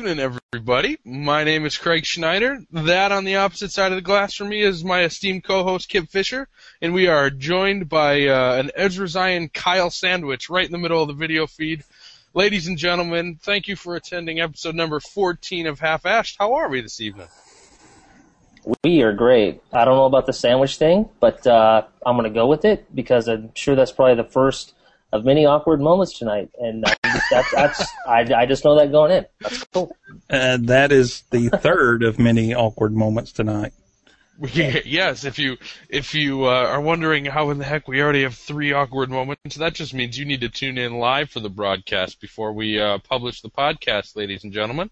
evening, everybody. My name is Craig Schneider. That on the opposite side of the glass from me is my esteemed co-host Kip Fisher, and we are joined by uh, an Ezra Zion Kyle Sandwich right in the middle of the video feed. Ladies and gentlemen, thank you for attending episode number 14 of Half Ashed. How are we this evening? We are great. I don't know about the sandwich thing, but uh, I'm going to go with it because I'm sure that's probably the first of many awkward moments tonight, and uh, that's, that's I, I just know that going in. That's cool. Uh, that is the third of many awkward moments tonight. yes, if you if you uh, are wondering how in the heck we already have three awkward moments, that just means you need to tune in live for the broadcast before we uh, publish the podcast, ladies and gentlemen.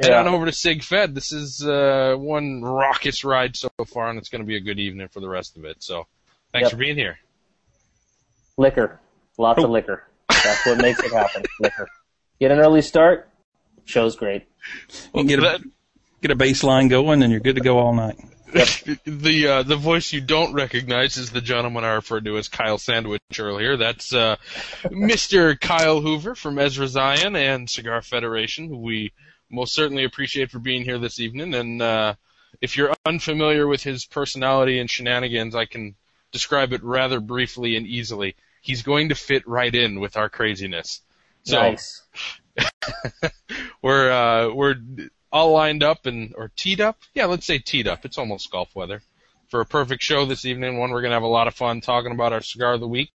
Head on over to CigFed. This is uh, one raucous ride so far, and it's going to be a good evening for the rest of it. So, thanks Yep. for being here. Liquor, lots of liquor. That's what makes it happen. Liquor. Get an early start. Show's great. You can get a, get a baseline going, and you're good to go all night. the uh, the voice you don't recognize is the gentleman I referred to as Kyle Sandwich earlier. That's uh, Mr. Kyle Hoover from Ezra Zion and Cigar Federation, who we most certainly appreciate for being here this evening. And uh, if you're unfamiliar with his personality and shenanigans, I can describe it rather briefly and easily. He's going to fit right in with our craziness. So nice. we're uh, we're all lined up and or teed up. Yeah, let's say teed up. It's almost golf weather for a perfect show this evening. One we're gonna have a lot of fun talking about our cigar of the week,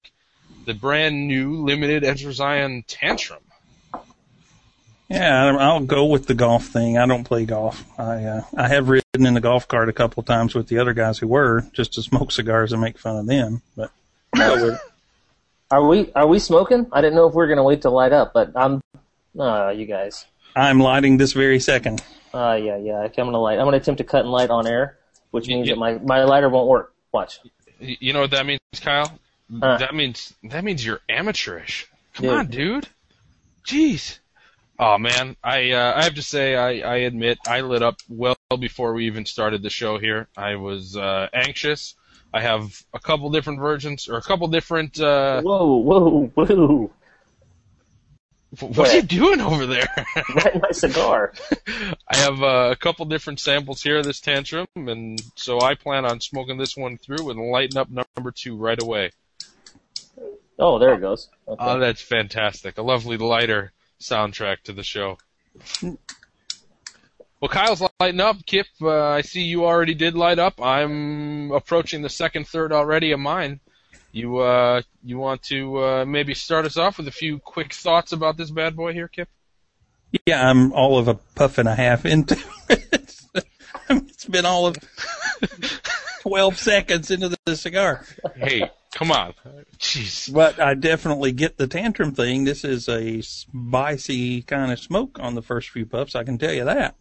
the brand new limited Ezra Zion Tantrum. Yeah, I- I'll go with the golf thing. I don't play golf. I uh, I have ridden in the golf cart a couple of times with the other guys who were just to smoke cigars and make fun of them. But I'll go with it. Are we are we smoking? I didn't know if we were going to wait to light up, but I'm. Uh, you guys. I'm lighting this very second. Uh, yeah, yeah. I'm going to light. I'm going to attempt to cut and light on air, which means y- that my my lighter won't work. Watch. You know what that means, Kyle? Huh. That means that means you're amateurish. Come Dude. on, dude. Jeez. Oh man, I uh, I have to say I, I admit I lit up well before we even started the show here. I was uh, anxious. I have a couple different versions or a couple different. Uh, Whoa, whoa, whoa! what are you doing over there? Light my cigar. I have uh, a couple different samples here of this tantrum, and so I plan on smoking this one through and lighting up number two right away. Oh, there it goes. Okay. Oh, that's fantastic. A lovely lighter soundtrack to the show. Well, Kyle's lighting up. Kip, uh, I see you already did light up. I'm approaching the second third already of mine. You uh, you want to uh, maybe start us off with a few quick thoughts about this bad boy here, Kip? Yeah, I'm all of a puff and a half into it. it's been all of 12 seconds into the cigar. Hey, come on. Jeez. But I definitely get the tantrum thing. This is a spicy kind of smoke on the first few puffs. I can tell you that.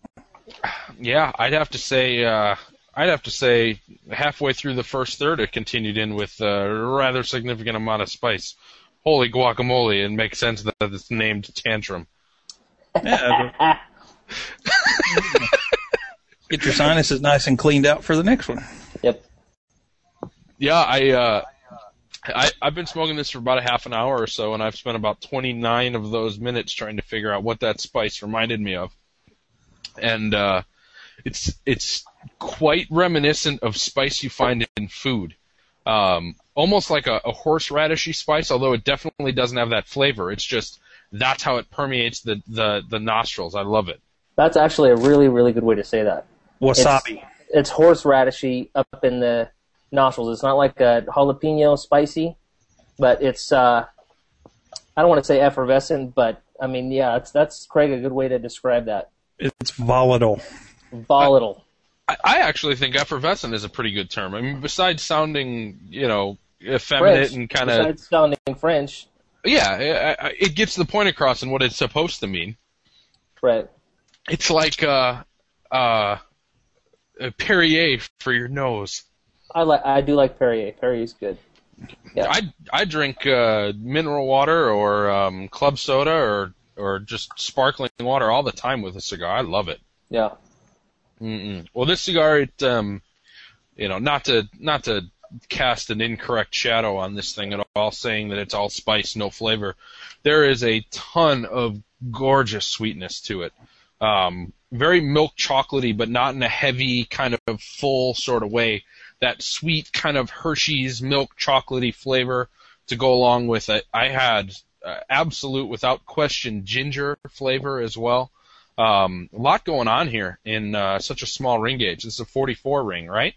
Yeah, I'd have to say uh, I'd have to say halfway through the first third, it continued in with a rather significant amount of spice. Holy guacamole! It makes sense that it's named tantrum. Yeah, get your sinuses nice and cleaned out for the next one. Yep. Yeah, I, uh, I I've been smoking this for about a half an hour or so, and I've spent about 29 of those minutes trying to figure out what that spice reminded me of. And uh, it's it's quite reminiscent of spice you find in food. Um, almost like a, a horseradishy spice, although it definitely doesn't have that flavor. It's just that's how it permeates the, the, the nostrils. I love it. That's actually a really, really good way to say that. Wasabi. It's horseradishy up in the nostrils. It's not like a jalapeno spicy, but it's uh, I don't want to say effervescent, but I mean, yeah, it's, that's Craig a good way to describe that. It's volatile. Volatile. I, I actually think effervescent is a pretty good term. I mean, besides sounding, you know, effeminate French. and kind of Besides sounding French, yeah, I- I- it gets the point across in what it's supposed to mean. right? It's like uh, uh, a Perrier for your nose. I like. I do like Perrier. Perrier's good. Yeah. I I drink uh, mineral water or um, club soda or or just sparkling water all the time with a cigar. I love it. Yeah. Mm-mm. Well, this cigar, it um, you know, not to not to cast an incorrect shadow on this thing at all, saying that it's all spice, no flavor. There is a ton of gorgeous sweetness to it. Um, very milk chocolatey, but not in a heavy kind of full sort of way. That sweet kind of Hershey's milk chocolatey flavor to go along with it. I had uh, absolute, without question, ginger flavor as well. Um, a lot going on here in uh, such a small ring gauge. This is a 44 ring, right?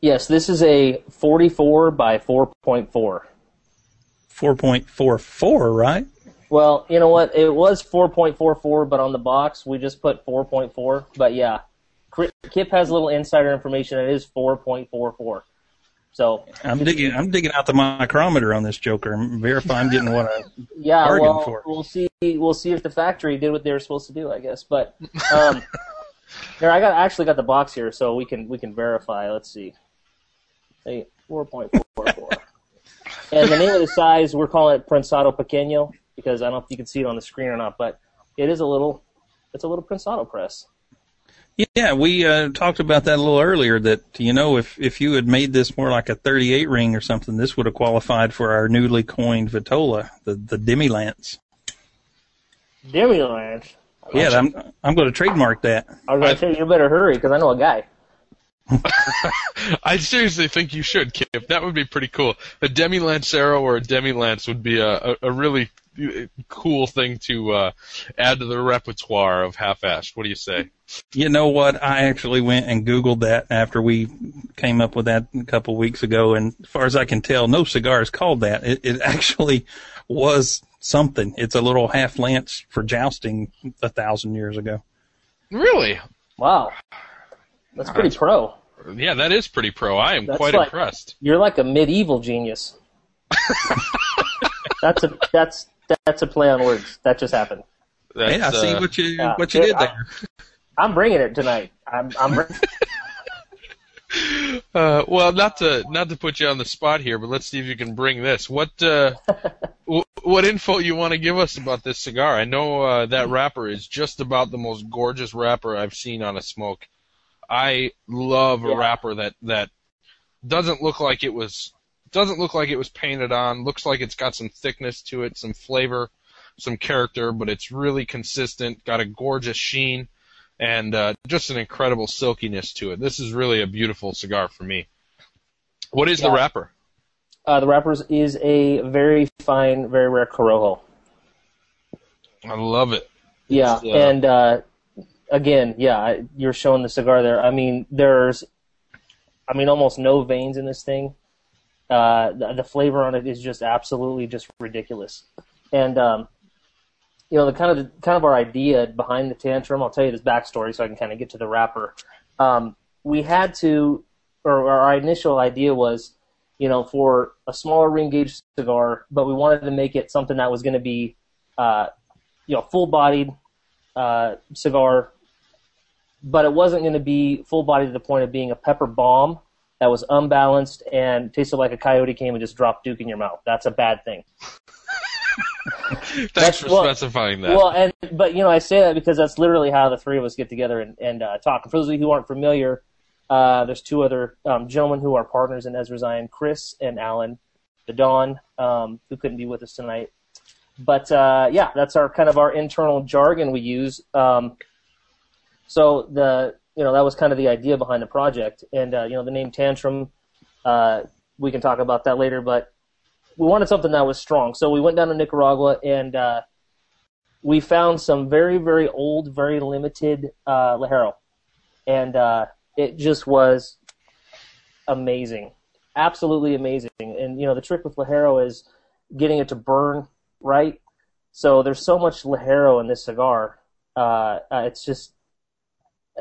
Yes, this is a 44 by 4.4. 4.44, right? Well, you know what? It was 4.44, but on the box we just put 4.4. But yeah, Kip has a little insider information. It is 4.44. So I'm digging. I'm digging out the micrometer on this Joker and verify I'm getting what I. yeah, well, for we'll see. We'll see if the factory did what they were supposed to do. I guess, but um, here I got I actually got the box here, so we can we can verify. Let's see. Hey, 4.44. and the name of the size we're calling it Prensado Pequeño because I don't know if you can see it on the screen or not, but it is a little. It's a little Prensado press. Yeah, we uh, talked about that a little earlier. That you know, if if you had made this more like a 38 ring or something, this would have qualified for our newly coined Vitola, the the Demi Lance. Demi Lance. Yeah, I'm I'm going to trademark that. I was gonna tell you, you better hurry because I know a guy. I seriously think you should, Kip. That would be pretty cool. A Demi Lancero or a Demi Lance would be a, a, a really cool thing to uh, add to the repertoire of half-assed. What do you say? You know what? I actually went and Googled that after we came up with that a couple weeks ago, and as far as I can tell, no cigar is called that. It, it actually was something. It's a little half lance for jousting a thousand years ago. Really? Wow, that's pretty pro. Yeah, that is pretty pro. I am That's quite like- impressed. You're like a medieval genius. that's a that's that's a play on words. That just happened. That's, Hey, I see uh, what you yeah. what you Yeah, did there. I'm bringing it tonight. I'm I'm. br- Uh, well, not to not to put you on the spot here, but let's see if you can bring this. What uh, w- what info you want to give us about this cigar? I know uh, that wrapper is just about the most gorgeous wrapper I've seen on a smoke. I love a Yeah. wrapper that that doesn't look like it was doesn't look like it was painted on. Looks like it's got some thickness to it, some flavor, some character, but it's really consistent. Got a gorgeous sheen and uh, just an incredible silkiness to it. This is really a beautiful cigar for me. What is the wrapper? Uh, the wrapper is a very fine, very rare Corojo. I love it. Yeah, uh, and uh, again, yeah, you're showing the cigar there. I mean, there's, I mean, almost no veins in this thing. Uh, the, the flavor on it is just absolutely just ridiculous. And um, you know, the kind of kind of our idea behind the tantrum. I'll tell you this backstory so I can kind of get to the wrapper. Um, we had to, or our initial idea was, you know, for a smaller ring gauge cigar, but we wanted to make it something that was going to be, uh, you know, full bodied uh, cigar, but it wasn't going to be full bodied to the point of being a pepper bomb that was unbalanced and tasted like a coyote came and just dropped Duke in your mouth. That's a bad thing. Thanks That's- for well- specifying that. Well, and but you know, I say that because that's literally how the three of us get together and, and uh, talk. And for those of you who aren't familiar, uh, there's two other um, gentlemen who are partners in Ezra Zion, Chris and Alan, the Don, um, who couldn't be with us tonight. But uh, yeah, that's our kind of our internal jargon we use. Um, so the you know that was kind of the idea behind the project, and uh, you know the name Tantrum. Uh, we can talk about that later, but we wanted something that was strong. So we went down to Nicaragua and uh, we found some very, very old, very limited uh, Ligero. And uh, it just was amazing. Absolutely amazing. And, you know, the trick with Ligero is getting it to burn right. So there's so much Ligero in this cigar. Uh, uh, it's just,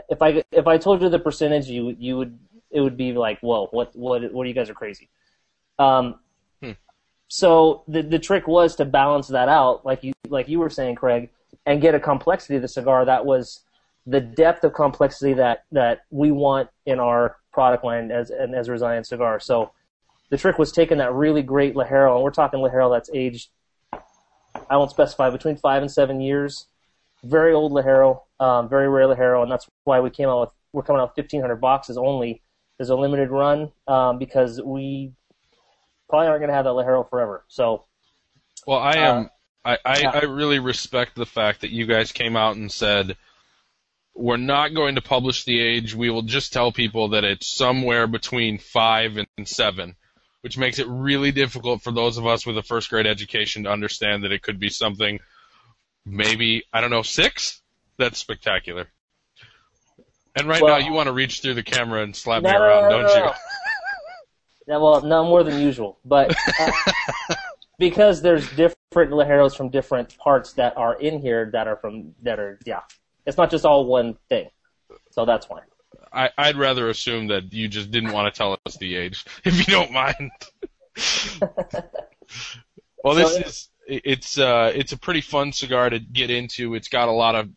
if I, if I told you the percentage, you, you would, it would be like, whoa, what, what, what, you guys are crazy. Um, so the the trick was to balance that out, like you like you were saying, Craig, and get a complexity of the cigar that was the depth of complexity that that we want in our product line as an Ezra Zion cigar. So the trick was taking that really great Ligero, and we're talking Ligero that's aged, I won't specify, between five and seven years, very old Ligero, um, very rare Ligero, and that's why we came out with we're coming out with 1,500 boxes only as a limited run um, because we probably aren't going to have that Ligero forever. So Well, I am. I, I, yeah. I really respect the fact that you guys came out and said we're not going to publish the age. We will just tell people that it's somewhere between five and seven, which makes it really difficult for those of us with a first grade education to understand that it could be something maybe I don't know six. That's spectacular. And right Well- now, you want to reach through the camera and slap No, me around, no, don't no, you? no. Yeah, well, no more than usual, but uh, because there's different Ligeros from different parts that are in here that are from that are yeah, it's not just all one thing. So that's why. I, I'd rather assume that you just didn't want to tell us the age, if you don't mind. well, this So- is it's uh it's a pretty fun cigar to get into. It's got a lot of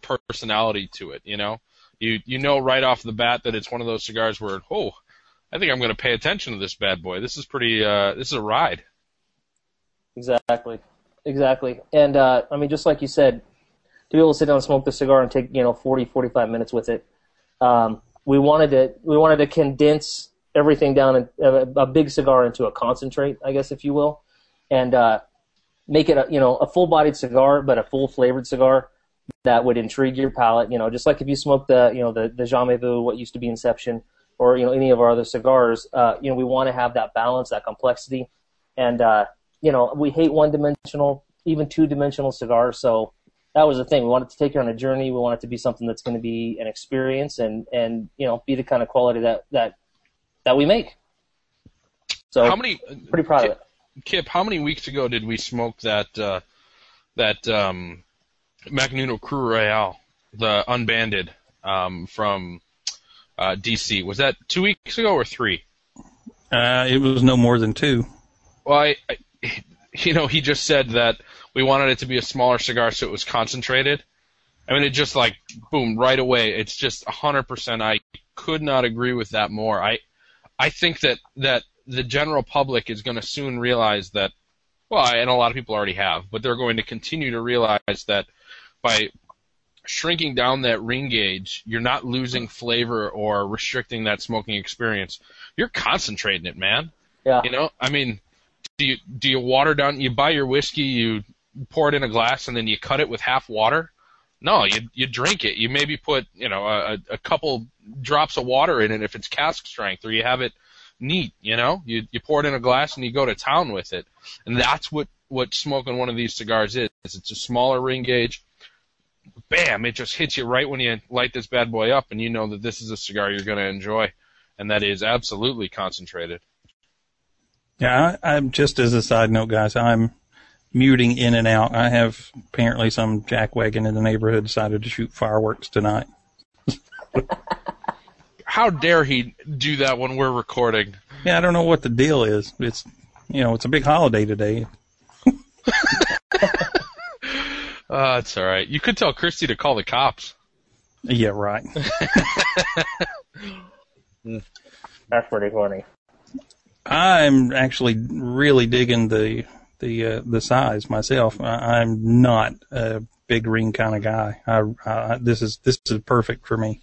personality to it. You know, you you know right off the bat that it's one of those cigars where oh, I think I'm going to pay attention to this bad boy. This is pretty. uh This is a ride. Exactly, exactly. And uh, I mean, just like you said, to be able to sit down and smoke the cigar and take you know 40, 45 minutes with it, um, we wanted to we wanted to condense everything down in a, a big cigar into a concentrate, I guess if you will, and uh, make it a you know a full bodied cigar, but a full flavored cigar that would intrigue your palate. You know, just like if you smoke the you know the the Jamais Vu, what used to be Inception, or you know any of our other cigars, uh, you know we want to have that balance, that complexity, and uh, you know, we hate one dimensional, even two dimensional cigars. So that was the thing. We wanted to take you on a journey. We want it to be something that's going to be an experience and, and, you know, be the kind of quality that, that, that we make. So How many? pretty proud of it. Kip, how many weeks ago did we smoke that uh, that um, Magnuno Cru Royale, the unbanded um, from uh, DC? Was that two weeks ago or three? Uh, it was no more than two. Well, I, I, you know, he just said that we wanted it to be a smaller cigar so it was concentrated. I mean, it just like boom right away. It's just a hundred percent. I could not agree with that more. I, I think that that the general public is going to soon realize that. Well, and a lot of people already have, but they're going to continue to realize that by shrinking down that ring gauge, you're not losing flavor or restricting that smoking experience. You're concentrating it, man. Yeah. You know, I mean, do you do you water down? You buy your whiskey, you pour it in a glass, and then you cut it with half water. No, you you drink it. You maybe put you know a, a couple drops of water in it if it's cask strength, or you have it neat. You know, you you pour it in a glass and you go to town with it, and that's what what smoking one of these cigars is. It's a smaller ring gauge. Bam! It just hits you right when you light this bad boy up, and you know that this is a cigar you're going to enjoy, and that is absolutely concentrated. Yeah, I, I'm just as a side note, guys. I'm muting in and out. I have apparently some jackwagon in the neighborhood decided to shoot fireworks tonight. How dare he do that when we're recording? Yeah, I don't know what the deal is. It's you know, it's a big holiday today. Uh, it's all right. You could tell Christy to call the cops. Yeah, right. That's pretty funny. I'm actually really digging the the uh, the size myself. I, I'm not a big ring kind of guy. I, I this is this is perfect for me.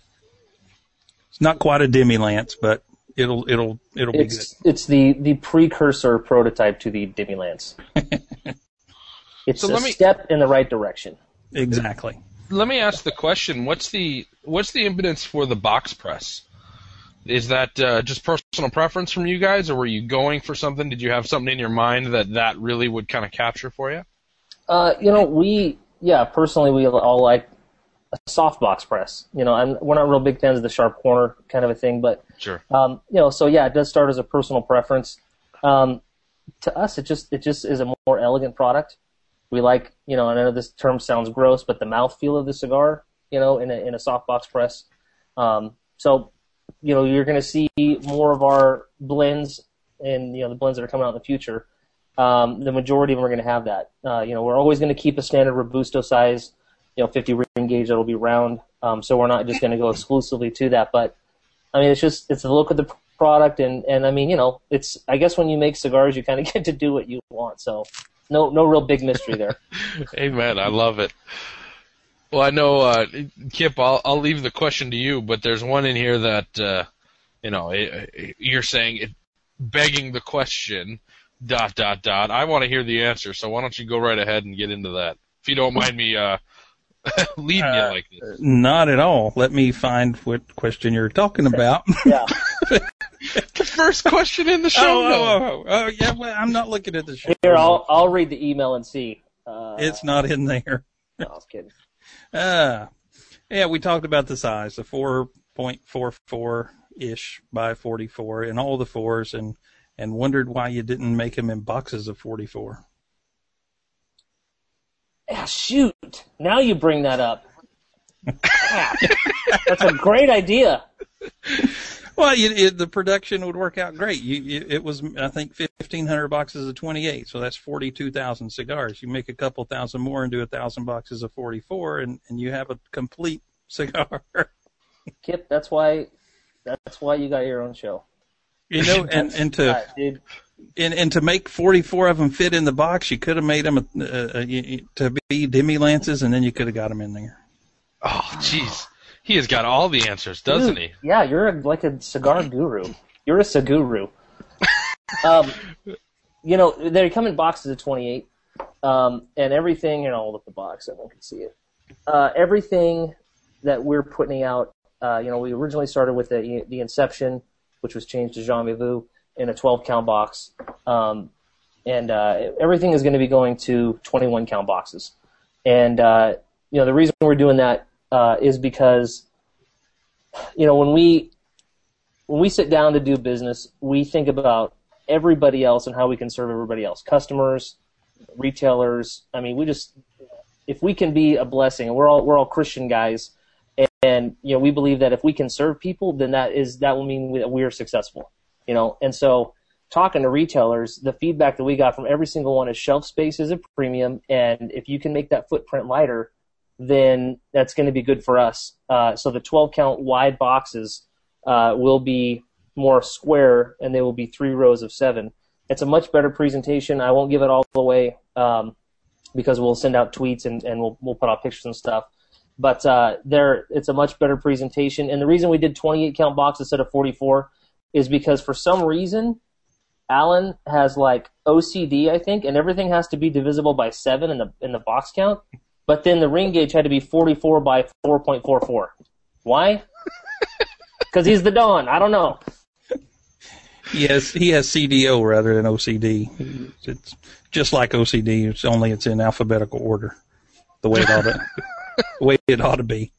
It's not quite a demi lance, but it'll it'll it'll be good. It's, it's the, the precursor prototype to the Demi Lance. it's So a let me- step in the right direction. Exactly. Let me ask the question: What's the what's the impotence for the box press? Is that uh, just personal preference from you guys, or were you going for something? Did you have something in your mind that that really would kind of capture for you? Uh, you know, we yeah, personally we all like a soft box press. You know, and we're not real big fans of the sharp corner kind of a thing, but Sure. um, you know, so yeah, it does start as a personal preference. Um, to us, it just it just is a more elegant product. We like, you know, and I know this term sounds gross, but the mouthfeel of the cigar, you know, in a in a soft box press. Um, so, you know, you're going to see more of our blends and you know the blends that are coming out in the future. Um, the majority of them are going to have that. Uh, you know, we're always going to keep a standard robusto size, you know, 50 ring gauge that'll be round. Um, so we're not just going to go exclusively to that, but I mean, it's just it's the look of the product, and and I mean, you know, it's I guess when you make cigars, you kind of get to do what you want. So no no real big mystery there. Amen. I love it. Well, I know, uh, Kip. I'll I'll leave the question to you, but there's one in here that uh, you know it, you're saying it, begging the question. Dot dot dot. I want to hear the answer, so why don't you go right ahead and get into that, if you don't mind me uh, leading you Uh, like this. Not at all. Let me find what question you're talking about. Yeah. The first question in the show. oh, notes. oh, oh, oh, yeah. Well, I'm not looking at the show. Here, I'll I'll read the email and see. Uh, It's not in there. no, I was kidding. Uh, yeah, we talked about the size, the 4.44 ish by 44, and all the fours, and and wondered why you didn't make them in boxes of 44. Yeah, shoot. Now you bring that up. Crap. That's a great idea. Well, you, it, the production would work out great. You, you, it was, I think, 1,500 boxes of 28, so that's 42,000 cigars. You make a couple thousand more and do a thousand boxes of 44, and, and you have a complete cigar. Kip, that's why that's why you got your own show. You know, and, and to dude. And, and to make 44 of them fit in the box, you could have made them uh, uh, to be demi lances, and then you could have got them in there. Oh, jeez. He has got all the answers, doesn't Dude, he? Yeah, you're like a cigar guru. You're a saguru. um, you know, they come in boxes of 28, um, and everything. You know, I'll look at the box. Everyone can see it. Uh, everything that we're putting out. Uh, you know, we originally started with the the Inception, which was changed to Jamais Vu in a 12 count box, um, and uh, everything is going to be going to 21 count boxes. And uh, you know, the reason we're doing that uh, is because you know when we when we sit down to do business, we think about everybody else and how we can serve everybody else, customers, retailers. I mean, we just if we can be a blessing, and we're all we're all Christian guys, and, and you know we believe that if we can serve people, then that is that will mean that we are successful. You know, and so talking to retailers, the feedback that we got from every single one is shelf space is a premium, and if you can make that footprint lighter, then that's going to be good for us. Uh, so the 12 count wide boxes uh, will be more square, and they will be three rows of seven. It's a much better presentation. I won't give it all away um, because we'll send out tweets and, and we'll we'll put out pictures and stuff. But uh, there, it's a much better presentation. And the reason we did 28 count box instead of 44 is because for some reason, Alan has like OCD, I think, and everything has to be divisible by seven in the in the box count. But then the ring gauge had to be 44 by 4.44. Why? Because he's the Don. I don't know. He he has CDO rather than OCD. It's just like OCD. It's only it's in alphabetical order, the way it ought to, the way it ought to be.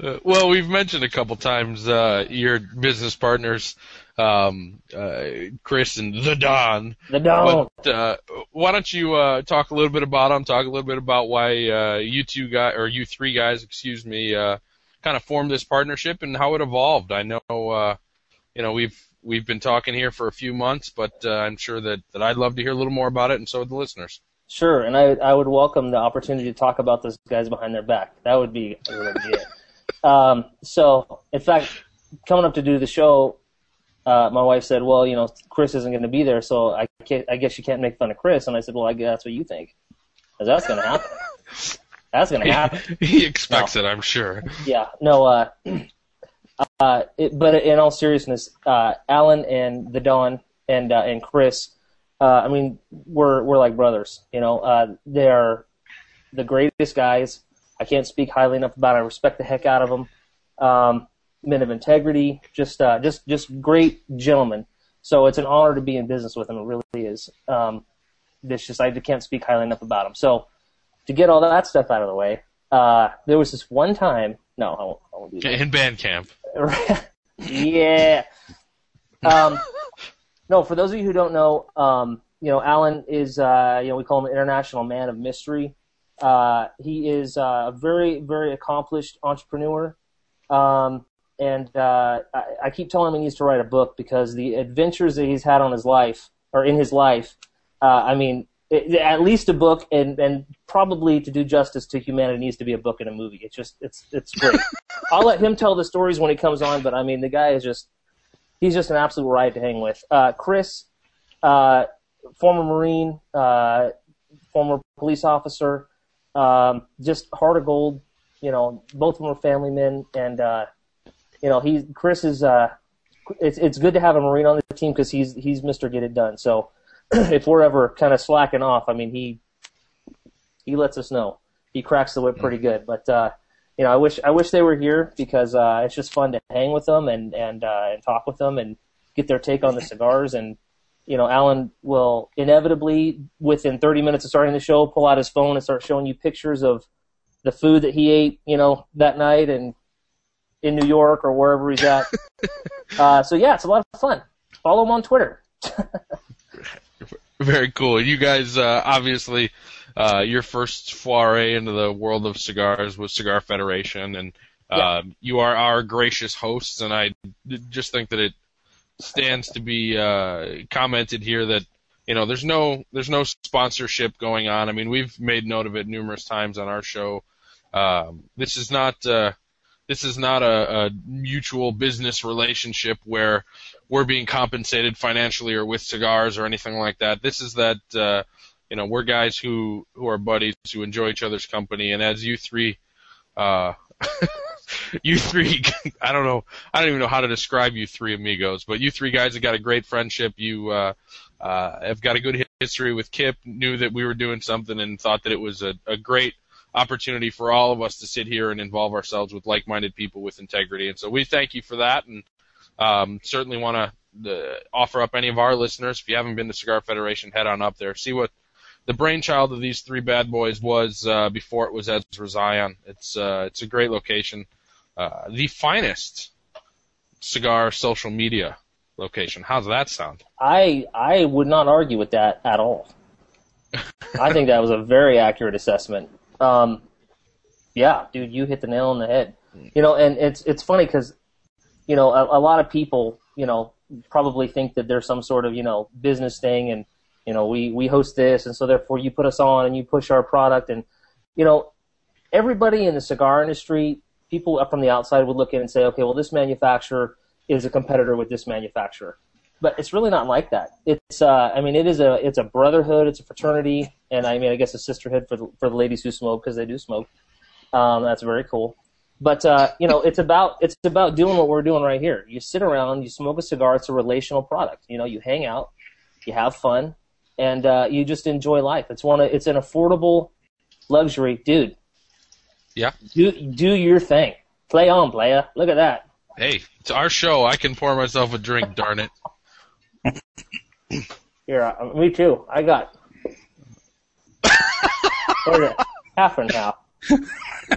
Uh, well, we've mentioned a couple times uh, your business partners, um, uh, Chris and the Don. The Don. But uh, why don't you uh, talk a little bit about them? Talk a little bit about why uh, you two guys, or you three guys, excuse me, uh, kind of formed this partnership and how it evolved. I know, uh, you know, we've we've been talking here for a few months, but uh, I'm sure that that I'd love to hear a little more about it, and so would the listeners. Sure, and I I would welcome the opportunity to talk about those guys behind their back. That would be legit. Um, so, in fact, coming up to do the show, uh, my wife said, "Well, you know, Chris isn't going to be there, so I can't, I guess you can't make fun of Chris." And I said, "Well, I guess that's what you think, because that's going to happen. That's going to happen." he expects it, I'm sure. Yeah, no. Uh, uh, it, but in all seriousness, uh, Alan and the Don and uh, and Chris, uh, I mean, we're we're like brothers. You know, uh, they are the greatest guys. I can't speak highly enough about. It. I respect the heck out of them. Um, men of integrity, just uh, just just great gentlemen. So it's an honor to be in business with them. It really is. Um, it's just I can't speak highly enough about them. So to get all that stuff out of the way, uh, there was this one time. No, I won't, I won't do that. In band camp. yeah. Um, no, for those of you who don't know, um, you know, Alan is, uh, you know, we call him an international man of mystery. Uh, he is uh, a very, very accomplished entrepreneur. Um, and uh, I, I keep telling him he needs to write a book because the adventures that he's had on his life, or in his life, uh, I mean, it, at least a book, and, and probably to do justice to humanity needs to be a book and a movie. It's just, it's, it's great. I'll let him tell the stories when he comes on, but I mean, the guy is just, he's just an absolute ride to hang with. Uh, Chris, uh, former Marine, uh, former police officer, Um, just heart of gold. You know, both of them are family men, and uh, you know, he Chris is. Uh, it's it's good to have a Marine on the team because he's he's Mister Get It Done. So if we're ever kind of slacking off, I mean, he he lets us know. He cracks the whip pretty good, but. uh you know, I wish I wish they were here because uh, it's just fun to hang with them and and uh, and talk with them and get their take on the cigars. And you know, Alan will inevitably within 30 minutes of starting the show pull out his phone and start showing you pictures of the food that he ate, you know, that night and in New York or wherever he's at. uh, so yeah, it's a lot of fun. Follow him on Twitter. Very cool. You guys, uh, obviously, uh, your first foray into the world of cigars was Cigar Federation, and Yeah. you are our gracious hosts. And I just think that it stands to be uh, commented here that you know there's no there's no sponsorship going on. I mean, we've made note of it numerous times on our show. Um, this is not uh, this is not a, a mutual business relationship where we're being compensated financially or with cigars or anything like that. This is that uh, you know we're guys who who are buddies who enjoy each other's company, and as you three. Uh, you three, I don't know, I don't even know how to describe you three amigos, but you three guys have got a great friendship. You uh, uh, have got a good history with Kip. Knew that we were doing something and thought that it was a, a great opportunity for all of us to sit here and involve ourselves with like-minded people with integrity. And so we thank you for that, and um, certainly want to uh, offer up any of our listeners. If you haven't been to Cigar Federation, head on up there, see what the brainchild of these three bad boys was uh, before it was Ezra Zion. It's uh, it's a great location, uh, the finest cigar social media location. How's that sound? I I would not argue with that at all. I think that was a very accurate assessment. Um, yeah, dude, you hit the nail on the head. You know, and it's it's funny because you know a, a lot of people you know probably think that there's some sort of you know business thing and you know we we host this and so therefore you put us on and you push our product and you know everybody in the cigar industry people up from the outside would look in and say okay well this manufacturer is a competitor with this manufacturer but it's really not like that it's uh i mean it is a it's a brotherhood it's a fraternity and i mean i guess a sisterhood for the, for the ladies who smoke because they do smoke um that's very cool but uh, you know, it's about it's about doing what we're doing right here. You sit around, you smoke a cigar. It's a relational product. You know, you hang out, you have fun, and uh, you just enjoy life. It's one. Of, it's an affordable luxury, dude. Yeah. Do do your thing. Play on, playa. Look at that. Hey, it's our show. I can pour myself a drink. darn it. Here, uh, me too. I got. Half and half.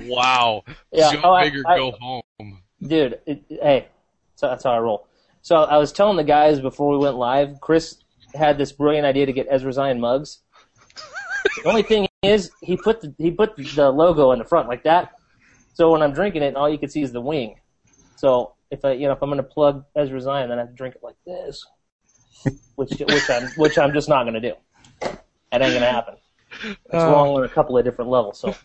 Wow. Yeah, Go oh, I- big or I- go home. dude. It, hey, so that's how I roll. So I was telling the guys before we went live. Chris had this brilliant idea to get Ezra Zion mugs. the only thing is, he put the he put the logo in the front like that. So when I'm drinking it, all you can see is the wing. So if I you know if I'm going to plug Ezra Zion, then I have to drink it like this, which which I'm which I'm just not going to do. That ain't going to happen. It's wrong on a couple of different levels. So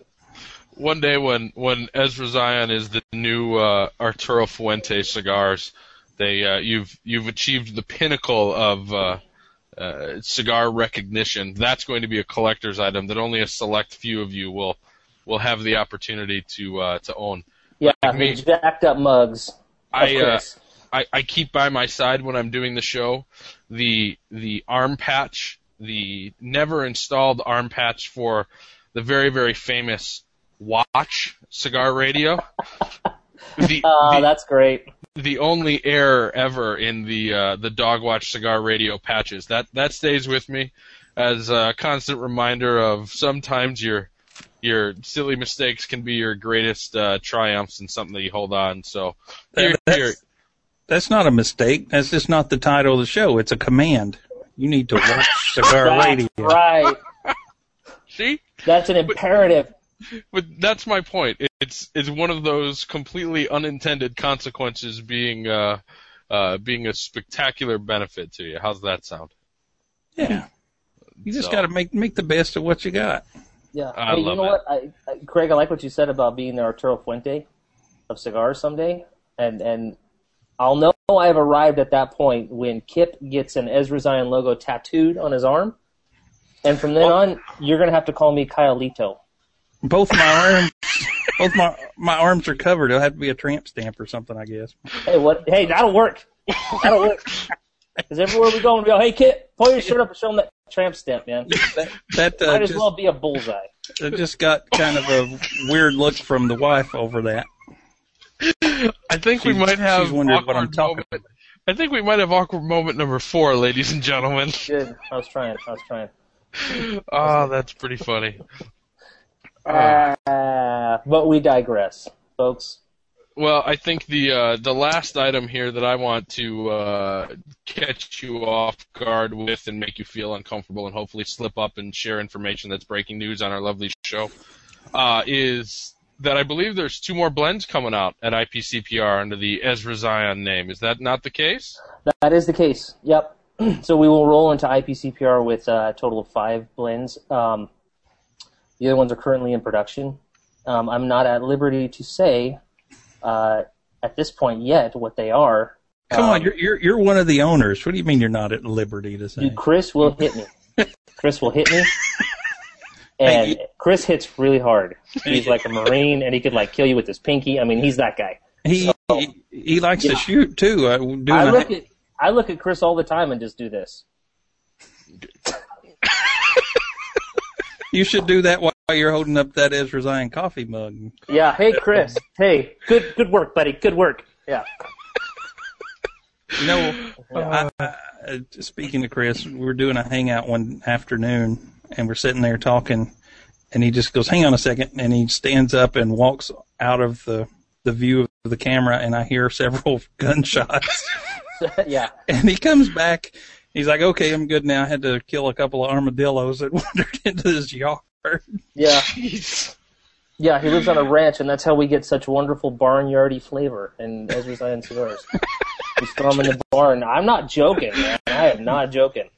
One day when when Ezra Zion is the new uh, Arturo Fuente cigars, they uh, you've you've achieved the pinnacle of uh, cigar recognition. That's going to be a collector's item that only a select few of you will will have the opportunity to uh, to own. yeah, Like me. jacked up mugs. I uh, I, I keep by my side when I'm doing the show the the arm patch, the never installed arm patch for the very very famous Watch cigar radio. The, Oh, the, that's great. The only error ever in the uh, the Dog Watch cigar radio patches. That that stays with me as a constant reminder of sometimes your your silly mistakes can be your greatest uh, triumphs and something that you hold on. So here, That- here, that's, that's not a mistake. That's just not the title of the show. It's a command. You need to watch Cigar That's Radio. right. see, That's an imperative. but that's my point. It's it's one of those completely unintended consequences being uh, uh, being a spectacular benefit to you. How's that sound? Yeah. You just So- got to make make the best of what you got. Yeah. I hey, love you know it. what, I, I, Craig? I like what you said about being the Arturo Fuente of cigars someday, and and I'll know I have arrived at that point when Kip gets an Ezra Zion logo tattooed on his arm, and from then Well- on, you're gonna have to call me Kyleito. Both my arms, both my my arms are covered. It'll have to be a tramp stamp or something, I guess. Hey, what? Hey, that'll work. That'll work. Because everywhere we go, we go, hey, Kip, pull your shirt up and show them that tramp stamp, man. That, that uh, Might as just, well be a bullseye. it just got kind of a weird look from the wife over that. I think we might have she's wondering what I'm awkward talking moment. I think we might have awkward moment number four, ladies and gentlemen. Good. I was trying. I was trying. Oh, that's pretty funny. Uh, but we digress, folks. Well, I think the uh, the last item here that I want to uh, catch you off guard with and make you feel uncomfortable and hopefully slip up and share information that's breaking news on our lovely show uh, is that I believe there's two more blends coming out at IPCPR under the Ezra Zion name. Is that not the case? That is the case. Yep. so we will roll into IPCPR with uh, a total of five blends. Um, the other ones are currently in production. Um, I'm not at liberty to say uh, at this point yet what they are. Come Um, on, you're, you're you're one of the owners. What do you mean you're not at liberty to say? Dude, Chris will hit me. Chris will hit me. And Chris hits really hard. He's like a Marine, and he could like kill you with his pinky. I mean, he's that guy. He he, he likes Yeah. to shoot too. I a- look at I look at Chris all the time and just do this. you should do that while you're holding up that Ezra Zion coffee mug. Yeah. Hey, Chris. Hey, good good work, buddy. Good work. Yeah. You know, I, I, speaking of Chris, we were doing a hangout one afternoon, and we're sitting there talking, and he just goes, "Hang on a second, and he stands up and walks out of the the view of the camera, and I hear several gunshots. yeah. and he comes back. He's like, "Okay, I'm good now. I had to kill a couple of armadillos that wandered into this yard." Yeah. Jeez. Yeah, he lives on a ranch, and that's how we get such wonderful barnyardy flavor in Ezra Zion cigars. we throw them in the barn. I'm not joking, man. I am not joking.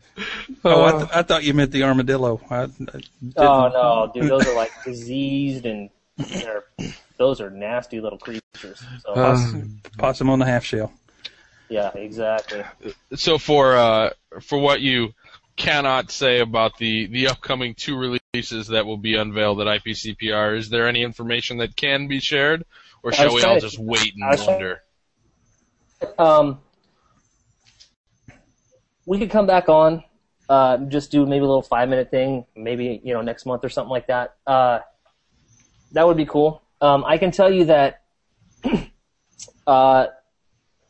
Oh, I, th- I thought you meant the armadillo. I, I Oh no, dude, those are like diseased and those are nasty little creatures. So Poss- possum on the half shell. yeah, exactly. so for uh, for what you cannot say about the the upcoming two releases that will be unveiled at IPCPR, is there any information that can be shared, or shall we all just wait and wonder? Um, we could come back on, uh, just do maybe a little five minute thing, maybe you know next month or something like that. Uh, that would be cool. Um, I can tell you that uh,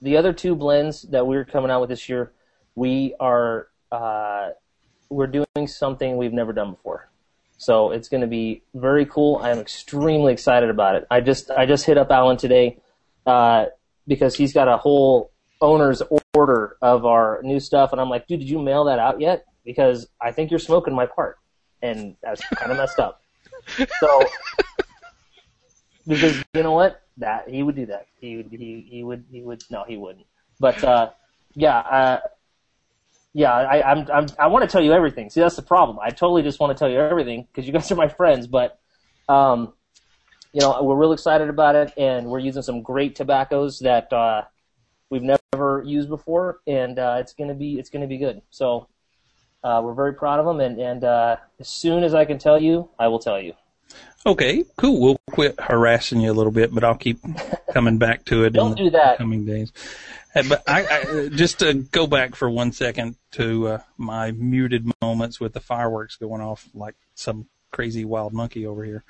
the other two blends that we're coming out with this year, we are uh, we're doing something we've never done before. So it's going to be very cool. I am extremely excited about it. I just I just hit up Alan today uh, because he's got a whole owner's order of our new stuff, and I'm like, dude, did you mail that out yet? Because I think you're smoking my part, and that's kind of messed up. So because you know what, that he would do that. He would he he would he would no he wouldn't. But uh, yeah, uh, yeah, I, I'm, I'm, I want to tell you everything. See, that's the problem. I totally just want to tell you everything because you guys are my friends. But, um, you know, we're real excited about it, and we're using some great tobaccos that uh, we've never used before, and uh, it's gonna be, it's gonna be good. So, uh, we're very proud of them, and and uh, as soon as I can tell you, I will tell you. Okay, cool. We'll quit harassing you a little bit, but I'll keep coming back to it in Don't the do that. coming days. Uh, But I, I just to go back for one second to uh, my muted moments with the fireworks going off like some crazy wild monkey over here.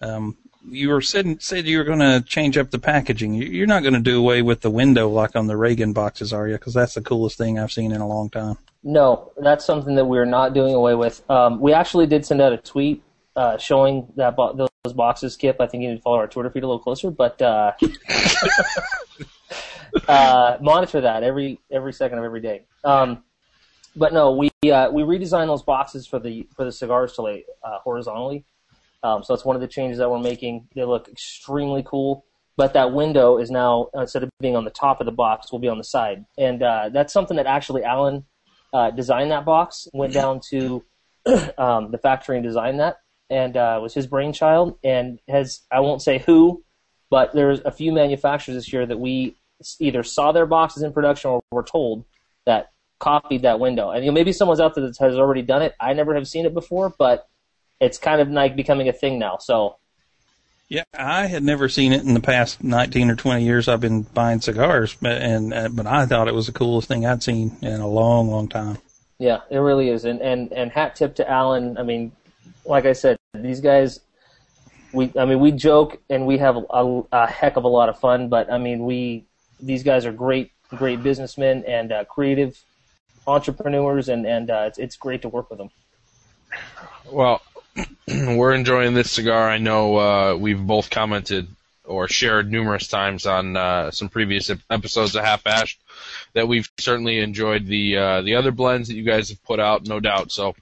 Um, you were said said you were going to change up the packaging. You- You're not going to do away with the window like on the Reagan boxes, are you? Because that's the coolest thing I've seen in a long time. No, that's something that we're not doing away with. Um, we actually did send out a tweet uh, showing that bo- those boxes, Kip. I think you need to follow our Twitter feed a little closer, but uh, uh, monitor that every every second of every day. Um, but no, we uh, we redesigned those boxes for the for the cigars to lay uh, horizontally. Um, so that's one of the changes that we're making. They look extremely cool. But that window is now instead of being on the top of the box, will be on the side, and uh, that's something that actually Alan uh, designed that box. Went down to um, the factory and designed that, and uh, was his brainchild. And has I won't say who, but there's a few manufacturers this year that we either saw their boxes in production or were told that copied that window. And you know, maybe someone's out there that has already done it. I never have seen it before, but it's kind of like becoming a thing now. So Yeah, I had never seen it in the past 19 or 20 years I've been buying cigars, but, and uh, but I thought it was the coolest thing I'd seen in a long, long time. Yeah, it really is. And and and hat tip to Alan. I mean, like I said, these guys. We, I mean, we joke and we have a, a heck of a lot of fun. But I mean, we these guys are great, great businessmen and uh, creative entrepreneurs, and and uh, it's it's great to work with them. Well, we're enjoying this cigar. I know uh, we've both commented or shared numerous times on uh, some previous episodes of Half Ashed that we've certainly enjoyed the uh, the other blends that you guys have put out, no doubt. So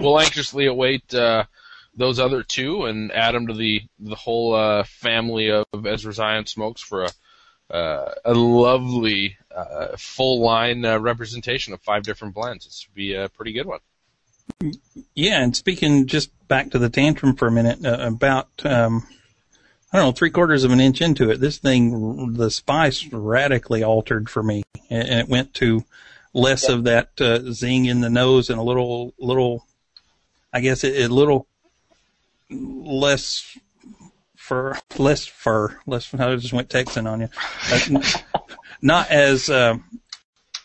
we'll anxiously await uh, those other two and add them to the the whole uh, family of Ezra Zion smokes for a uh, a lovely uh, full line uh, representation of five different blends. This would be a pretty good one. Yeah, and speaking just back to the tantrum for a minute, uh, about um, I don't know three quarters of an inch into it, this thing the spice radically altered for me, and, it went to less of that uh, zing in the nose and a little little, I guess a little less fur, less fur, less. I just went Texan on you. Uh, not as uh,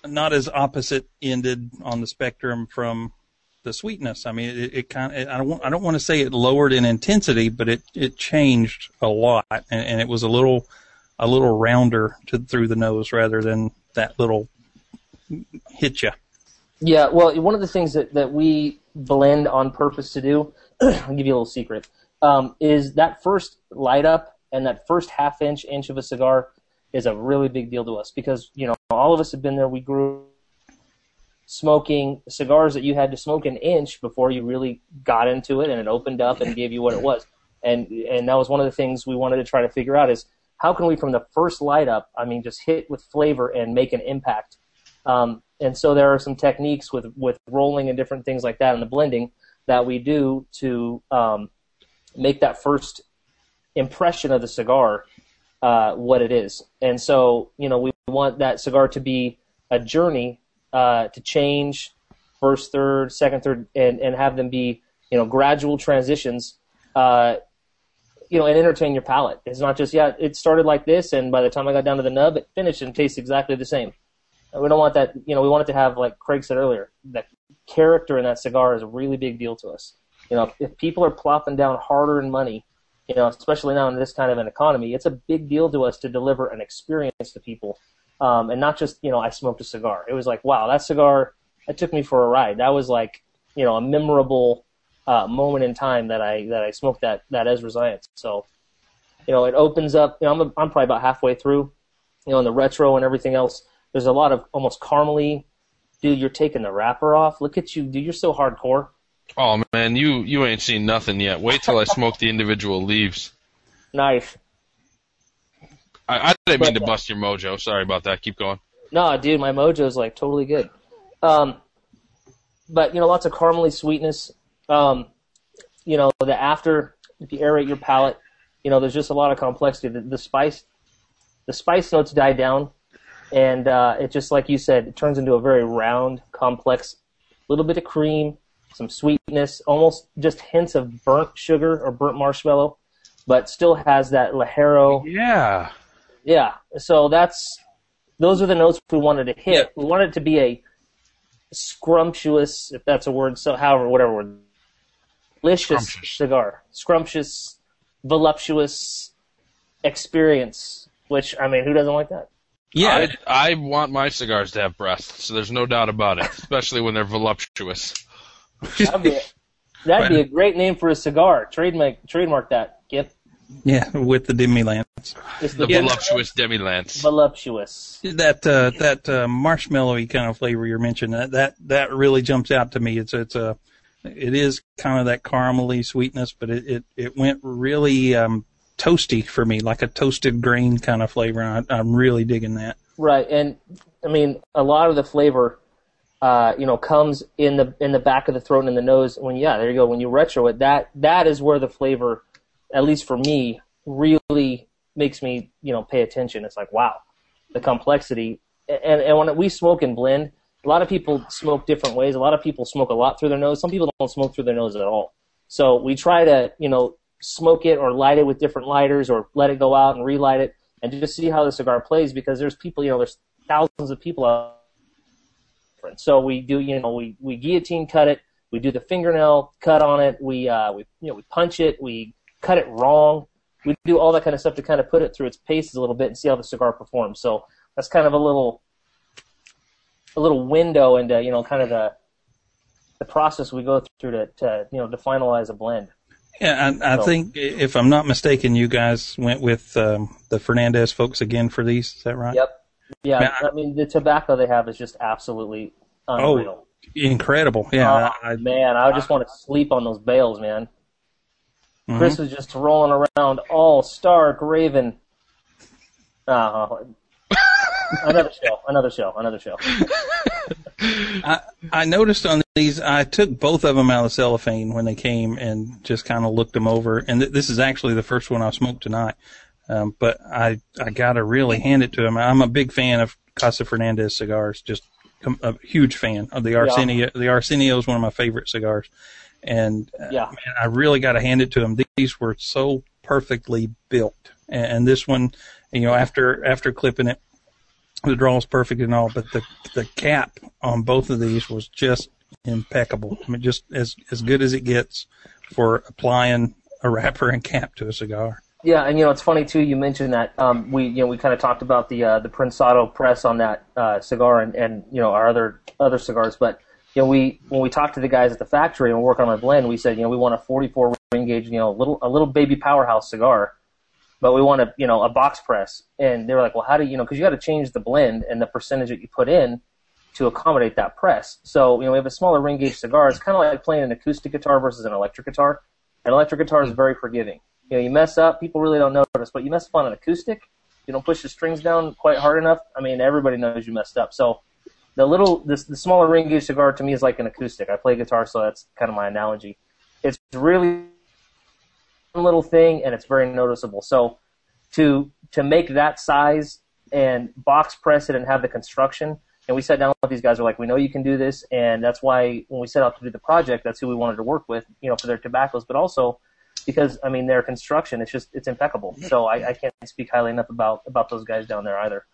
not as opposite ended on the spectrum from the sweetness. I mean, it, it kind of, I don't I don't want to say it lowered in intensity, but it, it changed a lot and, and it was a little, a little rounder to, through the nose rather than that little hit you. Yeah, well, one of the things that, that we blend on purpose to do, I'll give you a little secret, um, is that first light up and that first half inch, inch of a cigar is a really big deal to us because, you know, all of us have been there. We grew smoking cigars that you had to smoke an inch before you really got into it and it opened up and gave you what it was. And and that was one of the things we wanted to try to figure out is how can we from the first light up, I mean, just hit with flavor and make an impact. Um, and so there are some techniques with with rolling and different things like that and the blending that we do to um, make that first impression of the cigar uh, what it is. And so you know we want that cigar to be a journey uh, to change first, third, second, third, and, and have them be you know gradual transitions. Uh, you know, and entertain your palate. It's not just yeah, it started like this, and by the time I got down to the nub, it finished and tastes exactly the same. We don't want that. You know, we want it to have like Craig said earlier, that character in that cigar is a really big deal to us. You know, if, people are plopping down hard-earned money, you know, especially now in this kind of an economy, it's a big deal to us to deliver an experience to people um, and not just you know I smoked a cigar. It was like wow, that cigar that took me for a ride. That was like you know a memorable uh, moment in time that I that I smoked that that Ezra Zion. So you know it opens up. You know I'm I'm probably about halfway through. You know in the retro and everything else. There's a lot of almost caramely. Dude, you're taking the wrapper off. Look at you, dude. You're so hardcore. Oh man, you you ain't seen nothing yet. Wait till I smoke the individual leaves. Nice. I, I didn't mean to bust your mojo. Sorry about that. Keep going. No, dude, my mojo's like totally good. Um, but you know, lots of caramely sweetness. Um, you know, the after if you aerate your palate, you know, there's just a lot of complexity. The, the spice, the spice notes die down, and uh, it just like you said, it turns into a very round, complex, little bit of cream, some sweetness, almost just hints of burnt sugar or burnt marshmallow, but still has that ligero. Yeah. Yeah. So that's those are the notes we wanted to hit. Yeah. We wanted it to be a scrumptious, if that's a word, so however, whatever word. Delicious Scrumptious. cigar. Scrumptious, voluptuous experience. Which I mean, who doesn't like that? Yeah, I, I want my cigars to have breasts, so there's no doubt about it, especially when they're voluptuous. That'd be, that'd be a great name for a cigar. Trademark, trademark that. Kip. yeah, with the demi lance. It's The the voluptuous demi-lance. voluptuous. That uh, that uh, marshmallowy kind of flavor you're mentioning that, that that really jumps out to me. It's it's a it is kind of that caramely sweetness, but it it, it went really um, toasty for me, like a toasted grain kind of flavor. I, I'm really digging that. Right, and I mean a lot of the flavor, uh, you know, comes in the in the back of the throat and in the nose. When yeah, there you go. When you retro it, that that is where the flavor, at least for me, really makes me you know pay attention. It's like wow, the complexity. And and when we smoke and blend, a lot of people smoke different ways. A lot of people smoke a lot through their nose. Some people don't smoke through their nose at all. So we try to you know smoke it or light it with different lighters or let it go out and relight it and just see how the cigar plays because there's people, you know, there's thousands of people out. There. So we do, you know, we, we guillotine cut it, we do the fingernail cut on it, we, uh, we, you know, we punch it, we cut it wrong, we do all that kind of stuff to kind of put it through its paces a little bit and see how the cigar performs. So that's kind of a little, a little window into, you know, kind of the, the process we go through to, to you know, to finalize a blend. Yeah, I, I So- think if I'm not mistaken, you guys went with um, the Fernandez folks again for these. Is that right? Yep. Yeah, Man, I mean the tobacco they have is just absolutely unreal. Incredible. Yeah. oh, I, man, I just want to sleep on those bales, man. mhm. Chris was just rolling around all Stark Raven. Uh, another show, another show, another show. I, I noticed on these, I took both of them out of cellophane when they came and just kind of looked them over. And th- this is actually the first one I smoked tonight. Um, but I, I gotta really hand it to him. I'm a big fan of Casa Fernandez cigars, just a huge fan of the Arsenio. The Arsenio is one of my favorite cigars. And uh, Yeah, man, I really got to hand it to him. These were so perfectly built, and, and this one, you know, after after clipping it, the draw was perfect and all, but the the cap on both of these was just impeccable. I mean, just as as good as it gets for applying a wrapper and cap to a cigar. Yeah, and you know it's funny too. You mentioned that um, we you know we kind of talked about the uh, the Prensado press on that uh, cigar and, and you know our other other cigars, but you know we when we talked to the guys at the factory and we're working on our blend, we said you know we want a 44 ring gauge, you know, little a little baby powerhouse cigar, but we want a you know a box press, and they were like, well, how do you know because you got to change the blend and the percentage that you put in to accommodate that press. So you know we have a smaller ring gauge cigar. It's kind of like playing an acoustic guitar versus an electric guitar. An electric guitar is very forgiving. You know, you mess up, people really don't notice, but you mess up on an acoustic, you don't push the strings down quite hard enough. I mean, everybody knows you messed up. So the little, this, the smaller ring gauge cigar to me is like an acoustic. I play guitar, so that's kind of my analogy. It's really one little thing, and it's very noticeable. So to to make that size and box press it and have the construction. And we sat down with these guys. We're like, we know you can do this, and that's why when we set out to do the project, that's who we wanted to work with, you know, for their tobaccos, but also because I mean their construction, it's just it's impeccable. So I, I can't speak highly enough about about those guys down there either.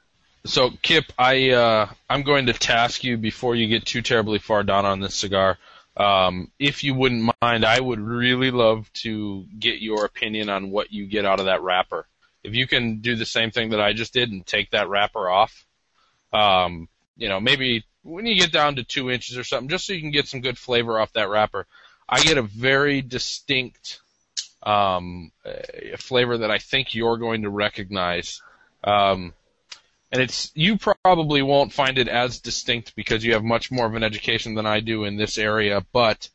So Kip, I uh, I'm going to task you before you get too terribly far down on this cigar. Um, if you wouldn't mind, I would really love to get your opinion on what you get out of that wrapper. If you can do the same thing that I just did and take that wrapper off, um, you know, maybe when you get down to two inches or something, just so you can get some good flavor off that wrapper, I get a very distinct um, uh, flavor that I think you're going to recognize. Um, and it's you probably won't find it as distinct because you have much more of an education than I do in this area, but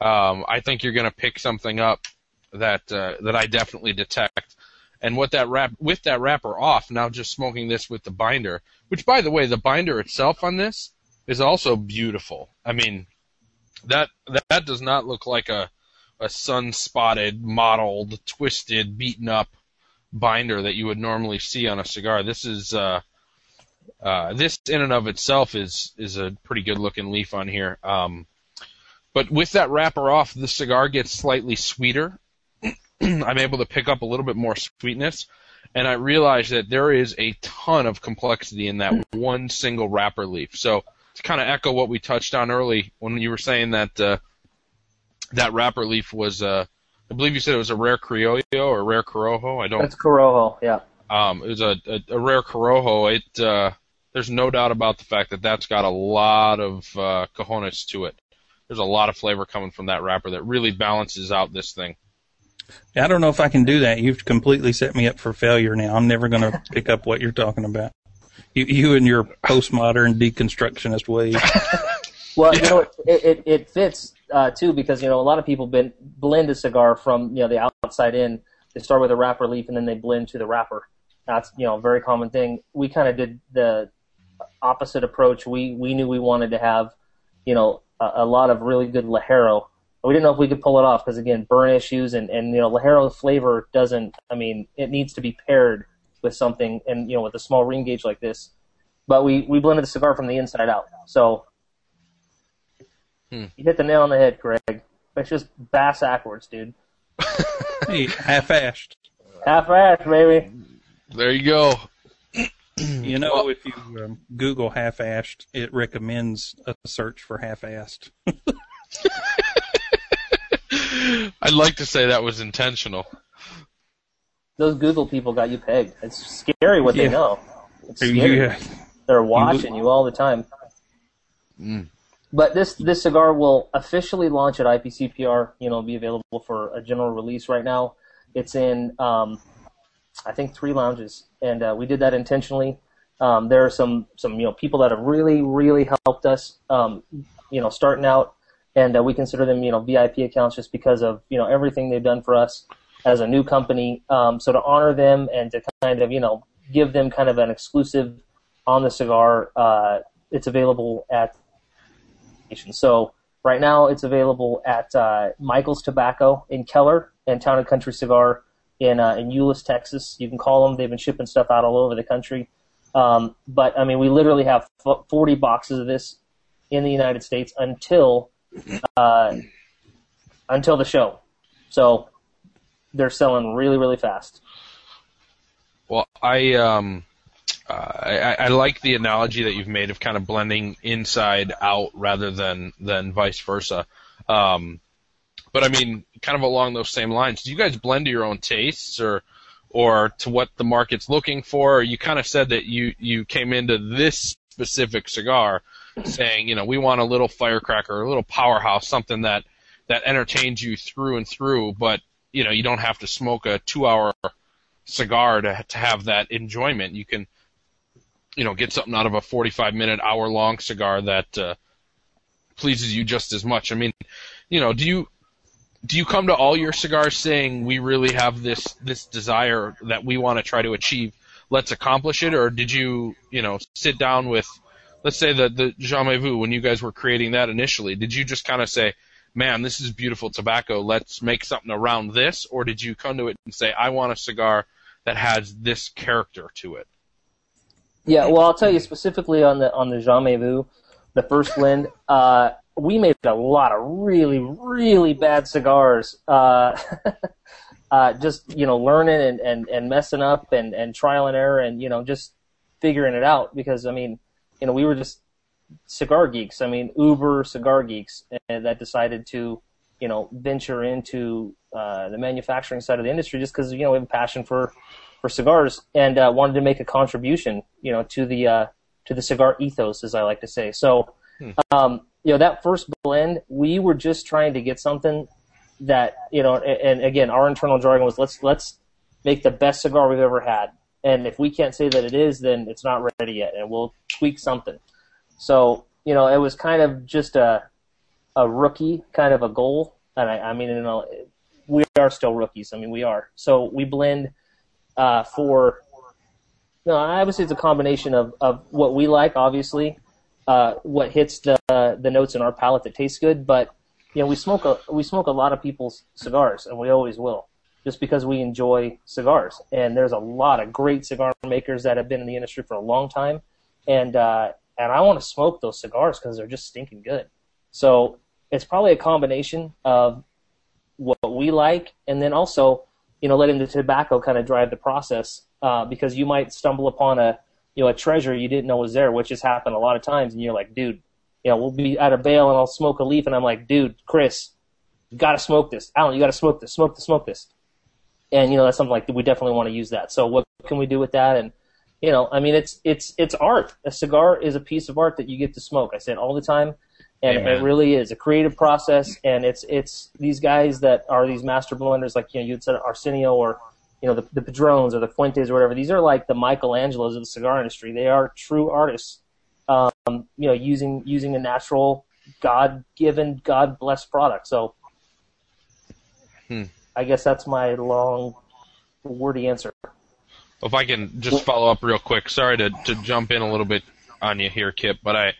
um, I think you're going to pick something up that uh, that I definitely detect. And what that wrap with that wrapper off, now just smoking this with the binder, which by the way, the binder itself on this is also beautiful. I mean, that that, that does not look like a a sun spotted, mottled, twisted, beaten up binder that you would normally see on a cigar. This is uh, uh, this in and of itself is is a pretty good looking leaf on here. Um, but with that wrapper off, the cigar gets slightly sweeter. I'm able to pick up a little bit more sweetness, and I realize that there is a ton of complexity in that one single wrapper leaf. So to kind of echo what we touched on early when you were saying that uh, that wrapper leaf was, uh, I believe you said it was a rare criollo or a rare corojo. I don't That's Corojo, yeah. um, it was a, a, a rare Corojo. It uh, there's no doubt about the fact that that's got a lot of uh, cojones to it. There's a lot of flavor coming from that wrapper that really balances out this thing. I don't know if I can do that. You've completely set me up for failure now. I'm never going to pick up what you're talking about. You, you and your postmodern deconstructionist ways. Well, you know, it, it, it fits uh, too because you know a lot of people been, blend a cigar from you know the outside in. They start with a wrapper leaf and then they blend to the wrapper. That's you know a very common thing. We kind of did the opposite approach. We we knew we wanted to have you know a, a lot of really good ligero. We didn't know if we could pull it off because again, burn issues and and you know ligero flavor doesn't. I mean, it needs to be paired with something and you know with a small ring gauge like this. But we we blended the cigar from the inside out. So Hmm. you hit the nail on the head, Greg. It's just bass backwards, dude. Hey, half-assed. Half ass, baby. There you go. You know, if you um, Google half-assed, it recommends a search for half-assed. I'd like to say that was intentional. Those Google people got you pegged. It's scary what they know. It's scary. Yeah. They're watching you all the time. Mm. But this this cigar will officially launch at IPCPR. You know, be available for a general release right now. It's in, um, I think, three lounges, and uh, we did that intentionally. Um, there are some some you know people that have really really helped us. Um, you know, starting out, and uh, we consider them you know VIP accounts just because of you know everything they've done for us as a new company. Um, so to honor them and to kind of you know give them kind of an exclusive on the cigar, uh, it's available at so right now it's available at uh, Michael's Tobacco in Keller and Town and Country Cigar in uh, in Euless, Texas. You can call them. They've been shipping stuff out all over the country. Um, but I mean, we literally have f- 40 boxes of this in the United States until uh, until the show. So they're selling really, really fast. Well, I um, uh, I, I like the analogy that you've made of kind of blending inside out rather than than vice versa. Um, but I mean, kind of along those same lines, do you guys blend to your own tastes or or to what the market's looking for? You kind of said that you you came into this specific cigar saying, you know, we want a little firecracker, a little powerhouse, something that that entertains you through and through, but you know, you don't have to smoke a two hour cigar to to have that enjoyment. You can, you know, get something out of a 45 minute, hour long cigar that uh, pleases you just as much. I mean, you know, do you do you come to all your cigars saying we really have this this desire that we want to try to achieve? Let's accomplish it, or did you, you know, sit down with, let's say the the Jamais Vu when you guys were creating that initially? Did you just kind of say, man, this is beautiful tobacco. Let's make something around this, or did you come to it and say, I want a cigar that has this character to it? Yeah, well, I'll tell you specifically on the on the Jamais Vu, the first blend. Uh, we made a lot of really, really bad cigars. Uh, uh, just you know, learning and, and, and messing up and, and trial and error and you know just figuring it out because I mean, you know, we were just cigar geeks. I mean, uber cigar geeks that decided to you know venture into uh, the manufacturing side of the industry just because you know we have a passion for for cigars and uh, wanted to make a contribution, you know, to the uh, to the cigar ethos, as I like to say. So, um, you know, that first blend, we were just trying to get something that you know, and, and again, our internal jargon was let's let's make the best cigar we've ever had, and if we can't say that it is, then it's not ready yet, and we'll tweak something. So, you know, it was kind of just a a rookie kind of a goal, and I, I mean, you know, we are still rookies. I mean, we are. So we blend uh, for no, I would say it's a combination of, of what we like, obviously, uh, what hits the the notes in our palate that tastes good. But you know, we smoke a we smoke a lot of people's cigars, and we always will, just because we enjoy cigars. And there's a lot of great cigar makers that have been in the industry for a long time, and uh, and I want to smoke those cigars because they're just stinking good. So it's probably a combination of what we like, and then also you know, letting the tobacco kind of drive the process uh, because you might stumble upon a you know a treasure you didn't know was there, which has happened a lot of times, and you're like, dude, you know, we'll be at a bale and I'll smoke a leaf, and I'm like, dude, Chris, you got to smoke this, Alan, you got to smoke this, smoke this, smoke this, and you know that's something like we definitely want to use that. So what can we do with that? And you know, I mean, it's it's it's art. A cigar is a piece of art that you get to smoke. I say it all the time and Amen. it really is a creative process. And it's it's these guys that are these master blenders, like you know you said Arsenio or you know the, the Padrones or the Fuentes or whatever. These are like the Michelangelos of the cigar industry. They are true artists. Um, you know, using using a natural, God given, God blessed product. So, Hmm. I guess that's my long, wordy answer. If I can just follow up real quick, sorry to, to jump in a little bit on you here, Kip, but I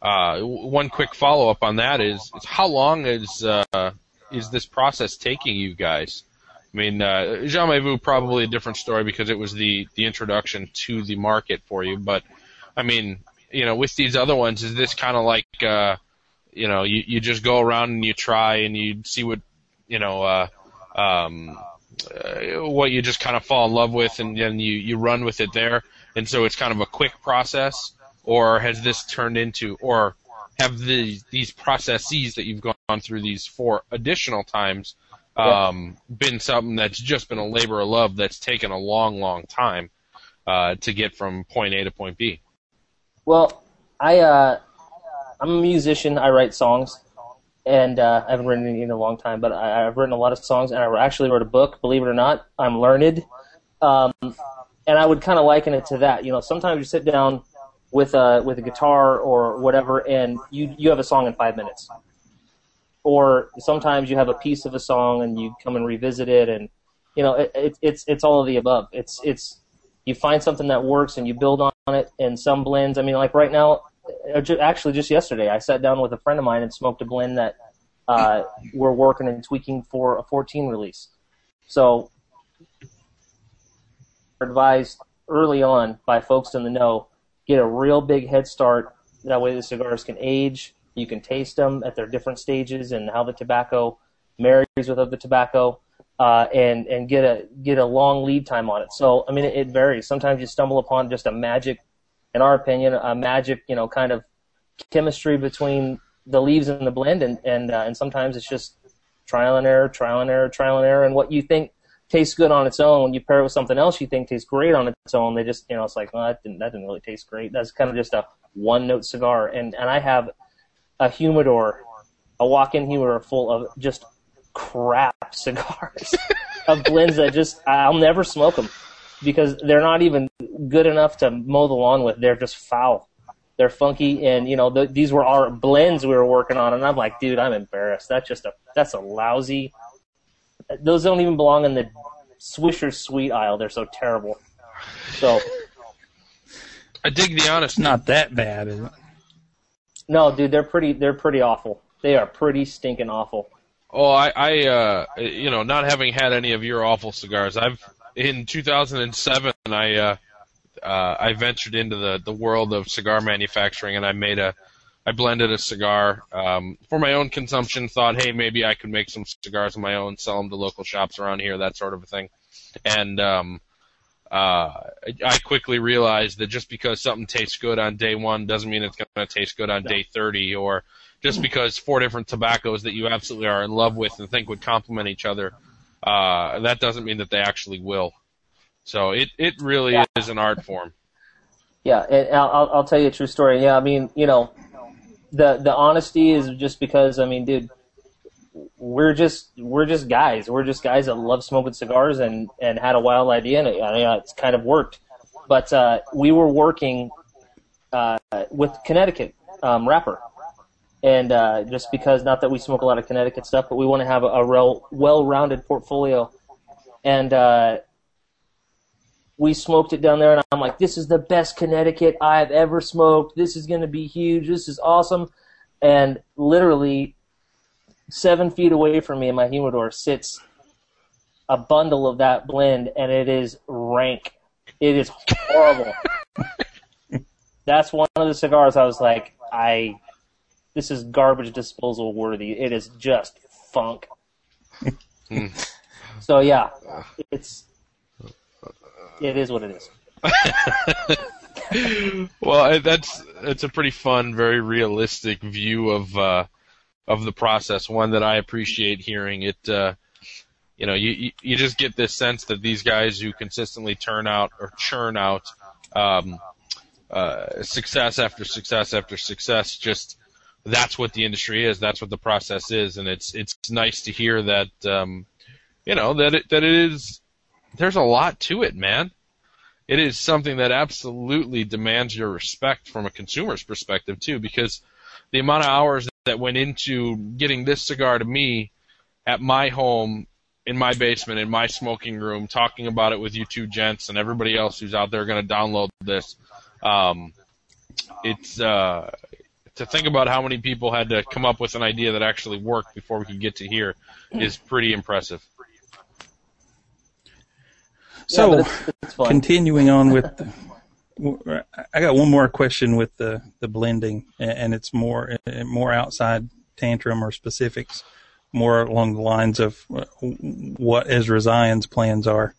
uh, one quick follow up on that is, is how long is uh, is this process taking you guys? I mean, uh, Jamais Vu probably a different story because it was the the introduction to the market for you, but I mean, you know, with these other ones, is this kind of like uh, you know, you you just go around and you try and you see what you know. Uh, um, uh, what you just kind of fall in love with and then you you run with it there, and so it's kind of a quick process, or has this turned into or have the these processes that you've gone through these four additional times um, been something that's just been a labor of love that's taken a long, long time uh, to get from point A to point B? Well, I uh, I'm a musician. I write songs, and uh, I haven't written any in a long time, but I, I've written a lot of songs, and I actually wrote a book. Believe it or not, I'm learned, um, and I would kind of liken it to that. You know, sometimes you sit down with a with a guitar or whatever, and you you have a song in five minutes, or sometimes you have a piece of a song and you come and revisit it, and you know, it, it, it's it's all of the above. It's it's you find something that works and you build on it, and some blends. I mean, like right now, uh, actually just yesterday, I sat down with a friend of mine and smoked a blend that uh, we're working and tweaking for a 14 release. So, advised early on by folks in the know, get a real big head start. That way, the cigars can age. You can taste them at their different stages and how the tobacco marries with other tobacco, uh, and and get a get a long lead time on it. So, I mean, it, it varies. Sometimes you stumble upon just a magic, in our opinion, a magic, you know, kind of chemistry between the leaves and the blend, and and uh, and sometimes it's just trial and error, trial and error, trial and error, and what you think tastes good on its own you pair it with something else you think tastes great on its own, they just you know it's like well, that didn't that didn't really taste great. That's kind of just a one note cigar, and and I have a humidor, a walk-in humidor full of just crap cigars of blends that just I'll never smoke them because they're not even good enough to mow the lawn with. They're just foul. They're funky, and you know th these were our blends we were working on, and I'm like, dude, I'm embarrassed. That's just a that's a lousy. Those don't even belong in the Swisher Sweet aisle. They're so terrible. So I dig the honesty. Not that bad, is it? no, dude, they're pretty they're pretty awful. They are pretty stinking awful. Oh, I, I, uh, you know, not having had any of your awful cigars, I've in 2007, I, uh, uh, I ventured into the the world of cigar manufacturing, and I made a, I blended a cigar um, for my own consumption. Thought, hey, maybe I could make some cigars of my own, sell them to local shops around here, that sort of a thing. And um, uh, I quickly realized that just because something tastes good on day one doesn't mean it's going to taste good on day 30, or just because four different tobaccos that you absolutely are in love with and think would complement each other, uh, that doesn't mean that they actually will. So it it really Yeah. is an art form. Yeah, and I'll, I'll- I'll tell you a true story. Yeah, I mean, you know, the the honesty is just because I mean, dude, we're just we're just guys. We're just guys that love smoking cigars and and had a wild idea, and it, I mean, it's kind of worked. But uh, we were working uh, with Connecticut um, wrapper, and uh, just because not that we smoke a lot of Connecticut stuff, but we want to have a, a real well-rounded portfolio, and. Uh, we smoked it down there, and I'm like, this is the best Connecticut I've ever smoked. This is going to be huge. This is awesome. And literally, seven feet away from me in my humidor sits a bundle of that blend, and it is rank. It is horrible. That's one of the cigars I was like, I, this is garbage disposal worthy. It is just funk. Hmm. so yeah, it's, it is what it is. Well, that's that's a pretty fun, very realistic view of uh, of the process. One that I appreciate hearing. It, uh, you know, you- you just get this sense that these guys who consistently turn out or churn out um, uh, success after success after success, just that's what the industry is. That's what the process is, and it's it's nice to hear that um, you know that it, that it is. There's a lot to it, man it is something that absolutely demands your respect from a consumer's perspective too, because the amount of hours that went into getting this cigar to me at my home, in my basement, in my smoking room, talking about it with you two gents and everybody else who's out there going to download this. Um, it's uh, to think about how many people had to come up with an idea that actually worked before we could get to here is pretty impressive. So, yeah, it's, it's continuing on with, the, I got one more question with the the blending, and it's more more outside tantrum or specifics. more along the lines of uh, what Ezra Zion's plans are.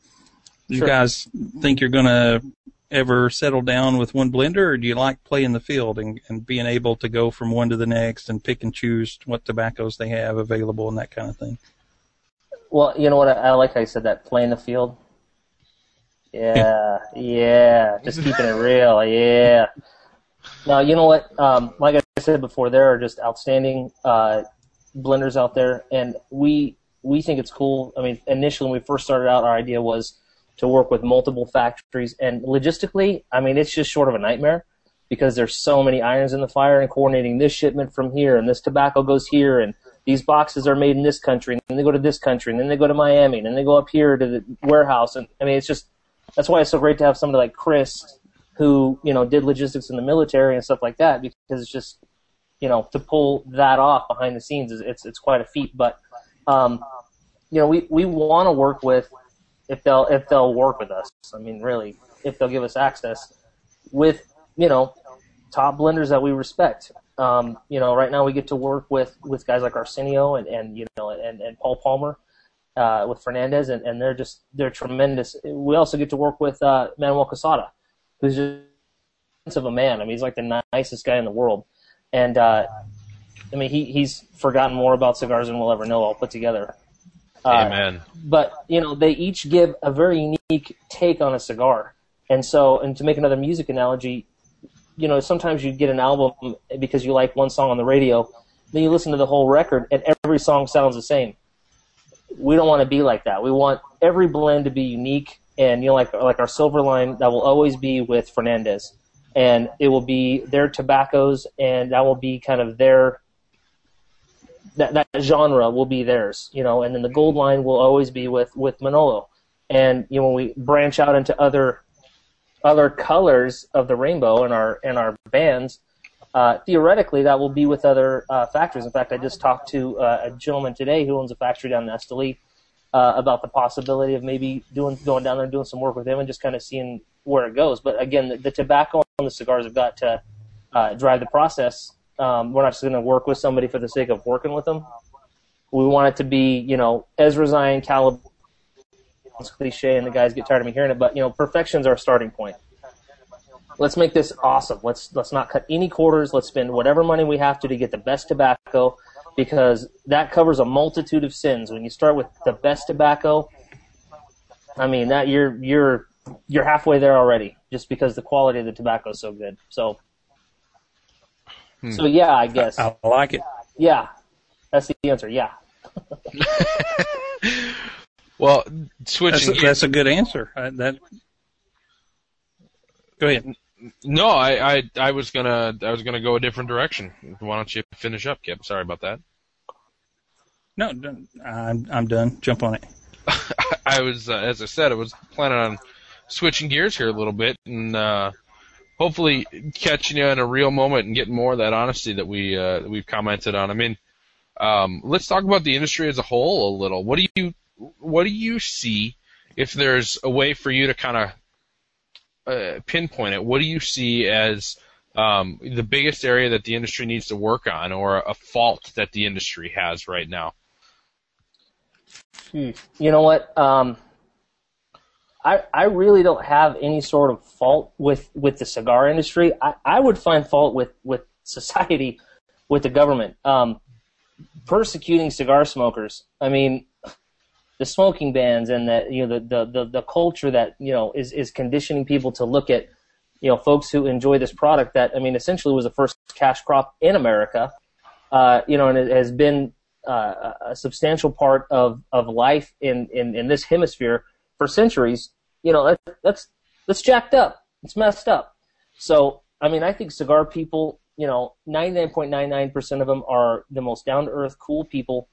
Do you guys think you're going to ever settle down with one blender, or do you like playing the field and, and being able to go from one to the next and pick and choose what tobaccos they have available and that kind of thing? Well, you know what? I, I like how you said that. Playing the field. Yeah, yeah. Just keeping it real. Yeah. Now, you know what? Um, like I said before, there are just outstanding uh, blenders out there, and we we think it's cool. I mean, initially when we first started out, our idea was to work with multiple factories, and logistically, I mean, it's just short of a nightmare because there's so many irons in the fire and coordinating this shipment from here, and this tobacco goes here, and these boxes are made in this country, and then they go to this country, and then they go to Miami, and then they go up here to the warehouse, and I mean, it's just that's why it's so great to have somebody like Chris, who you know did logistics in the military and stuff like that, because it's just you know to pull that off behind the scenes is it's it's quite a feat. But um, you know, we we want to work with if they'll if they'll work with us. I mean, really, if they'll give us access with you know top blenders that we respect. Um, you know, right now we get to work with with guys like Arsenio and and you know and and Paul Palmer. Uh, with Fernandez, and, and they're just they're tremendous. We also get to work with uh, Manuel Quesada, who's just of a man. I mean, he's like the nicest guy in the world, and uh, I mean, he he's forgotten more about cigars than we'll ever know all put together. Uh, Amen. but you know they each give a very unique take on a cigar and so and to make another music analogy you know sometimes you get an album because you like one song on the radio then you listen to the whole record and every song sounds the same we don't want to be like that we want every blend to be unique and you know like like our silver line that will always be with fernandez and it will be their tobaccos and that will be kind of their that, that genre will be theirs, you know, and then the gold line will always be with, with Manolo. And, you know, when we branch out into other, other colors of the rainbow in our, in our bands, uh, theoretically that will be with other, uh, factories. In fact, I just talked to uh, a gentleman today who owns a factory down in Esteli, uh, about the possibility of maybe doing, going down there and doing some work with him and just kind of seeing where it goes. But again, the, the tobacco and the cigars have got to, uh, drive the process um, we're not just going to work with somebody for the sake of working with them. We want it to be, you know, Ezra Zion, Calib. It's cliche, and the guys get tired of me hearing it, but you know, perfection's our starting point. Let's make this awesome. Let's let's not cut any quarters. Let's spend whatever money we have to to get the best tobacco, because that covers a multitude of sins. When you start with the best tobacco, I mean that you're you're you're halfway there already, just because the quality of the tobacco is so good. So. So yeah, I guess. I like it. Yeah, that's the answer. Yeah. Well, That's, switching. that's a good answer. Uh, that. Go ahead. No, I, I I was gonna I was gonna go a different direction. Why don't you finish up, Kip? Sorry about that. No, I'm I'm done. Jump on it. I was, uh, as I said, I was planning on switching gears here a little bit and uh, hopefully catching you in a real moment and getting more of that honesty that we uh, we've commented on. I mean, um, let's talk about the industry as a whole a little. What do you what do you see if there's a way for you to kind of uh, pinpoint it? What do you see as um, the biggest area that the industry needs to work on, or a fault that the industry has right now? You know what? Um, I I really don't have any sort of fault with with the cigar industry. I, I would find fault with with society, with the government, um, persecuting cigar smokers. I mean, the smoking bans and that you know the, the the the culture that you know is is conditioning people to look at you know folks who enjoy this product that I mean essentially was the first cash crop in America. Uh, you know, and it has been uh, a substantial part of, of life in, in, in this hemisphere for centuries, you know, that, that's, that's jacked up. It's messed up. So, I mean, I think cigar people, you know, 99.99% of them are the most down to earth, cool people,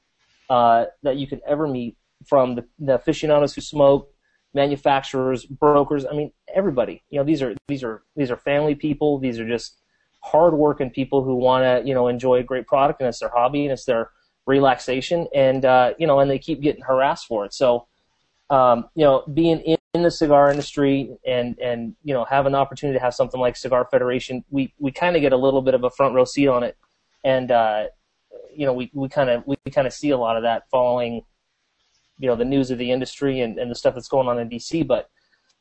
uh, that you could ever meet from the, the aficionados who smoke, manufacturers, brokers. I mean, everybody, you know, these are, these are, these are family people. These are just hardworking people who want to, you know, enjoy a great product and it's their hobby and it's their, relaxation and uh, you know and they keep getting harassed for it so um, you know being in, in the cigar industry and and you know have an opportunity to have something like cigar federation we we kind of get a little bit of a front row seat on it and uh, you know, we we kind of we kind of see a lot of that following, you know, the news of the industry and, and the stuff that's going on in DC. But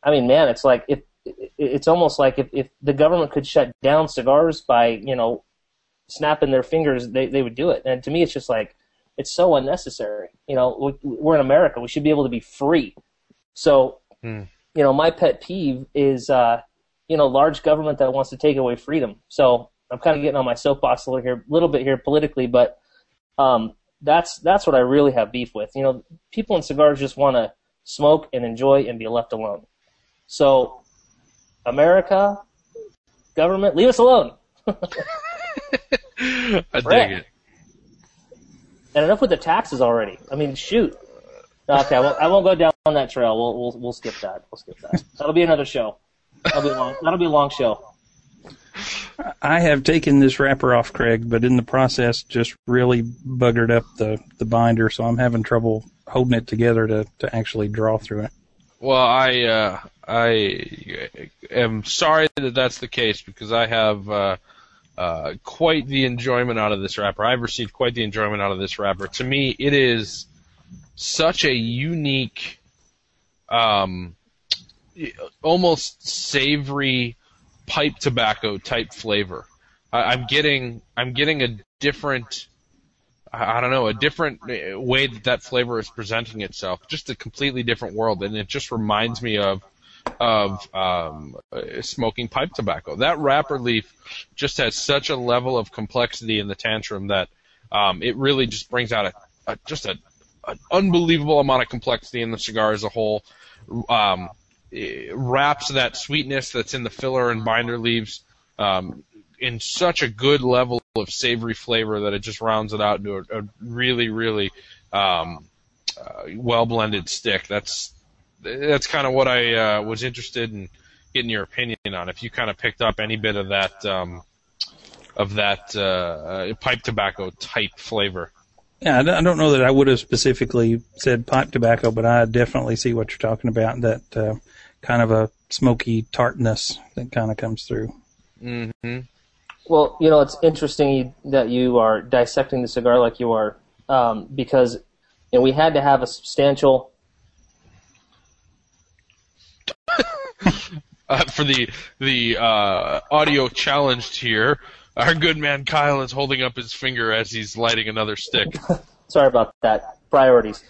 I mean, man, it's like if it's almost like if, if the government could shut down cigars by you know snapping their fingers, they they would do it. And to me, it's just like it's so unnecessary. You know, we, we're in America; we should be able to be free. So, Hmm. you know, my pet peeve is uh, you know large government that wants to take away freedom. So I'm kind of getting on my soapbox a little here, a little bit here politically, but um, that's that's what I really have beef with. You know, people in cigars just want to smoke and enjoy and be left alone. So, America, government, leave us alone. I dig it. And enough with the taxes already. I mean, shoot. Okay, I won't, I won't go down that trail. We'll, we'll we'll skip that. We'll skip that. That'll be another show. That'll be long. That'll be a long show. I have taken this wrapper off, Craig, but in the process, just really buggered up the the binder, so I'm having trouble holding it together to to actually draw through it. Well, I uh, I am sorry that that's the case because I have uh, uh, quite the enjoyment out of this wrapper. I've received quite the enjoyment out of this wrapper. To me, it is such a unique, um, almost savory pipe tobacco type flavor. I, I'm getting I'm getting a different. I don't know, a different uh, way that that flavor is presenting itself, just a completely different world, and it just reminds me of of um, uh, smoking pipe tobacco. That wrapper leaf just has such a level of complexity in the tantrum that um, it really just brings out a, a just a an unbelievable amount of complexity in the cigar as a whole. Um, wraps that sweetness that's in the filler and binder leaves um, in such a good level of savory flavor that it just rounds it out into a, a really, really um, uh, well blended stick. That's that's kind of what I uh, was interested in getting your opinion on. If you kind of picked up any bit of that um, of that uh, uh, pipe tobacco type flavor. Yeah, I don't know that I would have specifically said pipe tobacco, but I definitely see what you're talking about. That uh, kind of a smoky tartness that kind of comes through. hmm Well, you know, it's interesting that you are dissecting the cigar like you are, um, because you know, we had to have a substantial. Uh, for the the uh, audio challenged here, our good man Kyle is holding up his finger as he's lighting another stick. Sorry about that. Priorities.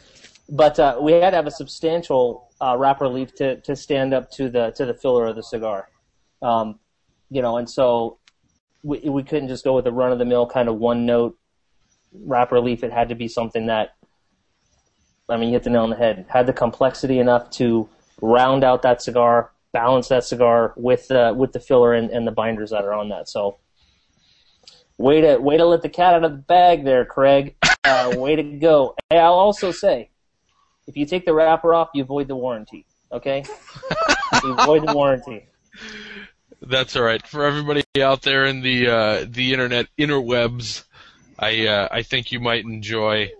But uh, we had to have a substantial uh, wrapper leaf to, to stand up to the to the filler of the cigar. Um, you know, and so we we couldn't just go with a run of the mill kind of one note wrapper leaf. It had to be something that I mean, you hit the nail on the head. Had the complexity enough to round out that cigar, balance that cigar with the with the filler and, and the binders that are on that. So way to way to let the cat out of the bag there, Craig. Uh, way to go. I'll also say, if you take the wrapper off, you void the warranty. Okay, you void the warranty. That's all right. For everybody out there in the uh, the internet interwebs, I uh, I think you might enjoy.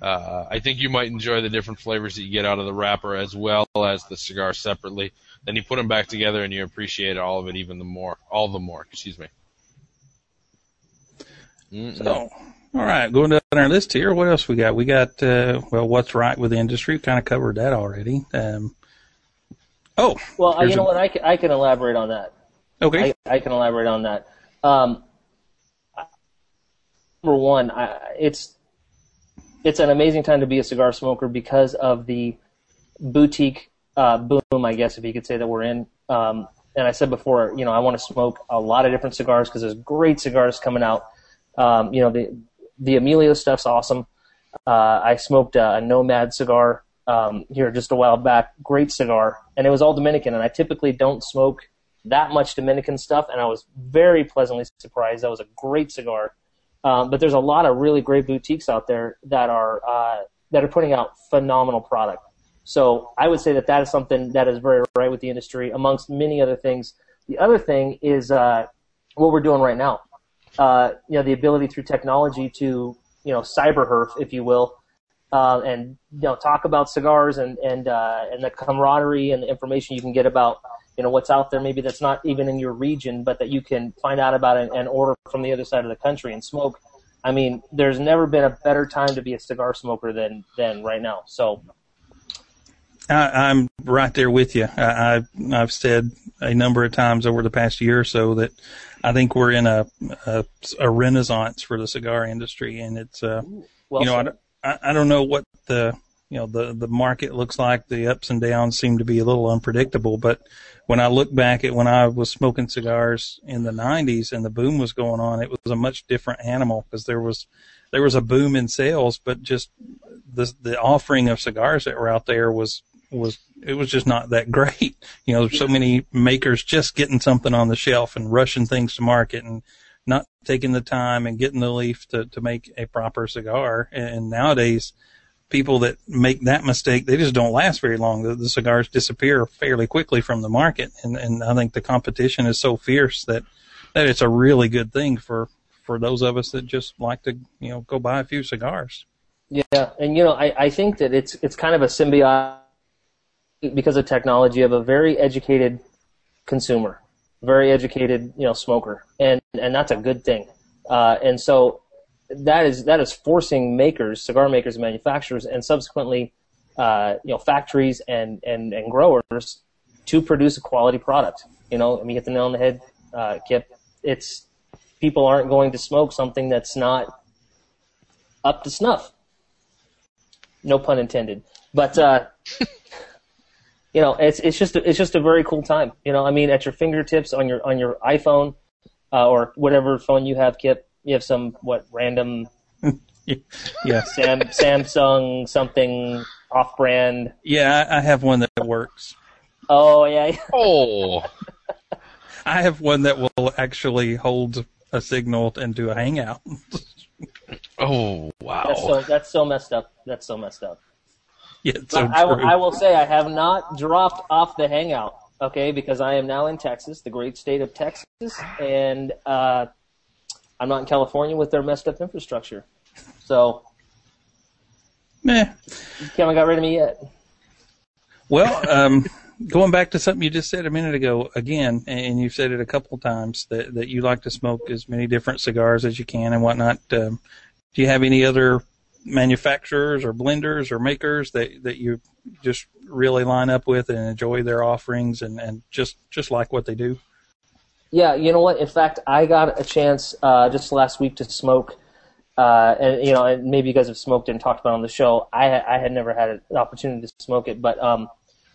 Uh, I think you might enjoy the different flavors that you get out of the wrapper as well as the cigar separately. Then you put them back together and you appreciate all of it even the more, all the more. Excuse me. Mm-mm. So, all right, going down our list here. What else we got? We got uh, well, what's right with the industry? We kind of covered that already. Um, oh, Well, you know a- what? I can, I can elaborate on that. okay. I, I can elaborate on that. Um, number one, I, it's it's an amazing time to be a cigar smoker because of the boutique uh, boom, I guess, if you could say that we're in. Um, and I said before, you know, I want to smoke a lot of different cigars because there's great cigars coming out. Um, you know, the the Emilio stuff's awesome. Uh, I smoked a, a Nomad cigar um, here just a while back. Great cigar, and it was all Dominican. And I typically don't smoke that much Dominican stuff, and I was very pleasantly surprised. That was a great cigar. Um, but there's a lot of really great boutiques out there that are uh, that are putting out phenomenal product. So I would say that that is something that is very right with the industry, amongst many other things. The other thing is uh, what we're doing right now. Uh, you know, the ability through technology to you know cyber herf, if you will, uh, and you know talk about cigars and and uh, and the camaraderie and the information you can get about you know what's out there maybe that's not even in your region but that you can find out about and, and order from the other side of the country and smoke I mean, there's never been a better time to be a cigar smoker than than right now. So I, I'm right there with you. I, I've said a number of times over the past year or so that I think we're in a a, a renaissance for the cigar industry, and it's uh, well, you know I, said. don't- I, I don't know what the you know the the market looks like. The ups and downs seem to be a little unpredictable. But when I look back at when I was smoking cigars in the '90s and the boom was going on, it was a much different animal because there was there was a boom in sales, but just the the offering of cigars that were out there was was it was just not that great. You know, there's so many makers just getting something on the shelf and rushing things to market and not taking the time and getting the leaf to, to make a proper cigar. And nowadays, people that make that mistake, they just don't last very long. The, the cigars disappear fairly quickly from the market. And, and I think the competition is so fierce that, that it's a really good thing for, for those of us that just like to, you know, go buy a few cigars. Yeah, and you know, I, I think that it's it's kind of a symbiote because of technology of a very educated consumer, very educated, you know, smoker, and and that's a good thing. Uh, and so that is that is forcing makers, cigar makers, manufacturers, and subsequently, uh, you know, factories and and and growers to produce a quality product. You know, I mean, hit the nail on the head, uh, Kip. It's people aren't going to smoke something that's not up to snuff. No pun intended. But uh, you know, it's it's just a, it's just a very cool time. You know, I mean, at your fingertips on your on your iPhone uh, or whatever phone you have, Kip. You have some what random Yes. Sam Samsung something off brand. Yeah, I, I have one that works. Oh yeah, Oh, I have one that will actually hold a signal and do a hangout. oh, wow. that's so that's so messed up. That's so messed up. yeah, so I, will-. I will say I have not dropped off the hangout, okay, because I am now in Texas, the great state of Texas, and uh, I'm not in California with their messed up infrastructure. So Meh. you haven't got rid of me yet. Well, um, going back to something you just said a minute ago, again, and you've said it a couple times that that you like to smoke as many different cigars as you can and whatnot. Um, do you have any other manufacturers or blenders or makers that that you just really line up with and enjoy their offerings and and just just like what they do? Yeah, you know what? In fact, I got a chance uh, just last week to smoke, uh, and you know, and maybe you guys have smoked and talked about it on the show. I I had never had an opportunity to smoke it, but um,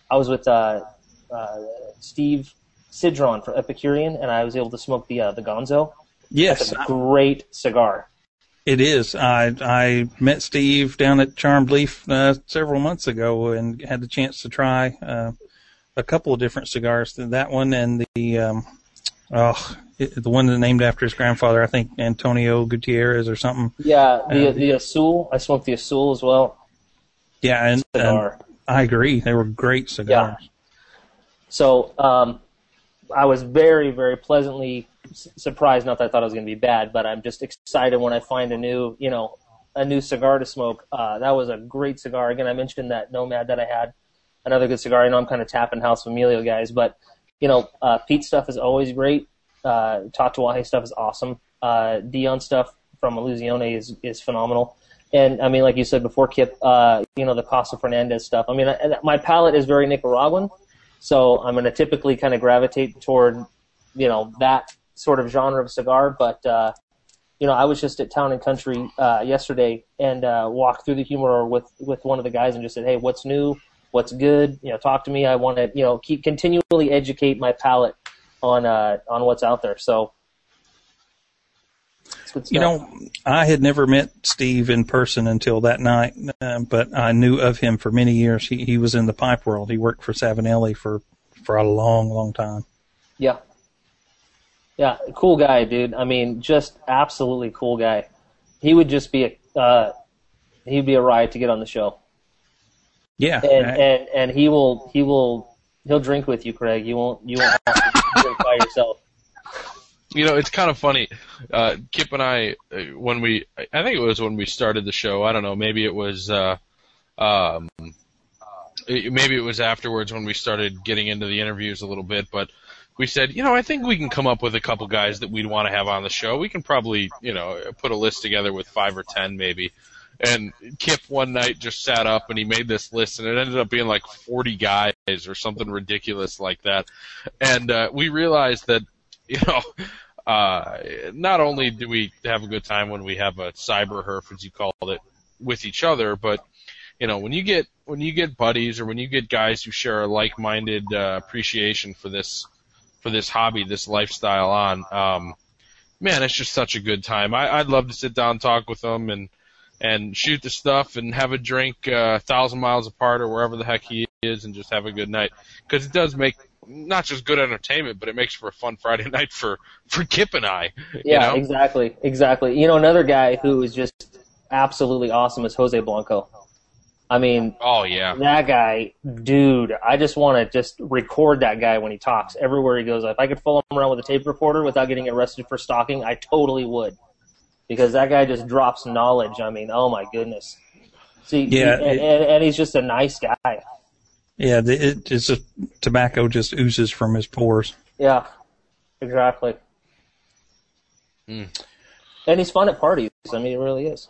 I was with uh, uh, Steve Sidron for Epicurean, and I was able to smoke the uh, the Gonzo. Yes, great cigar. It is. I I met Steve down at Charmed Leaf uh, several months ago and had the chance to try uh, a couple of different cigars. That one and the um, oh, it, the one named after his grandfather. I think Antonio Gutierrez or something. Yeah, the Uh, the Azul. I smoked the Azul as well. Yeah, and, and I agree. They were great cigars. Yeah. So um, I was very, very pleasantly surprised. Not that I thought it was going to be bad, but I'm just excited when I find a new, you know, a new cigar to smoke. Uh, that was a great cigar. Again, I mentioned that Nomad that I had. Another good cigar. I know I'm kind of tapping House Familia guys, but you know, uh, Pete stuff is always great. Uh, Tatuaje stuff is awesome. Uh, Dion stuff from Illusione is is phenomenal. And I mean, like you said before, Kip, uh, you know, the Casa Fernandez stuff. I mean, I, my palate is very Nicaraguan, so I'm going to typically kind of gravitate toward, you know, that sort of genre of cigar. But, uh, you know, I was just at Town and Country uh, yesterday and uh, walked through the humidor with, with one of the guys and just said, hey, what's new? What's good? You know, talk to me. I want to, you know, keep continually educate my palate on uh, on what's out there. So, You know, I had never met Steve in person until that night, uh, but I knew of him for many years. He he was in the pipe world. He worked for Savinelli for for a long, long time. Yeah. Yeah, cool guy, dude. I mean, just absolutely cool guy. He would just be a uh, he'd be a riot to get on the show. Yeah, And I- and and he will he will he'll drink with you, Craig. You won't you won't have to drink by yourself. You know, it's kind of funny. Uh, Kip and I, uh, when we, I think it was when we started the show. I don't know. Maybe it was, uh, um, maybe it was afterwards when we started getting into the interviews a little bit. But we said, you know, I think we can come up with a couple guys that we'd want to have on the show. We can probably, you know, put a list together with five or ten maybe. And Kip one night just sat up and he made this list and it ended up being like 40 guys or something ridiculous like that. And, uh, we realized that, you know, uh, not only do we have a good time when we have a cyber herf, as you called it, with each other, but, you know, when you get, when you get buddies or when you get guys who share a like-minded, uh, appreciation for this, for this hobby, this lifestyle on, um, man, it's just such a good time. I, I'd love to sit down and talk with them and, and shoot the stuff and have a drink uh, a thousand miles apart or wherever the heck he is and just have a good night because it does make not just good entertainment but it makes for a fun Friday night for for Kip and I. Yeah, know? exactly, exactly. You know, another guy who is just absolutely awesome is Jose Blanco. I mean, oh yeah, that guy, dude. I just want to just record that guy when he talks everywhere he goes. If I could follow him around with a tape recorder without getting arrested for stalking, I totally would because that guy just drops knowledge. I mean, oh my goodness. See, yeah, he, and, and, and, he's just a nice guy. Yeah, it, it's just tobacco just oozes from his pores. Yeah, exactly. Mm. And he's fun at parties. I mean, he really is.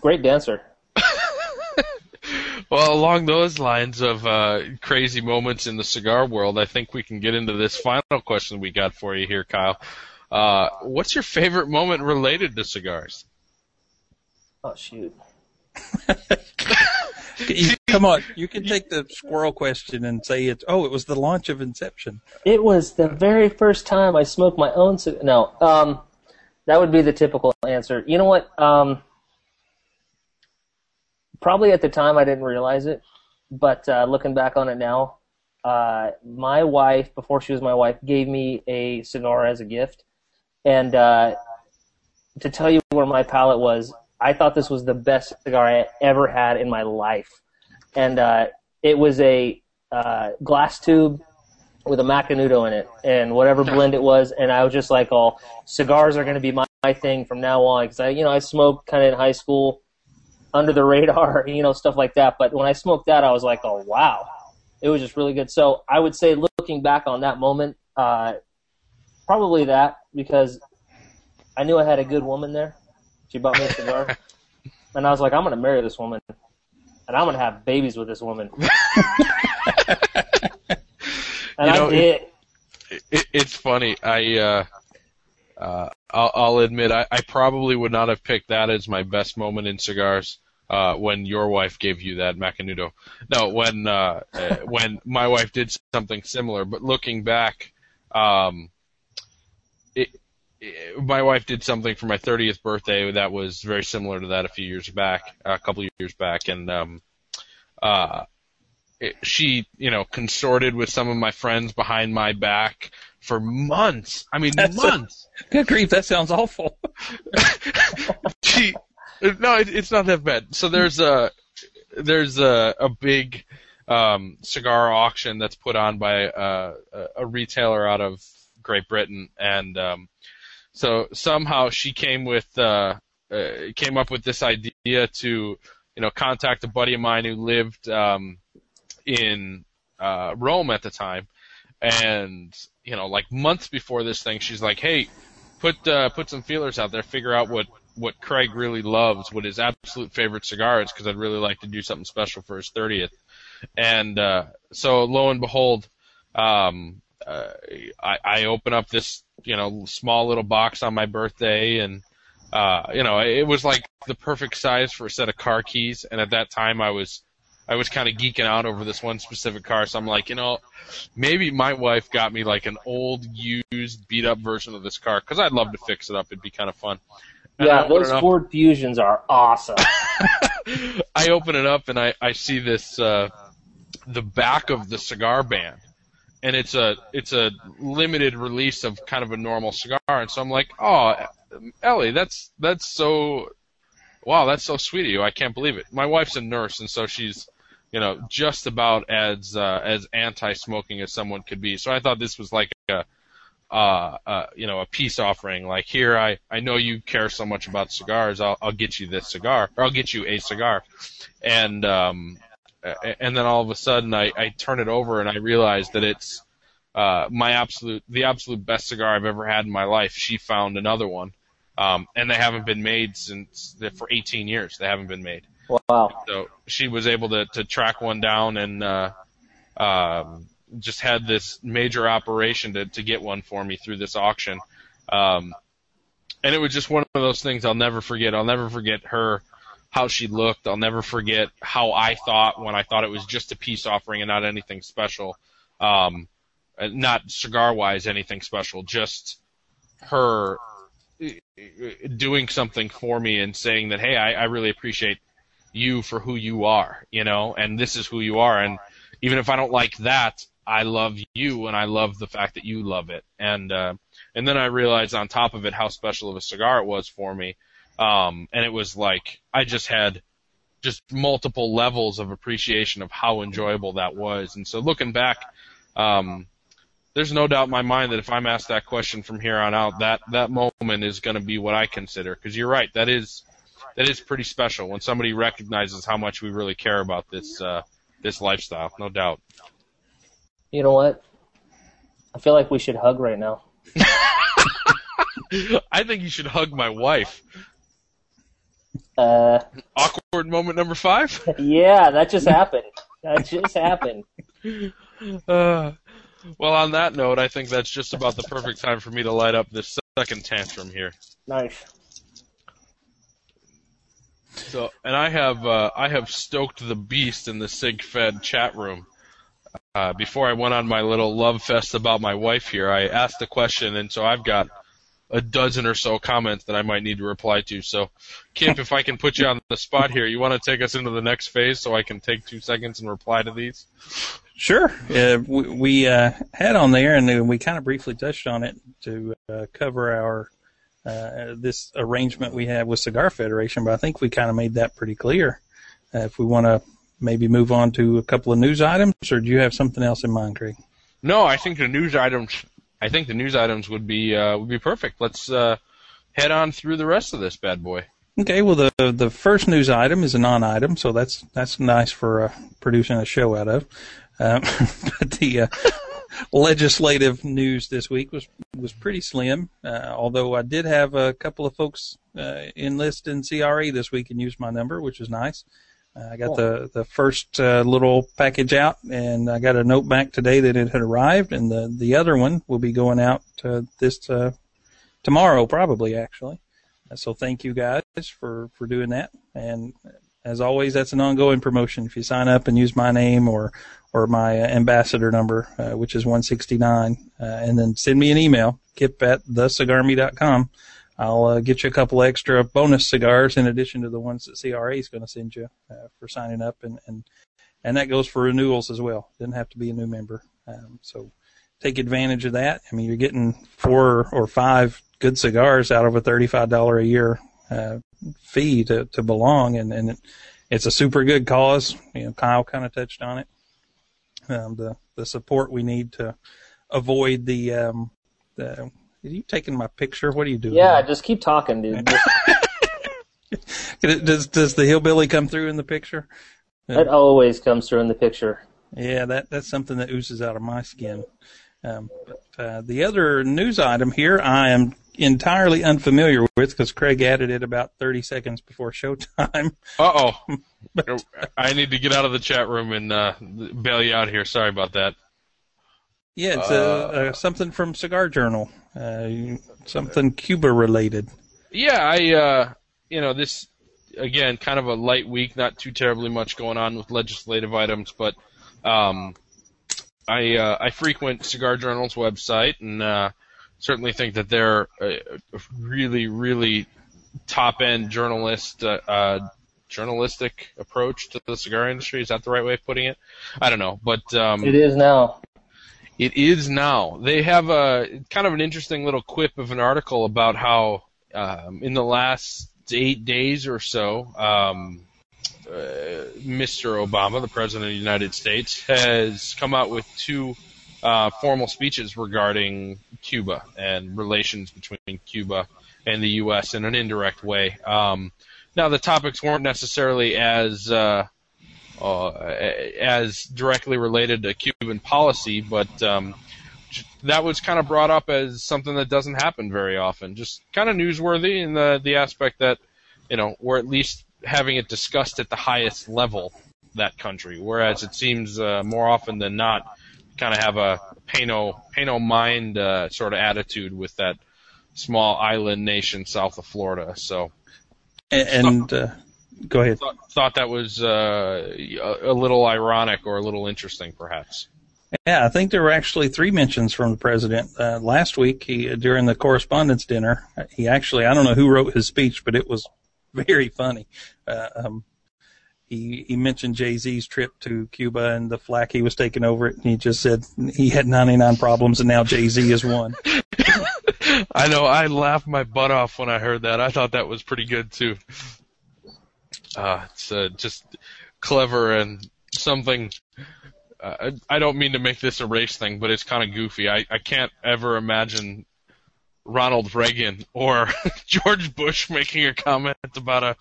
Great dancer. well, along those lines of uh, crazy moments in the cigar world, I think we can get into this final question we got for you here, Kyle. Uh, what's your favorite moment related to cigars? Oh shoot. Come on, you can take the squirrel question and say it's oh, it was the launch of Inception. It was the very first time I smoked my own cigar. No, um, that would be the typical answer. You know what? Um, probably at the time I didn't realize it, but uh, looking back on it now, uh, my wife, before she was my wife, gave me a cigar as a gift, and uh, to tell you where my palate was, I thought this was the best cigar I ever had in my life. And uh, it was a uh, glass tube with a Macanudo in it and whatever blend it was. And I was just like, oh, cigars are going to be my, my thing from now on. Because I, you know, I smoked kind of in high school under the radar, you know, stuff like that. But when I smoked that, I was like, oh, wow. It was just really good. So I would say looking back on that moment, uh, Probably that because I knew I had a good woman there. She bought me a cigar, and I was like, I'm gonna marry this woman, and I'm gonna have babies with this woman. and you know, I did. It, it, it's funny. I uh, uh, I'll, I'll admit I, I probably would not have picked that as my best moment in cigars. Uh, when your wife gave you that Macanudo. No, when uh, when my wife did something similar. But looking back, um, my wife did something for my 30th birthday that was very similar to that a few years back, a couple of years back, and um, uh, it, she, you know, consorted with some of my friends behind my back for months. I mean, That's months. A, good grief, that sounds awful. she, no, it, it's not that bad. So there's a there's a a big um, cigar auction that's put on by uh, a retailer out of Great Britain, and um, so somehow she came with uh, uh, came up with this idea to you know contact a buddy of mine who lived um, in uh, Rome at the time, and you know like months before this thing, she's like, hey, put uh, put some feelers out there, figure out what what Craig really loves, what his absolute favorite cigar is, because I'd really like to do something special for his 30th. And uh, so lo and behold, um, uh, I, I open up this you know small little box on my birthday and uh, you know it was like the perfect size for a set of car keys. And at that time I was I was kind of geeking out over this one specific car. So I'm like you know maybe my wife got me like an old used beat up version of this car because I'd love to fix it up. It'd be kind of fun. And yeah those Ford Fusions are awesome. I open it up and I I see this uh, the back of the cigar band and it's a it's a limited release of kind of a normal cigar, and so I'm like, oh, Ellie, that's that's so, wow, that's so sweet of you. I can't believe it. My wife's a nurse, and so she's, you know, just about as uh, as anti-smoking as someone could be. So I thought this was like a, uh, uh, you know, a peace offering. Like here, I I know you care so much about cigars. I'll I'll get you this cigar, or I'll get you a cigar, and um, and then all of a sudden I, I turn it over and I realize that it's uh, my absolute the absolute best cigar I've ever had in my life. She found another one, um, and they haven't been made since for 18 years. They haven't been made. Wow. So she was able to to track one down and uh, um, just had this major operation to to get one for me through this auction. Um, and it was just one of those things I'll never forget. I'll never forget her how she looked. I'll never forget how I thought when I thought it was just a peace offering and not anything special. Um, uh, not cigar wise anything special, just her uh, doing something for me and saying that, hey, I, I really appreciate you for who you are, you know, and this is who you are. And even if I don't like that, I love you and I love the fact that you love it. And, uh, and then I realized on top of it how special of a cigar it was for me. Um, and it was like, I just had just multiple levels of appreciation of how enjoyable that was. And so looking back, um, there's no doubt in my mind that if I'm asked that question from here on out, that, that moment is going to be what I consider. Cause you're right. That is, that is pretty special when somebody recognizes how much we really care about this, uh, this lifestyle. No doubt. You know what? I feel like we should hug right now. I think you should hug my wife. Uh, Awkward moment number five. yeah, that just happened. That just happened. Uh, well, on that note, I think that's just about the perfect time for me to light up this second tantrum here. Nice. So, and I have uh, I have stoked the beast in the CigFed chat room. Uh, before I went on my little love fest about my wife here, I asked a question, and so I've got a dozen or so comments that I might need to reply to. So, Kip, if I can put you on the spot here, you want to take us into the next phase so I can take two seconds and reply to these? Sure. Uh, we we uh, had on there, and we kind of briefly touched on it to uh, cover our uh, this arrangement we have with Cigar Federation, but I think we kind of made that pretty clear. Uh, if we want to maybe move on to a couple of news items, or do you have something else in mind, Craig? No, I think the news items. I think the news items would be uh, would be perfect. Let's uh, head on through the rest of this bad boy. Okay, well the the first news item is a non-item, so that's that's nice for uh, producing a show out of. Um, but the uh, legislative news this week was was pretty slim. Uh, although I did have a couple of folks uh, enlist in CRA this week and use my number, which was nice. Uh, I got Cool. the the first uh, little package out, and I got a note back today that it had arrived, and the the other one will be going out uh, this uh, tomorrow, probably actually. Uh, So thank you guys for for doing that, and as always, that's an ongoing promotion. If you sign up and use my name or or my uh, ambassador number, uh, which is 169, uh, and then send me an email, kip at thecigarme.com. I'll uh, get you a couple extra bonus cigars in addition to the ones that CRA is going to send you uh, for signing up, and, and and that goes for renewals as well. Doesn't have to be a new member. Um, so take advantage of that. I mean, you're getting four or five good cigars out of a $35 a year uh, fee to, to belong, and, and it, it's a super good cause. You know, Kyle kind of touched on it. Um, the the support we need to avoid the um, the. Are you taking my picture? What are you doing? Yeah, just keep talking, dude. Just, Does does the hillbilly come through in the picture? that always comes through in the picture. Yeah, that that's something that oozes out of my skin. Um, but uh, the other news item here, I am entirely unfamiliar with because Craig added it about 30 seconds before showtime. Uh oh. I need to get out of the chat room and uh, bail you out here. Sorry about that. Yeah, it's uh, uh, something from Cigar Journal, uh, something Cuba related. Yeah, I uh, you know this again, kind of a light week, not too terribly much going on with legislative items, but um, I uh, I frequent Cigar Journal's website and uh, certainly think that they're a, a really really top end journalist uh, uh, journalistic approach to the cigar industry. Is that the right way of putting it? I don't know, but um, It is now. It is now. They have a kind of an interesting little quip of an article about how um, in the last eight days or so, um, uh, Mr. Obama, the President of the United States, has come out with two uh, formal speeches regarding Cuba and relations between Cuba and the U.S. in an indirect way. Um, now, the topics weren't necessarily as uh, uh, as directly related to Cuban policy, but um, that was kind of brought up as something that doesn't happen very often. Just kind of newsworthy in the the aspect that you know we're at least having it discussed at the highest level that country, whereas it seems uh, more often than not kind of have a pay no pay no mind uh, sort of attitude with that small island nation south of Florida. So And, and uh, go ahead. thought, thought that was uh, a, little ironic or a little interesting, perhaps. Yeah, I think there were actually three mentions from the president uh, last week. He during the correspondence dinner, he actually I don't know who wrote his speech, but it was very funny. Uh, um, he he mentioned Jay Z's trip to Cuba and the flack he was taking over it, and he just said he had 99 problems and now Jay Z is one. I know. I laughed my butt off when I heard that. I thought that was pretty good too. Uh, it's uh, just clever and something. Uh, I don't mean to make this a race thing, but it's kind of goofy. I, I can't ever imagine Ronald Reagan or George Bush making a comment about a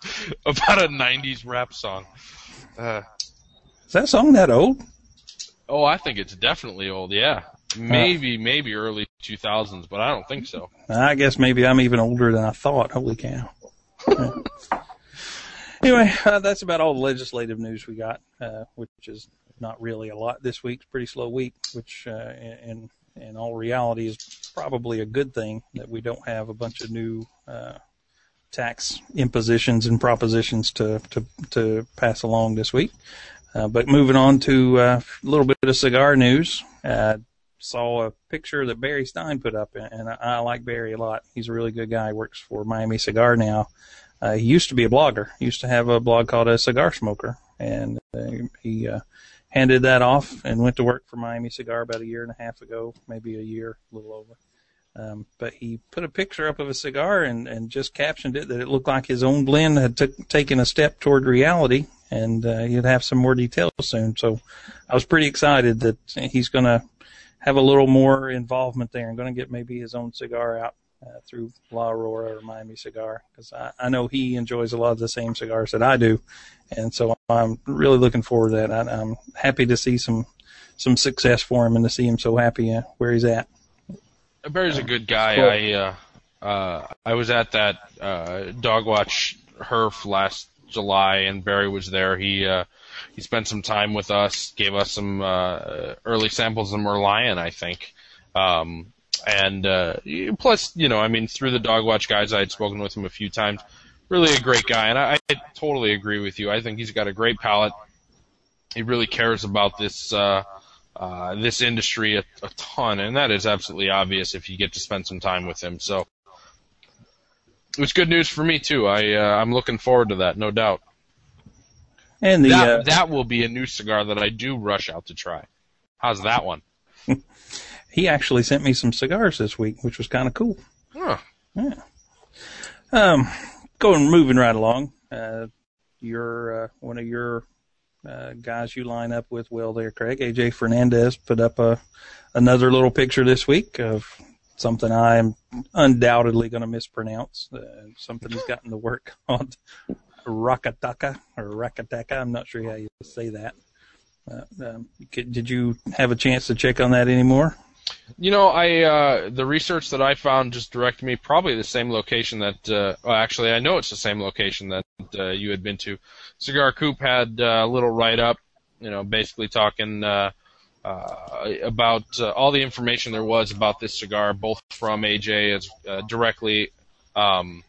about a '90s rap song. Uh, Is that song that old? oh, I think it's definitely old. Yeah, maybe maybe early 2000s, but I don't think so. I guess maybe I'm even older than I thought. Holy cow. Anyway, uh, that's about all the legislative news we got, uh, which is not really a lot this week. Pretty slow week, which uh, in, in all reality is probably a good thing that we don't have a bunch of new uh, tax impositions and propositions to, to, to pass along this week. Uh, but moving on to uh, a little bit of cigar news. Uh, saw a picture that Barry Stein put up, and I, I like Barry a lot. He's a really good guy. Works for Miami Cigar now. Uh, he used to be a blogger. He used to have a blog called a Cigar Smoker, and uh, he uh, handed that off and went to work for Miami Cigar about a year and a half ago, maybe a year, a little over. Um, but he put a picture up of a cigar and, and just captioned it that it looked like his own blend had t- taken a step toward reality, and uh, he'd have some more details soon. So I was pretty excited that he's going to have a little more involvement there and going to get maybe his own cigar out uh, through La Aurora or Miami Cigar because I, I know he enjoys a lot of the same cigars that I do, and so I'm really looking forward to that. I, I'm happy to see some some success for him and to see him so happy uh, where he's at. Barry's a good guy. Cool. I uh, uh, I was at that uh, dog watch herf last July, and Barry was there. He uh, he spent some time with us, gave us some uh, early samples of Merlion, I think. Um, and uh, plus, you know, I mean, through the dog watch guys, I had spoken with him a few times. Really a great guy, and I, I totally agree with you. I think he's got a great palate. He really cares about this. Uh, uh, this industry a, a ton, and that is absolutely obvious if you get to spend some time with him. So it was good news for me too. I uh, I'm looking forward to that, no doubt. And the that uh, that will be a new cigar that I do rush out to try. How's that one? He actually sent me some cigars this week, which was kind of cool. Huh. Yeah. Um, going moving right along. Uh, your uh, one of your uh, guys you line up with well there, Craig. AJ Fernandez put up a another little picture this week of something I am undoubtedly going to mispronounce. Uh, something he's gotten to work on. Rakataka or Rakataka. I'm not sure how you say that. Uh, um, did you have a chance to check on that anymore? You know, I uh, the research that I found just directed me probably the same location that. Uh, well, actually, I know it's the same location that uh, you had been to. Cigar Coop had uh, a little write up, you know, basically talking uh, uh, about uh, all the information there was about this cigar, both from AJ as uh, directly, um,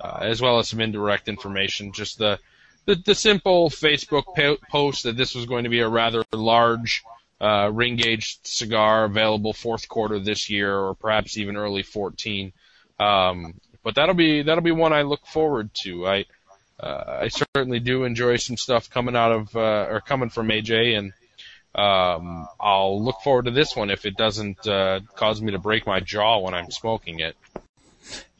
uh, as well as some indirect information. Just the the, the simple Facebook po- post that this was going to be a rather large uh, ring gauge cigar available fourth quarter this year, or perhaps even early 14. Um, but that'll be that'll be one I look forward to. I uh, I certainly do enjoy some stuff coming out of uh, or coming from AJ, and um, I'll look forward to this one if it doesn't uh, cause me to break my jaw when I'm smoking it.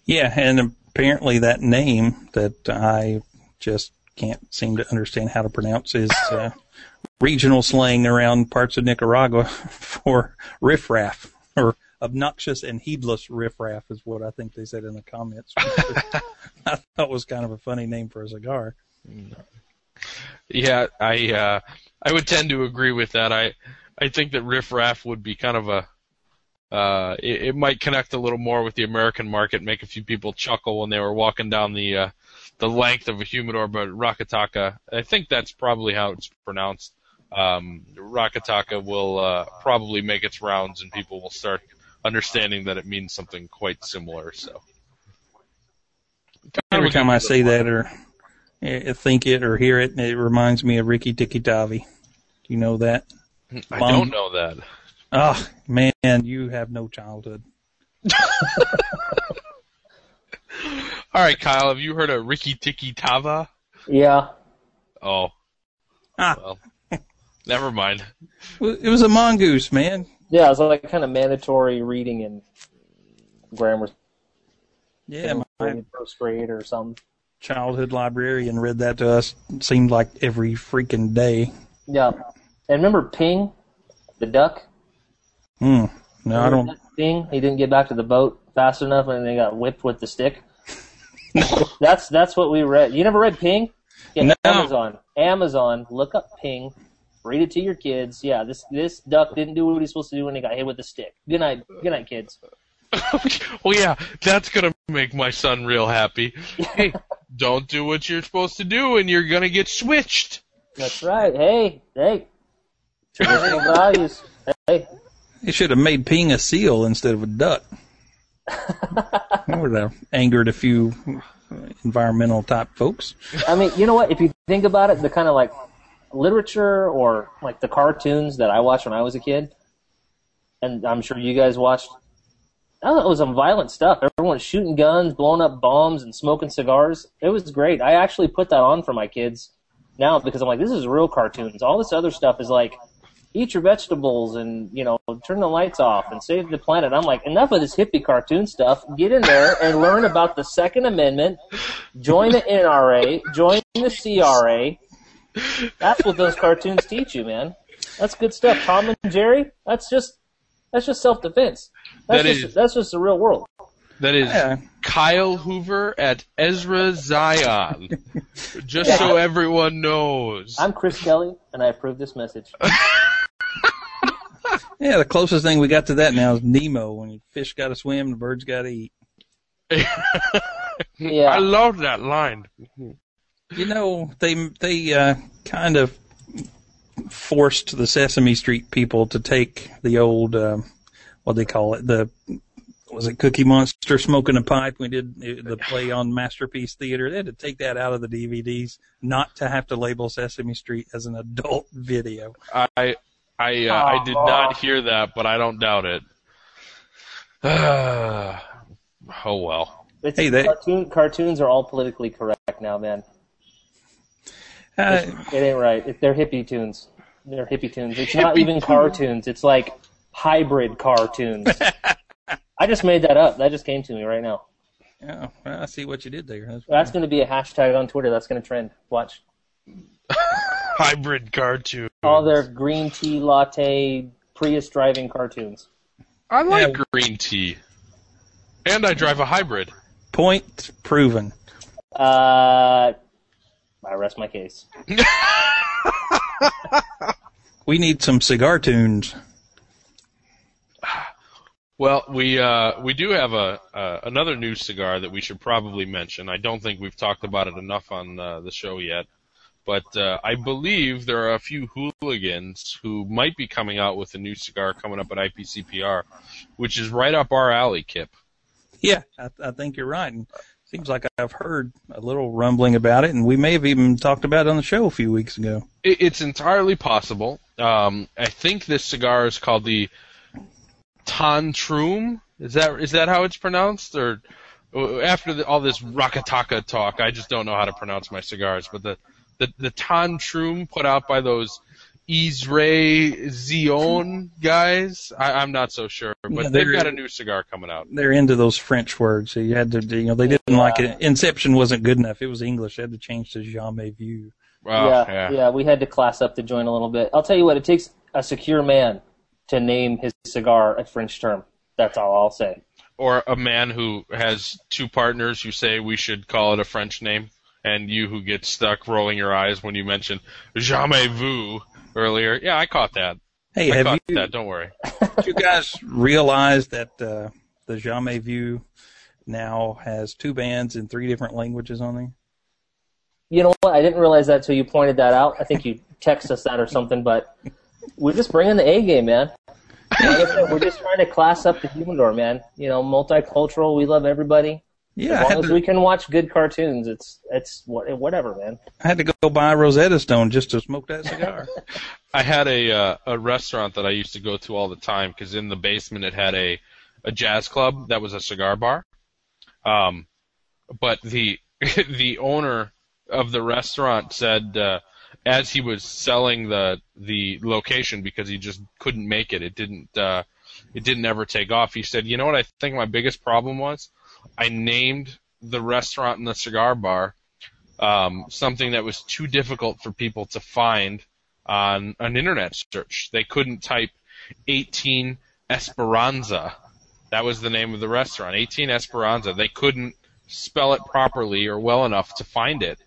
Yeah, and apparently that name that I just can't seem to understand how to pronounce is uh, regional slang around parts of Nicaragua for riffraff or obnoxious and heedless riffraff is what I think they said in the comments. I thought was kind of a funny name for a cigar. Yeah, I uh, I would tend to agree with that. I I think that riffraff would be kind of a uh, it, it might connect a little more with the American market, make a few people chuckle when they were walking down the uh, the length of a humidor. But Rakataka, I think that's probably how it's pronounced. Um, Rakataka will uh, probably make its rounds, and people will start understanding that it means something quite similar. So Every time I say that or uh, think it or hear it, it reminds me of Ricky Dicky Tavi. Do you know that? I Mom. don't know that. Oh man, you have no childhood. All right, Kyle, have you heard of Ricky Tiki Tava? Yeah. Oh, Ah, well, never mind. it was a mongoose, man. Yeah, it was like kind of mandatory reading in grammar Yeah, my first grade or something. childhood librarian read that to us. It seemed like every freaking day. Yeah. And remember Ping, the duck? Hmm. No, I don't. that Ping, he didn't get back to the boat fast enough, and they got whipped with the stick. that's that's what we read. You never read Ping? Yeah, No. Amazon. Amazon. Look up Ping. Read it to your kids. Yeah, this this duck didn't do what he's supposed to do when he got hit with a stick. Good night. Good night, kids. well, yeah, that's gonna make my son real happy. Hey, don't do what you're supposed to do, and you're gonna get switched. That's right. Hey, hey. Traditional values. Hey. They should have made Ping a seal instead of a duck. That would have uh, angered a few environmental type folks. I mean, you know what? If you think about it, the kind of like literature or like the cartoons that I watched when I was a kid, and I'm sure you guys watched. I thought it was some violent stuff. Everyone was shooting guns, blowing up bombs, and smoking cigars. It was great. I actually put that on for my kids now because I'm like, this is real cartoons. All this other stuff is like, eat your vegetables and you know, turn the lights off and save the planet. I'm like, enough of this hippie cartoon stuff. Get in there and learn about the Second Amendment. Join the NRA. Join the CRA. That's what those cartoons teach you, man. That's good stuff. Tom and Jerry. That's just that's just self defense. That's That just is- that's just the real world. That is Yeah. Kyle Hoover at Ezra Zion. Just so everyone knows. I'm Chris Kelly, and I approve this message. Yeah, the closest thing we got to that now is Nemo. When fish got to swim, the birds got to eat. Yeah. I love that line. You know, they they uh, kind of forced the Sesame Street people to take the old um, what they call it the was it Cookie Monster smoking a pipe? We did the play on Masterpiece Theater. They had to take that out of the DVDs, not to have to label Sesame Street as an adult video. I I uh, I did not hear that, but I don't doubt it. oh well. It's, Hey, they- cartoon, cartoons are all politically correct now, man. Uh, It ain't right. It, they're hippie tunes. They're hippie tunes. It's not Hippie even cartoons. It's like hybrid cartoons. I just made that up. That just came to me right now. yeah, well, I see what you did there. That's, That's going to be a hashtag on Twitter. That's going to trend. Watch. Hybrid cartoon. All their green tea latte Prius driving cartoons. I like Yeah. green tea. And I drive a hybrid. point proven. Uh, I rest my case. We need some cigar tunes. Well, we uh, we do have a uh, another new cigar that we should probably mention. I don't think we've talked about it enough on uh, the show yet, but uh, I believe there are a few hooligans who might be coming out with a new cigar coming up at IPCPR, which is right up our alley, Kip. Yeah, I, I think you're right. And seems like I've heard a little rumbling about it, and we may have even talked about it on the show a few weeks ago. It, it's entirely possible. Um, I think this cigar is called the Tantrum. Is that is that how it's pronounced? Or uh, after the, all this Rakataka talk, I just don't know how to pronounce my cigars. But the the, the Tantrum put out by those Ezra Zion guys, I, I'm not so sure. But Yeah, they've got a new cigar coming out. They're into those French words, so you had to, you know, they didn't like it. Inception wasn't good enough. It was English. They had to change to jamais vu. Wow, yeah, yeah. yeah, we had to class up the joint a little bit. I'll tell you what, it takes a secure man to name his cigar a French term. That's all I'll say. Or a man who has two partners who say we should call it a French name, and you who get stuck rolling your eyes when you mention jamais vu earlier. Yeah, I caught that. Hey, I have caught you, that. Don't worry. did you guys realize that uh, the Jamais Vu now has two bands in three different languages on there? You know what? I didn't realize that until you pointed that out. I think you text us that or something, but we're just bringing the A game, man. Like I said, we're just trying to class up the humidor, man. You know, multicultural. We love everybody. Yeah, as long had, as to, we can watch good cartoons, it's it's whatever, man. I had to go buy Rosetta Stone just to smoke that cigar. I had a uh, a restaurant that I used to go to all the time because in the basement it had a a jazz club that was a cigar bar. Um, but the the owner of the restaurant said uh, as he was selling the the location because he just couldn't make it, it didn't uh, it didn't ever take off. He said, "You know what? I think my biggest problem was I named the restaurant and the cigar bar um, something that was too difficult for people to find on an internet search. They couldn't type 18 Esperanza. That was the name of the restaurant, 18 Esperanza. They couldn't spell it properly or well enough to find it.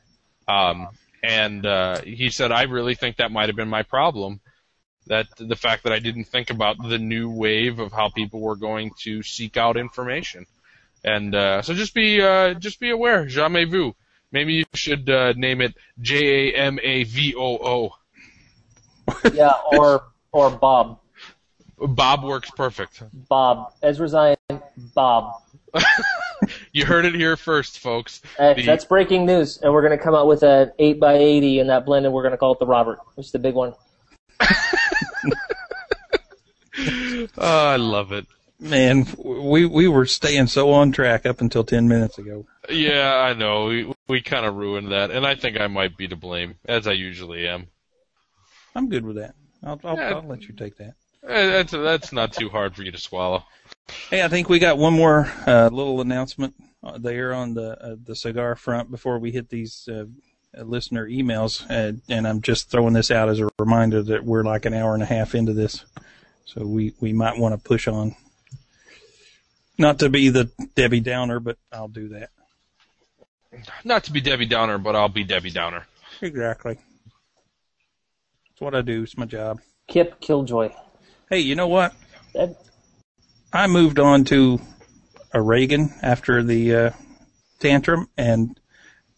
Um, and uh, he said, I really think that might have been my problem. That the fact that I didn't think about the new wave of how people were going to seek out information. And uh, so just be uh, just be aware, jamais vu. Maybe you should uh, name it J A M A V O O. Yeah, or or Bob, Bob works perfect. Bob Ezra Zion, Bob. You heard it here first, folks. Uh, The- that's breaking news, and we're gonna come out with an eight by eighty in that blend, and we're gonna call it the Robert. It's the big one. Oh, I love it. Man, we we were staying so on track up until ten minutes ago. Yeah, I know. We we kind of ruined that, and I think I might be to blame, as I usually am. I'm good with that. I'll I'll, Yeah. I'll let you take that. Eh, That's that's not too hard for you to swallow. Hey, I think we got one more uh, little announcement uh, there on the uh, the cigar front before we hit these uh, listener emails, uh, and I'm just throwing this out as a reminder that we're like an hour and a half into this, so we we might want to push on. Not to be the Debbie Downer, but I'll do that. Not to be Debbie Downer, but I'll be Debbie Downer. Exactly. It's what I do. It's my job. Kip Killjoy. Hey, you know what? That, I moved on to a Reagan after the uh, tantrum, and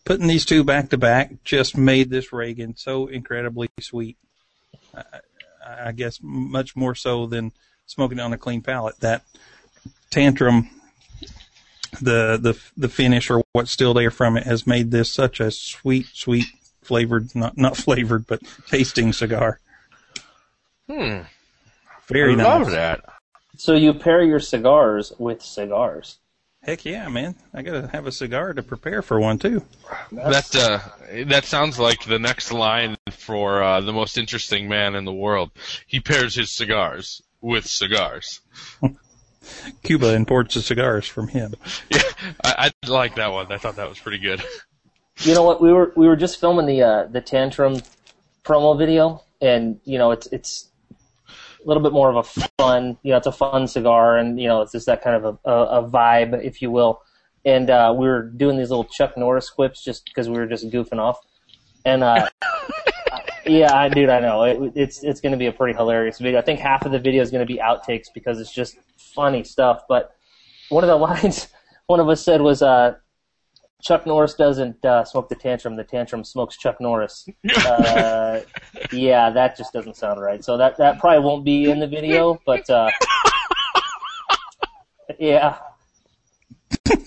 putting these two back to back just made this Reagan so incredibly sweet. I, I guess much more so than smoking on a clean palate. That tantrum, the the the finish or what's still there from it has made this such a sweet, sweet flavored, not not flavored, but tasting cigar. Hmm. Very I nice. love that. so you pair your cigars with cigars. Heck yeah, man! I gotta have a cigar to prepare for one too. That uh, that sounds like the next line for uh, the most interesting man in the world. He pairs his cigars with cigars. Cuba imports the cigars from him. Yeah, I, I like that one. I thought that was pretty good. You know what? We were we were just filming the uh, the tantrum promo video, and you know it's it's a little bit more of a fun, you know, it's a fun cigar, and you know it's just that kind of a, a, a vibe, if you will. And uh, we were doing these little Chuck Norris quips just because we were just goofing off, and uh, yeah, I dude, I know it, it's it's going to be a pretty hilarious video. I think half of the video is going to be outtakes because it's just funny stuff. But one of the lines one of us said was, uh, "Chuck Norris doesn't uh, smoke the tantrum; the tantrum smokes Chuck Norris." Uh, yeah, that just doesn't sound right. So that that probably won't be in the video, but uh, yeah. and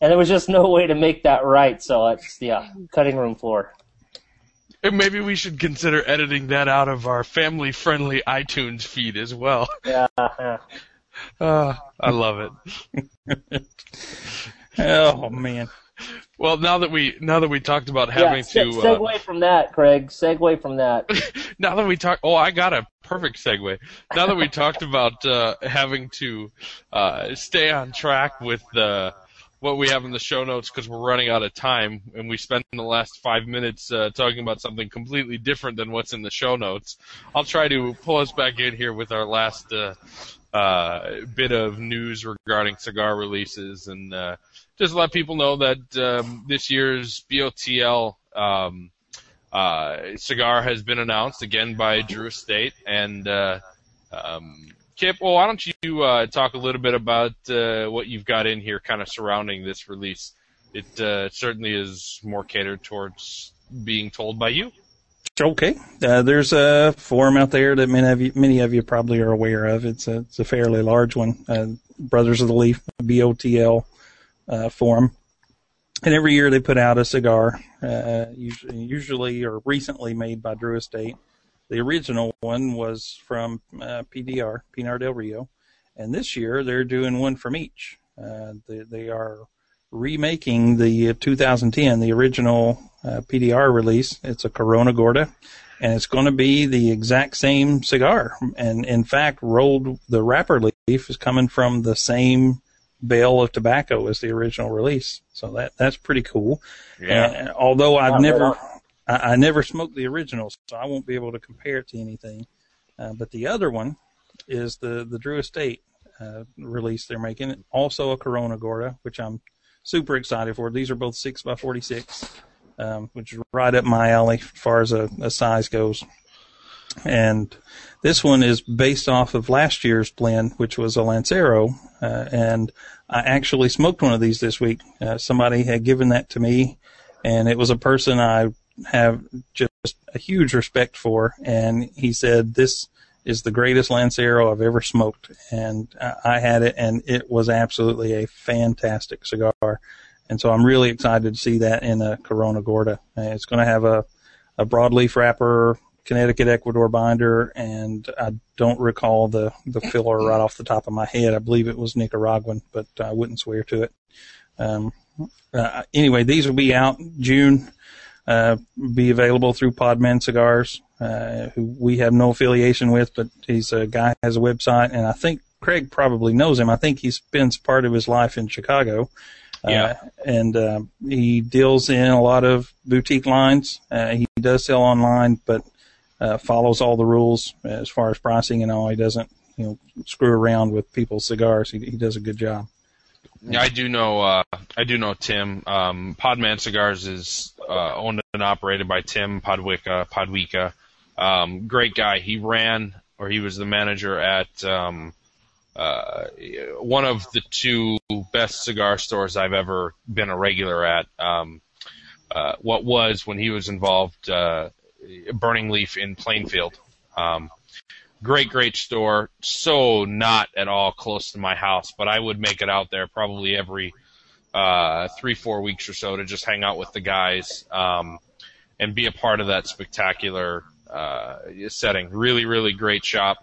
there was just no way to make that right, so it's yeah, cutting room floor. And maybe we should consider editing that out of our family-friendly iTunes feed as well. Yeah, yeah. Uh, I love it. Oh man, Well, now that we now that we talked about yeah. having se- to uh, segue from that, Craig. Segue from that. now that we talk, oh, I got a perfect segue. Now that we talked about uh, having to uh, stay on track with uh, what we have in the show notes because we're running out of time, and we spent the last five minutes uh, talking about something completely different than what's in the show notes. I'll try to pull us back in here with our last uh, uh, bit of news regarding cigar releases and. Uh, just let people know that um, this year's BOTL um, uh, cigar has been announced again by Drew Estate, and uh, um, Kip, well, why don't you uh, talk a little bit about uh, what you've got in here, kind of surrounding this release? It uh, certainly is more catered towards being told by you. Okay, uh, there's a forum out there that many of you, many of you probably are aware of. It's a, it's a fairly large one, uh, Brothers of the Leaf BOTL uh, forum, and every year they put out a cigar, usually, usually or recently made by Drew Estate. The original one was from uh, PDR, Pinar del Rio, and this year they're doing one from each. Uh, they, they are remaking the 2010, the original uh, PDR release. It's a Corona Gorda, and it's going to be the exact same cigar. And in fact, rolled the wrapper leaf is coming from the same bale of tobacco as the original release. So that that's pretty cool. Yeah. And although I've never I, I never smoked the original, so I won't be able to compare it to anything. Uh, but the other one is the the Drew Estate uh, release they're making, also a Corona Gorda, which I'm super excited for. These are both six by forty six, um, which is right up my alley as far as a, a size goes. And this one is based off of last year's blend, which was a Lancero, uh, and I actually smoked one of these this week. Uh, somebody had given that to me, and it was a person I have just a huge respect for, and he said this is the greatest Lancero I've ever smoked, and I had it, and it was absolutely a fantastic cigar, and so I'm really excited to see that in a Corona Gorda. It's going to have a a broadleaf wrapper, Connecticut Ecuador binder, and I don't recall the the filler right off the top of my head. I believe it was Nicaraguan, but I wouldn't swear to it. Um, uh, anyway, these will be out June be available through Podman Cigars, uh, who we have no affiliation with, but he's a guy has a website, and I think Craig probably knows him. I think he spends part of his life in Chicago. Yeah. Uh, and uh, he deals in a lot of boutique lines. Uh, he does sell online, but uh, follows all the rules as far as pricing and all. He doesn't, you know, screw around with people's cigars. He, he does a good job. Yeah, I do know. Uh, I do know Tim. Um, Podman Cigars is uh, owned and operated by Tim Podwicka. Podwika, um, great guy. He ran, or he was the manager at um, uh, one of the two best cigar stores I've ever been a regular at. Um, uh, what was when he was involved, uh, Burning Leaf in Plainfield. Um, great, great store. So not at all close to my house, but I would make it out there probably every uh, three, four weeks or so to just hang out with the guys um, and be a part of that spectacular uh, setting. Really, really great shop.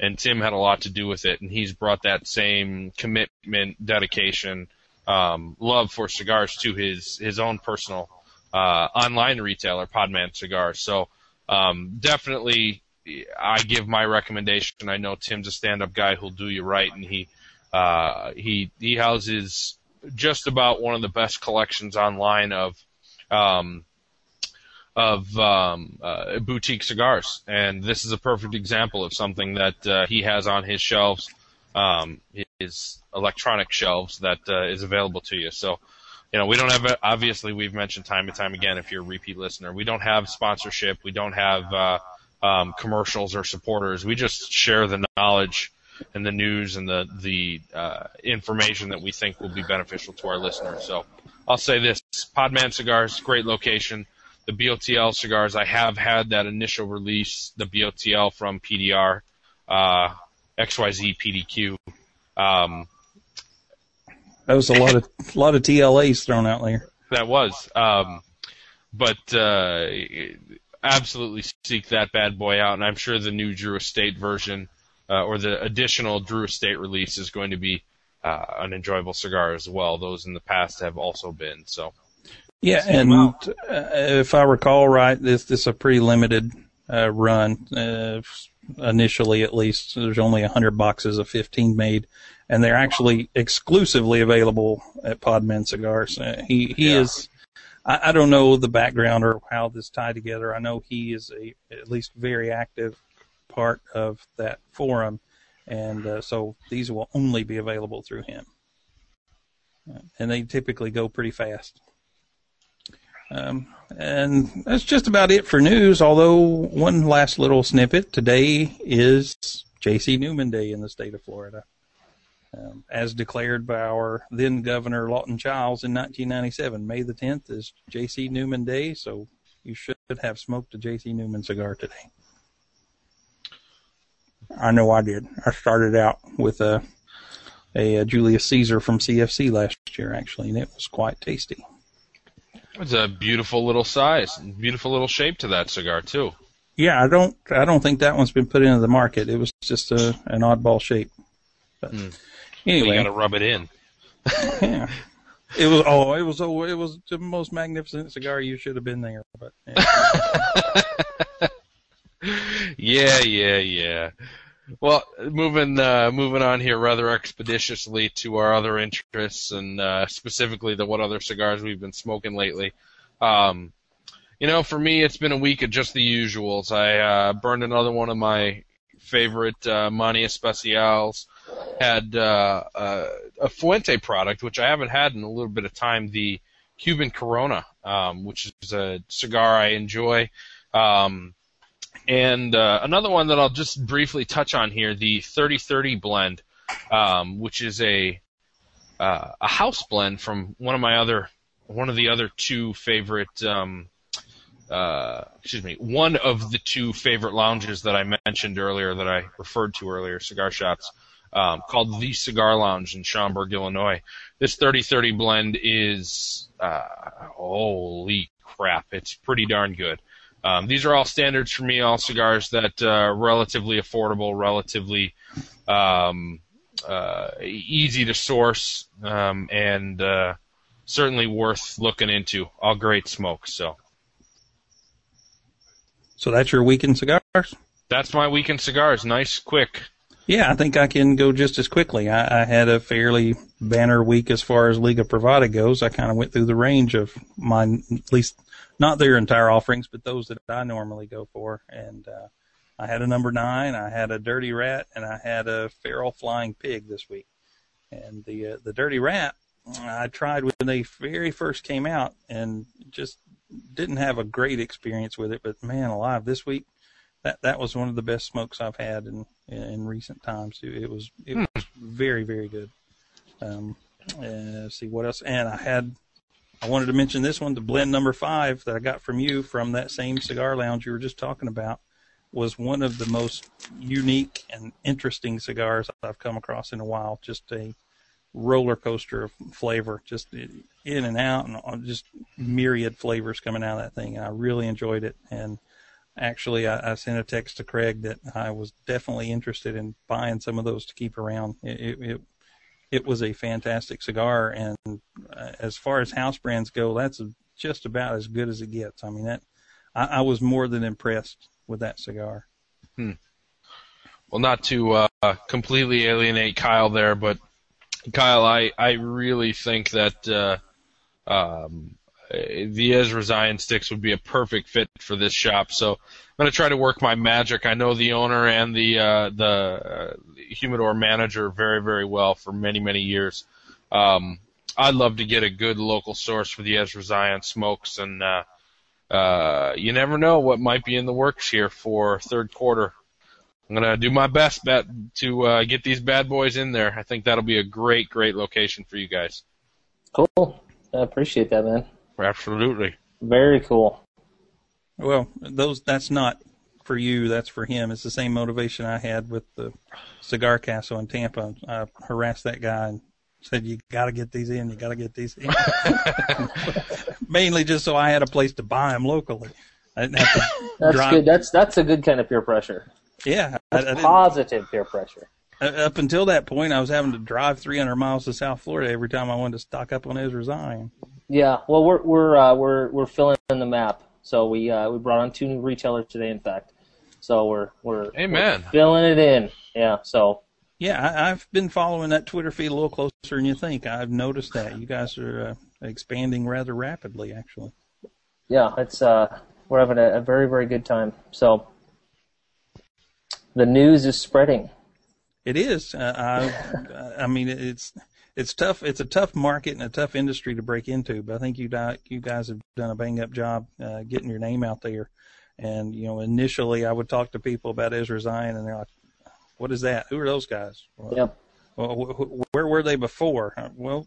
And Tim had a lot to do with it, and he's brought that same commitment, dedication, um, love for cigars to his his own personal uh, online retailer, Podman Cigars. So um, definitely I give my recommendation. I know Tim's a stand-up guy who'll do you right, and he uh, he he houses just about one of the best collections online of um, of um, uh, boutique cigars, and this is a perfect example of something that uh, he has on his shelves, um, his electronic shelves that uh, is available to you. So. You know, we don't have, obviously we've mentioned time and time again, if you're a repeat listener, we don't have sponsorship, we don't have, uh, um, commercials or supporters. We just share the knowledge and the news and the the uh, information that we think will be beneficial to our listeners. So I'll say this: Podman Cigars, great location. The BOTL cigars, I have had that initial release, the BOTL from PDR, uh, XYZ PDQ. Um, That was a lot of a lot of TLAs thrown out there. that was. Um, but uh, absolutely seek that bad boy out, and I'm sure the new Drew Estate version uh, or the additional Drew Estate release is going to be uh, an enjoyable cigar as well. Those in the past have also been. So Yeah, and uh, if I recall right, this this is a pretty limited uh, run. Uh, initially, at least, there's only hundred boxes of 15 made, and they're actually exclusively available at Podman Cigars. Uh, he he Yeah. is. I, I don't know the background or how this tied together. I know he is a at least very active part of that forum, and uh, so these will only be available through him. And they typically go pretty fast. Um, and that's just about it for news. Although one last little snippet today is J.C. Newman Day in the state of Florida, um, as declared by our then Governor Lawton Chiles in 1997. May the 10th is J.C. Newman Day, so you should have smoked a J.C. Newman cigar today. I know I did. I started out with a, a, a Julius Caesar from CFC last year, actually, and it was quite tasty. It's a beautiful little size, beautiful little shape to that cigar too. Yeah, I don't I don't think that one's been put into the market. It was just a an oddball shape. But Hmm. anyway, You got to rub it in. yeah. It was oh, it was oh, it was the most magnificent cigar. You should have been there, but yeah. yeah, yeah, yeah. Well, moving uh, moving on here rather expeditiously to our other interests, and uh, specifically the what other cigars we've been smoking lately. Um, you know, for me, it's been a week of just the usuals. I uh, burned another one of my favorite uh, Monte Especials. Had uh, uh, a Fuente product, which I haven't had in a little bit of time, the Cuban Corona, um, which is a cigar I enjoy. Um, and uh, another one that I'll just briefly touch on here, the 3030 blend, um, which is a uh, a house blend from one of my other one of the other two favorite um, uh, excuse me one of the two favorite lounges that I mentioned earlier that I referred to earlier cigar shops um, called the Cigar Lounge in Schaumburg, Illinois. This 3030 blend is uh, holy crap! It's pretty darn good. Um, these are all standards for me, all cigars that uh, are relatively affordable, relatively um, uh, easy to source, um, and uh, certainly worth looking into. All great smokes. So so that's your weekend cigars. that's my weekend cigars. Nice, quick. Yeah, I think I can go just as quickly. I, I had a fairly banner week as far as Liga Privada goes. I kind of went through the range of my, at least not their entire offerings, but those that I normally go for. And uh, I had a number nine, I had a dirty rat, and I had a feral flying pig this week. And the uh, the dirty rat, I tried when they very first came out, and just didn't have a great experience with it. But man, alive, this week that that was one of the best smokes I've had in in recent times. It, it was it was very very good. Um, uh, see what else, and I had I wanted to mention this one, the blend number five that I got from you from that same cigar lounge you were just talking about was one of the most unique and interesting cigars I've come across in a while. Just a roller coaster of flavor, just in and out, and just myriad flavors coming out of that thing. And I really enjoyed it. And actually, I, I sent a text to Craig that I was definitely interested in buying some of those to keep around. It it, it, was a fantastic cigar, and uh, as far as house brands go, that's just about as good as it gets. I mean, that I, I was more than impressed with that cigar. Well, not to uh, completely alienate Kyle there, but Kyle, I, I really think that uh, um, the Ezra Zion sticks would be a perfect fit for this shop. So I'm going to try to work my magic. I know the owner and the uh, the uh, humidor manager very very well for many many years. Um, I'd love to get a good local source for the Ezra Zion smokes, and uh, uh, you never know what might be in the works here for third quarter. I'm gonna do my best bet to uh, get these bad boys in there. I think that'll be a great, great location for you guys. Cool. I appreciate that, man. Absolutely. Very cool. Well, those that's not for you. That's for him. It's the same motivation I had with the Cigar Castle in Tampa. I harassed that guy and said, "You got to get these in. You got to get these in." Mainly just so I had a place to buy them locally. I didn't have to That's drive. good. That's that's a good kind of peer pressure. Yeah, I, I Positive peer pressure. uh, up until that point, I was having to drive 300 miles to South Florida every time I wanted to stock up on Ezra Zion. Yeah. Well, we're we're uh, we're we're filling in the map. So we uh, we brought on two new retailers today. In fact, so we're we're, Amen. we're filling it in. Yeah. So Yeah, I, I've been following that Twitter feed a little closer than you think. I've noticed that you guys are uh, expanding rather rapidly, actually. yeah, it's uh, we're having a, a very very good time. So the news is spreading. It is. Uh, I, I mean, it's it's tough. It's a tough market and a tough industry to break into. But I think you you guys have done a bang up job uh, getting your name out there. And you know, initially I would talk to people about Ezra Zion, and they're like, "What is that? Who are those guys?" Well, yep. Well, where were they before? Well,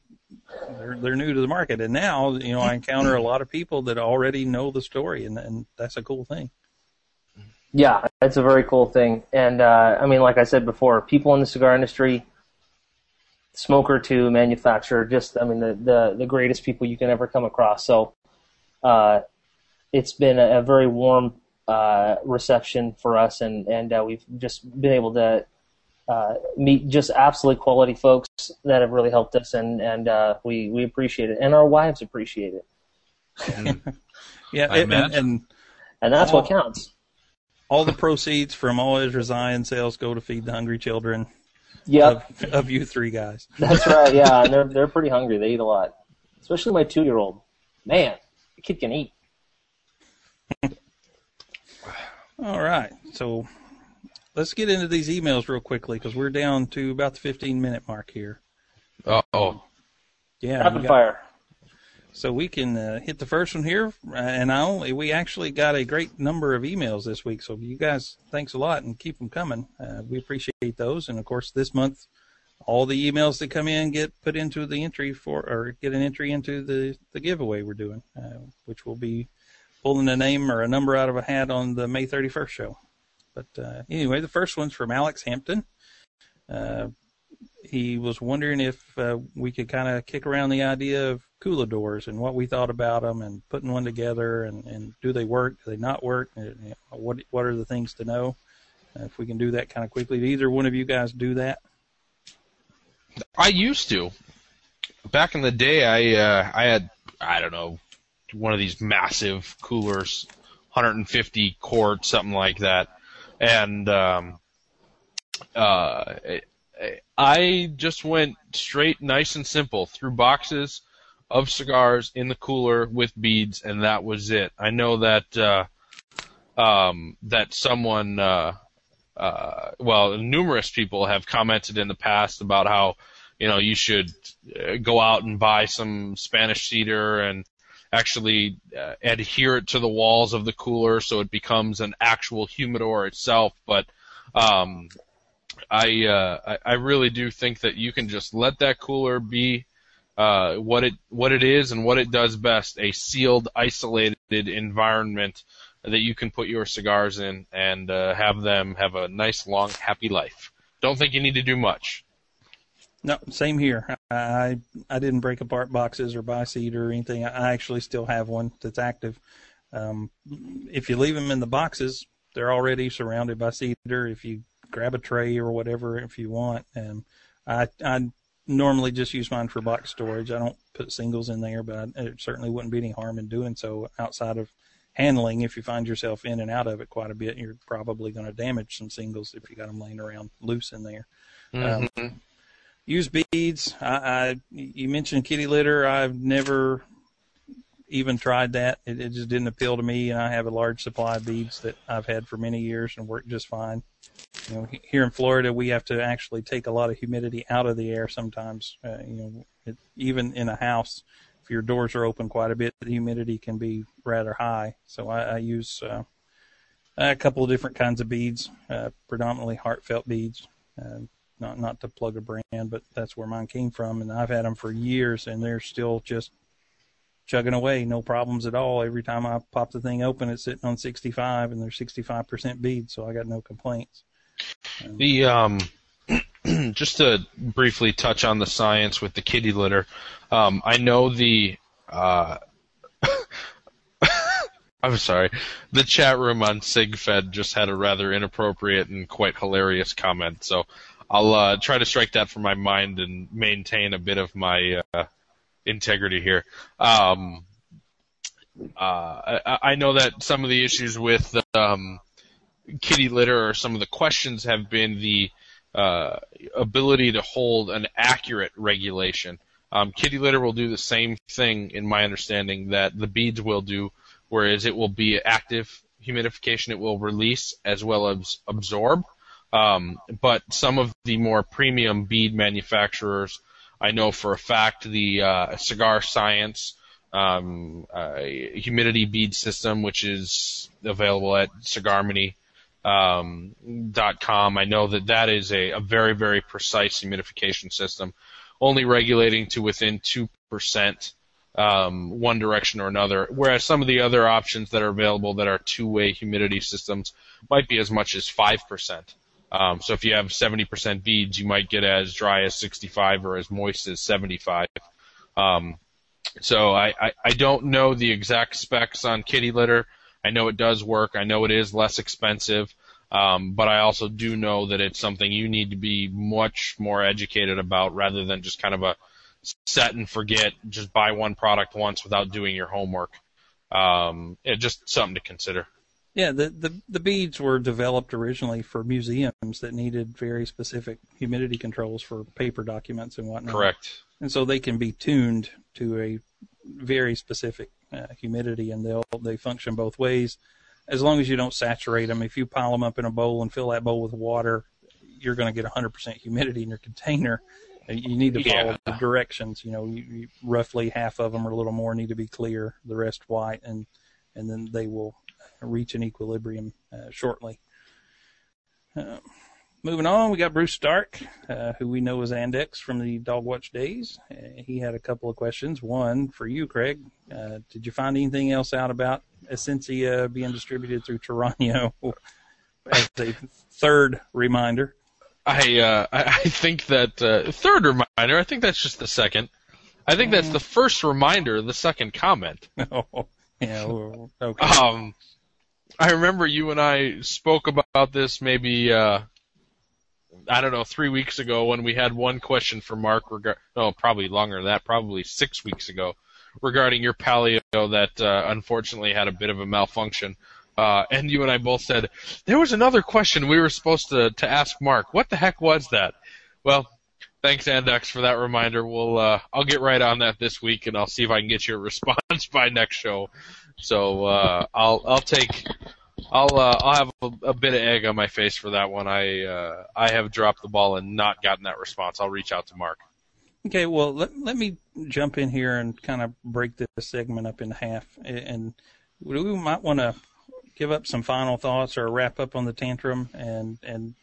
they're they're new to the market, and now you know I encounter a lot of people that already know the story, and and that's a cool thing. Yeah, it's a very cool thing, and uh, I mean, like I said before, people in the cigar industry smoker to manufacturer, just I mean the, the the greatest people you can ever come across. So uh, it's been a, a very warm uh, reception for us, and and uh, we've just been able to uh, meet just absolutely quality folks that have really helped us, and and uh, we we appreciate it, and our wives appreciate it. yeah, and, and, and and that's all, what counts. All the proceeds from all Ezra Zion sales go to feed the hungry children Yep. Of, of you three guys. That's right. Yeah, and they're they're pretty hungry. They eat a lot, especially my two year old. Man, the kid can eat. All right, so let's get into these emails real quickly because we're down to about the 15 minute mark here. Uh oh. Yeah. Rapid fire. So we can uh, hit the first one here, uh, and I only we actually got a great number of emails this week. So you guys, thanks a lot, and keep them coming. Uh, we appreciate those, and of course this month, all the emails that come in get put into the entry for, or get an entry into the the giveaway we're doing, uh, which will be pulling a name or a number out of a hat on the May 31st show. But uh, anyway, the first one's from Alex Hampton. Uh, he was wondering if uh, we could kind of kick around the idea of cooladors and what we thought about them and putting one together and, and do they work, do they not work, what what are the things to know. Uh, if we can do that kind of quickly, do either one of you guys do that? I used to. Back in the day, I uh, I had I don't know one of these massive coolers, 150 quart, something like that, and um, uh, I just went straight, nice and simple, through boxes of cigars in the cooler with beads, and that was it. I know that uh, um, that someone, uh, uh, well, numerous people have commented in the past about how you know you should uh, go out and buy some Spanish cedar and actually uh, adhere it to the walls of the cooler so it becomes an actual humidor itself. But um, I, uh, I I really do think that you can just let that cooler be uh, what it what it is and what it does best a sealed, isolated environment that you can put your cigars in and uh, have them have a nice, long, happy life. Don't think you need to do much. No, same here. I I didn't break apart boxes or buy seed or anything. I actually still have one that's active. Um, if you leave them in the boxes, they're already surrounded by cedar. If you grab a tray or whatever if you want. And I I normally just use mine for box storage. I don't put singles in there, but I, it certainly wouldn't be any harm in doing so outside of handling. If you find yourself in and out of it quite a bit, you're probably going to damage some singles if you got them laying around loose in there. Mm-hmm. Um, use beads. I, I you mentioned kitty litter. I've never even tried that. It, it just didn't appeal to me, and I have a large supply of beads that I've had for many years and work just fine. You know, here in Florida, we have to actually take a lot of humidity out of the air sometimes. Uh, you know, it, even in a house, if your doors are open quite a bit, the humidity can be rather high. So I, I use uh, a couple of different kinds of beads, uh, predominantly heartfelt beads. Uh, not not to plug a brand, but that's where mine came from, and I've had them for years, and they're still just chugging away, no problems at all. Every time I pop the thing open, it's sitting on 65, and there's 65% beads, so I got no complaints. The um, just to briefly touch on the science with the kitty litter, um, I know the uh, I'm sorry, the chat room on CigFed just had a rather inappropriate and quite hilarious comment, so I'll uh, try to strike that from my mind and maintain a bit of my uh, integrity here. Um, uh, I, I know that some of the issues with um, kitty litter or some of the questions have been the uh, ability to hold an accurate regulation. Um, kitty litter will do the same thing, in my understanding, that the beads will do, whereas it will be active humidification. It will release as well as absorb. Um, but some of the more premium bead manufacturers I know for a fact the uh, Cigar Science um, uh, humidity bead system, which is available at cigarmini.com. Um, .com. I know that that is a, a very, very precise humidification system, only regulating to within 2% um, one direction or another, whereas some of the other options that are available that are two-way humidity systems might be as much as 5%. Um, so if you have 70% beads, you might get as dry as 65 or as moist as 75. Um, so I, I, I don't know the exact specs on kitty litter. I know it does work. I know it is less expensive. Um, but I also do know that it's something you need to be much more educated about rather than just kind of a set and forget, just buy one product once without doing your homework. Um, it, just something to consider. Yeah, the, the the beads were developed originally for museums that needed very specific humidity controls for paper documents and whatnot. Correct. And so they can be tuned to a very specific uh, humidity, and they'll they function both ways. As long as you don't saturate them, if you pile them up in a bowl and fill that bowl with water, you're going to get 100% humidity in your container. You need to follow Yeah. the directions. You know, you, you, roughly half of them or a little more need to be clear, the rest white, and and then they will reach an equilibrium uh, shortly. Uh, moving on, we got Bruce Stark, uh, who we know as Andex from the Dog Watch days. Uh, he had a couple of questions. One for you, Craig. Uh, did you find anything else out about Essentia being distributed through Tarano as a third reminder? I uh, I, think that uh, third reminder. I think that's just the second. I think that's the first reminder. The second comment. Oh, yeah, well, okay. Um, I remember you and I spoke about this maybe uh, I don't know three weeks ago when we had one question for Mark. Reg- no, probably longer than that. Probably six weeks ago regarding your Palio that uh, unfortunately had a bit of a malfunction. Uh, and you and I both said there was another question we were supposed to to ask Mark. What the heck was that? Well, thanks Andex for that reminder. We'll uh, I'll get right on that this week, and I'll see if I can get you a response by next show. So uh, I'll I'll take I'll uh, I'll have a, a bit of egg on my face for that one. I uh, I have dropped the ball and not gotten that response. I'll reach out to Mark. Okay, well, let, let me jump in here and kind of break this segment up in half. And we might want to give up some final thoughts or wrap up on the tantrum and, and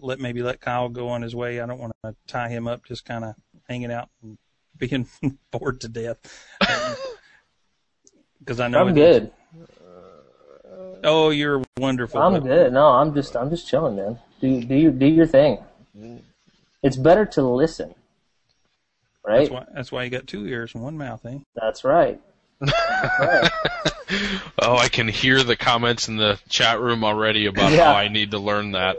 let maybe let Kyle go on his way. I don't want to tie him up just kind of hanging out and being bored to death. Because I know I'm it- good. Oh, you're wonderful. I'm but- good. No, I'm just I'm just chilling, man. Do do your do your thing. It's better to listen, right? That's why, that's why you got two ears and one mouth, eh? That's right. That's right. Oh, I can hear the comments in the chat room already about Yeah. how I need to learn that.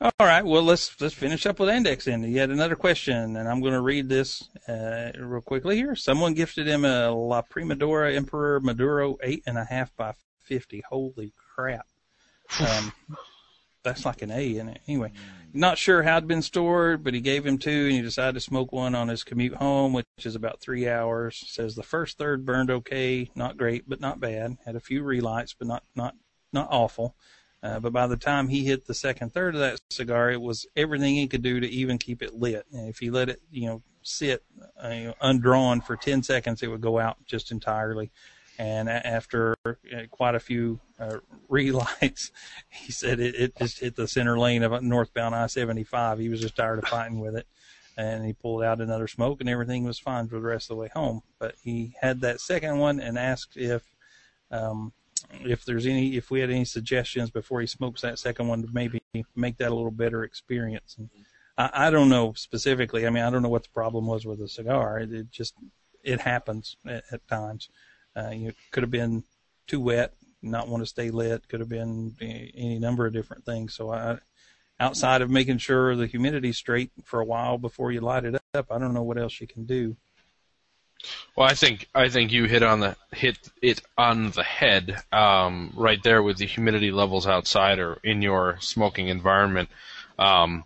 All right, well let's let's finish up with Andex then. Yet another question, and I'm going to read this uh, real quickly here. Someone gifted him a La Primadora Emperor Maduro eight and a half by fifty. Holy crap! Um, that's like an A in it. Anyway, not sure how it'd been stored, but he gave him two, and he decided to smoke one on his commute home, which is about three hours. Says the first third burned okay, not great, but not bad. Had a few relights, but not not not awful. Uh, but by the time he hit the second third of that cigar, it was everything he could do to even keep it lit. And if he let it, you know, sit uh, undrawn for 10 seconds, it would go out just entirely. And after uh, quite a few uh, relights, he said it, it just hit the center lane of northbound I-75. He was just tired of fighting with it. And he pulled out another smoke and everything was fine for the rest of the way home. But he had that second one and asked if, um, if there's any, if we had any suggestions before he smokes that second one to maybe make that a little better experience. And I, I don't know specifically. I mean, I don't know what the problem was with the cigar. It, just, it happens at, at times. You know, could have been too wet, not want to stay lit. Could have been any number of different things. So I, outside of making sure the humidity's straight for a while before you light it up, I don't know what else you can do. Well, I think I think you hit on the hit it on the head um, right there with the humidity levels outside or in your smoking environment. Um,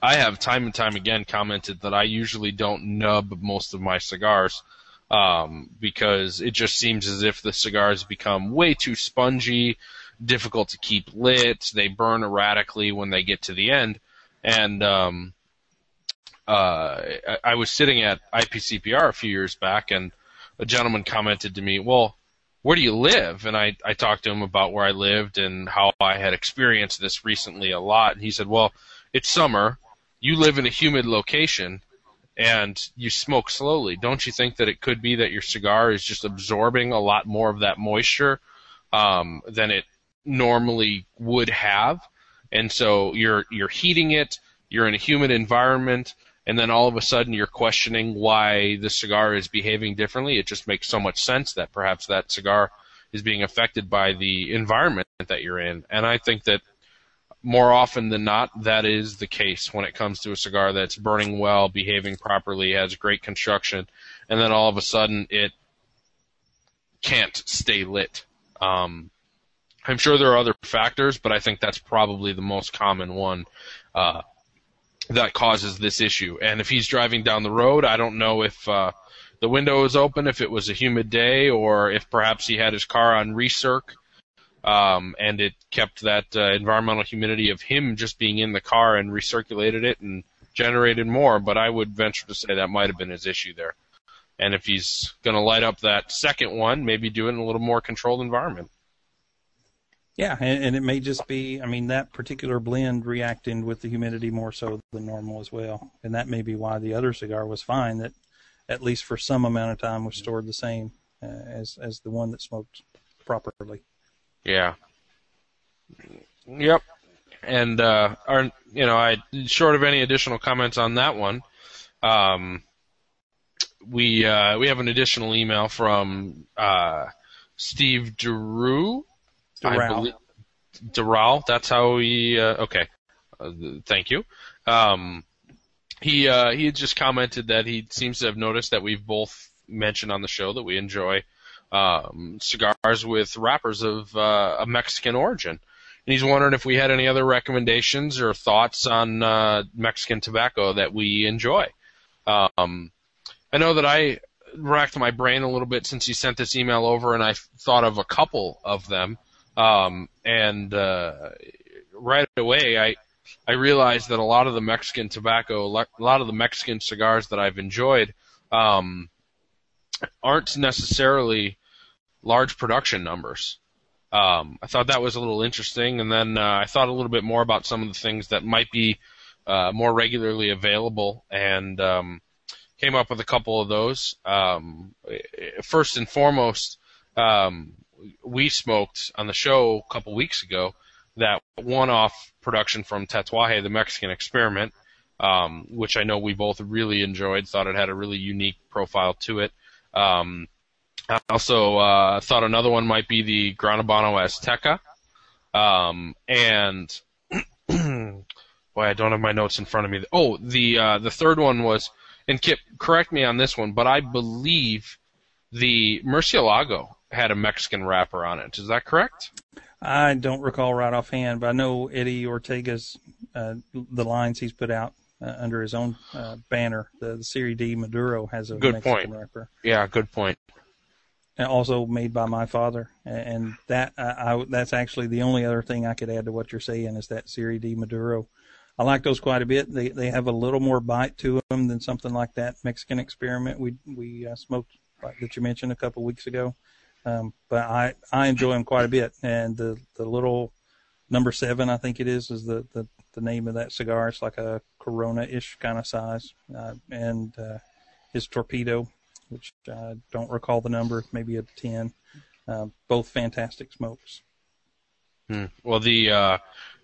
I have time and time again commented that I usually don't nub most of my cigars um, because it just seems as if the cigars become way too spongy, difficult to keep lit. They burn erratically when they get to the end, and um, uh, I, I was sitting at IPCPR a few years back, and a gentleman commented to me, "Well, where do you live?" And I I talked to him about where I lived and how I had experienced this recently a lot, and he said, "Well, it's summer. You live in a humid location." And you smoke slowly. Don't you think that it could be that your cigar is just absorbing a lot more of that moisture um, than it normally would have? And so you're you're heating it, you're in a humid environment, and then all of a sudden you're questioning why the cigar is behaving differently. It just makes so much sense that perhaps that cigar is being affected by the environment that you're in. And I think that more often than not, that is the case when it comes to a cigar that's burning well, behaving properly, has great construction, and then all of a sudden it can't stay lit. Um, I'm sure there are other factors, but I think that's probably the most common one uh, that causes this issue. And if he's driving down the road, I don't know if uh, the window is open, if it was a humid day, or if perhaps he had his car on recirc. Um, and it kept that uh, environmental humidity of him just being in the car and recirculated it and generated more. But I would venture to say that might have been his issue there. And if he's going to light up that second one, maybe do it in a little more controlled environment. Yeah, and, and it may just be, I mean, that particular blend reacting with the humidity more so than normal as well. And that may be why the other cigar was fine, that at least for some amount of time was stored the same uh, as, as the one that smoked properly. Yeah. Yep. And, uh, our, you know, I, short of any additional comments on that one, um, we, uh, we have an additional email from, uh, Steve Drew. Doral. Doral. That's how we, uh, okay. Uh, thank you. Um, he, uh, he had just commented that he seems to have noticed that we've both mentioned on the show that we enjoy, um, cigars with wrappers of, uh, Mexican origin. And he's wondering if we had any other recommendations or thoughts on, uh, Mexican tobacco that we enjoy. Um, I know that I racked my brain a little bit since he sent this email over, and I thought of a couple of them. Um, and uh, right away, I I realized that a lot of the Mexican tobacco, a lot of the Mexican cigars that I've enjoyed, um, aren't necessarily large production numbers. Um, I thought that was a little interesting, and then uh, I thought a little bit more about some of the things that might be uh, more regularly available, and um, came up with a couple of those. Um, first and foremost, um, we smoked on the show a couple weeks ago that one-off production from Tatuaje, the Mexican experiment, um, which I know we both really enjoyed. Thought it had a really unique profile to it. Um, I also uh, thought another one might be the Gran Habano Azteca, um, and boy, I don't have my notes in front of me. Oh, the uh, the third one was, and Kip, correct me on this one, but I believe the Murcielago had a Mexican wrapper on it. Is that correct? I don't recall right offhand, but I know Eddie Ortega's uh, the lines he's put out uh, under his own uh, banner. The, the Serie D Maduro has a Good Mexican point. wrapper, Yeah, good point. and also made by my father. And that I, I, that's actually the only other thing I could add to what you're saying is that Serie D Maduro. I like those quite a bit. They they have a little more bite to them than something like that Mexican experiment we we uh, smoked like that you mentioned a couple weeks ago. Um, but I, I enjoy them quite a bit. And the, the little number seven, I think it is, is the, the, the name of that cigar. It's like a Corona ish kind of size. Uh, and, uh, his torpedo, which I don't recall the number, maybe a 10. Uh, both fantastic smokes. Hmm. Well, the uh,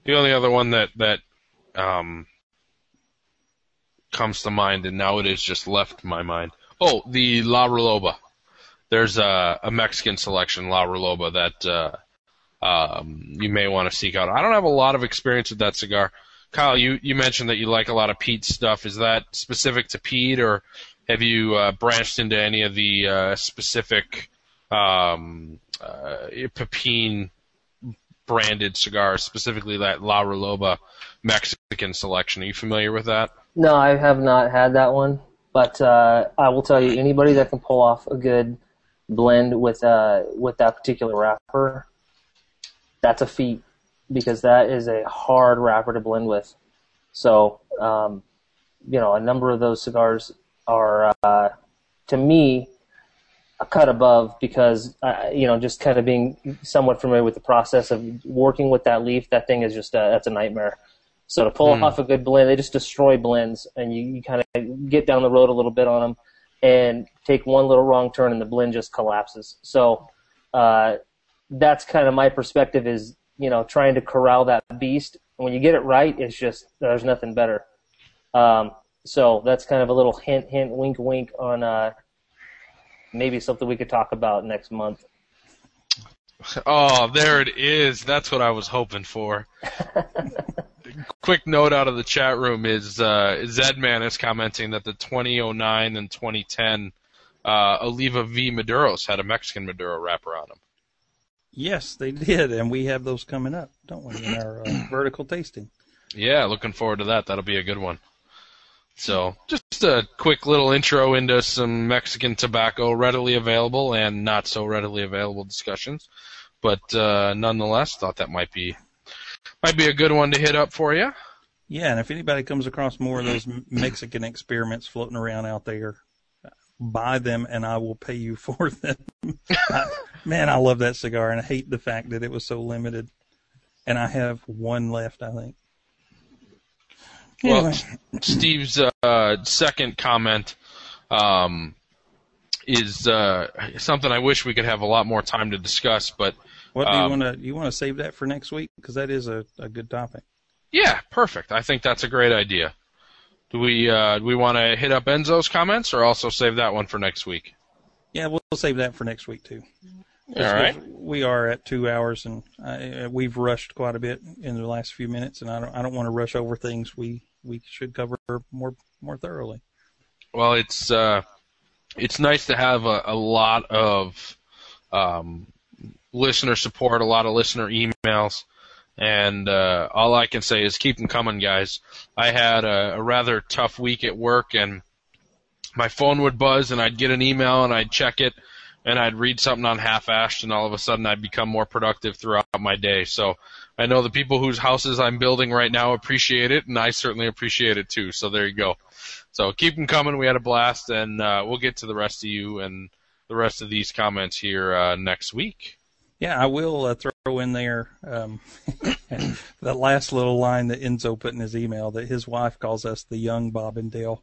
the only other one that that um, comes to mind, and now it has just left my mind. Oh, the La Reloba. There's a, a Mexican selection, La Reloba, that uh, um, you may want to seek out. I don't have a lot of experience with that cigar. Kyle, you, you mentioned that you like a lot of Pete stuff. Is that specific to Pete, or have you uh, branched into any of the uh, specific um, uh, Pepin branded cigars, specifically that La Reloba Mexican selection? Are you familiar with that? No, I have not had that one, but uh, I will tell you, anybody that can pull off a good blend with uh with that particular wrapper, that's a feat because that is a hard wrapper to blend with. So um, you know, a number of those cigars are, uh, to me, a cut above because, uh, you know, just kind of being somewhat familiar with the process of working with that leaf, that thing is just, uh, that's a nightmare. So to pull Hmm. off a good blend, they just destroy blends and you, you kind of get down the road a little bit on them and take one little wrong turn and the blend just collapses. So, uh, that's kind of my perspective is, you know, trying to corral that beast. When you get it right, it's just, there's nothing better. Um, so that's kind of a little hint, hint, wink, wink on, uh, maybe something we could talk about next month. Oh, there it is. That's what I was hoping for. Quick note out of the chat room is uh, Zedman is commenting that the 2009 and 2010 uh, Oliva V Maduros had a Mexican Maduro wrapper on them. Yes, they did, and we have those coming up, don't we, in our uh, vertical tasting? Yeah, looking forward to that. That'll be a good one. So, just a quick little intro into some Mexican tobacco readily available and not so readily available discussions. But uh, nonetheless, thought that might be might be a good one to hit up for you. Yeah, and if anybody comes across more of those Mexican experiments floating around out there, buy them and I will pay you for them. I, man, I love that cigar and I hate the fact that it was so limited. And I have one left, I think. Well, Steve's uh, second comment um, is uh, something I wish we could have a lot more time to discuss, but what do you um, want to you want to save that for next week because that is a, a good topic. yeah, perfect. I think that's a great idea. Do we uh, do we want to hit up Enzo's comments or also save that one for next week? Yeah, we'll save that for next week too. All right. We are at two hours, and uh, we've rushed quite a bit in the last few minutes, and I don't I don't want to rush over things we we should cover more more thoroughly. Well, it's uh, it's nice to have a, a lot of um, listener support, a lot of listener emails, and uh, all I can say is keep them coming, guys. I had a, a rather tough week at work, and my phone would buzz, and I'd get an email, and I'd check it, and I'd read something on Half Ashed, and all of a sudden I'd become more productive throughout my day. So I know the people whose houses I'm building right now appreciate it, and I certainly appreciate it too. So there you go. So keep them coming. We had a blast, and uh, we'll get to the rest of you and the rest of these comments here uh, next week. Yeah, I will uh, throw in there um, that last little line that Enzo put in his email that his wife calls us the young Bob and Dale.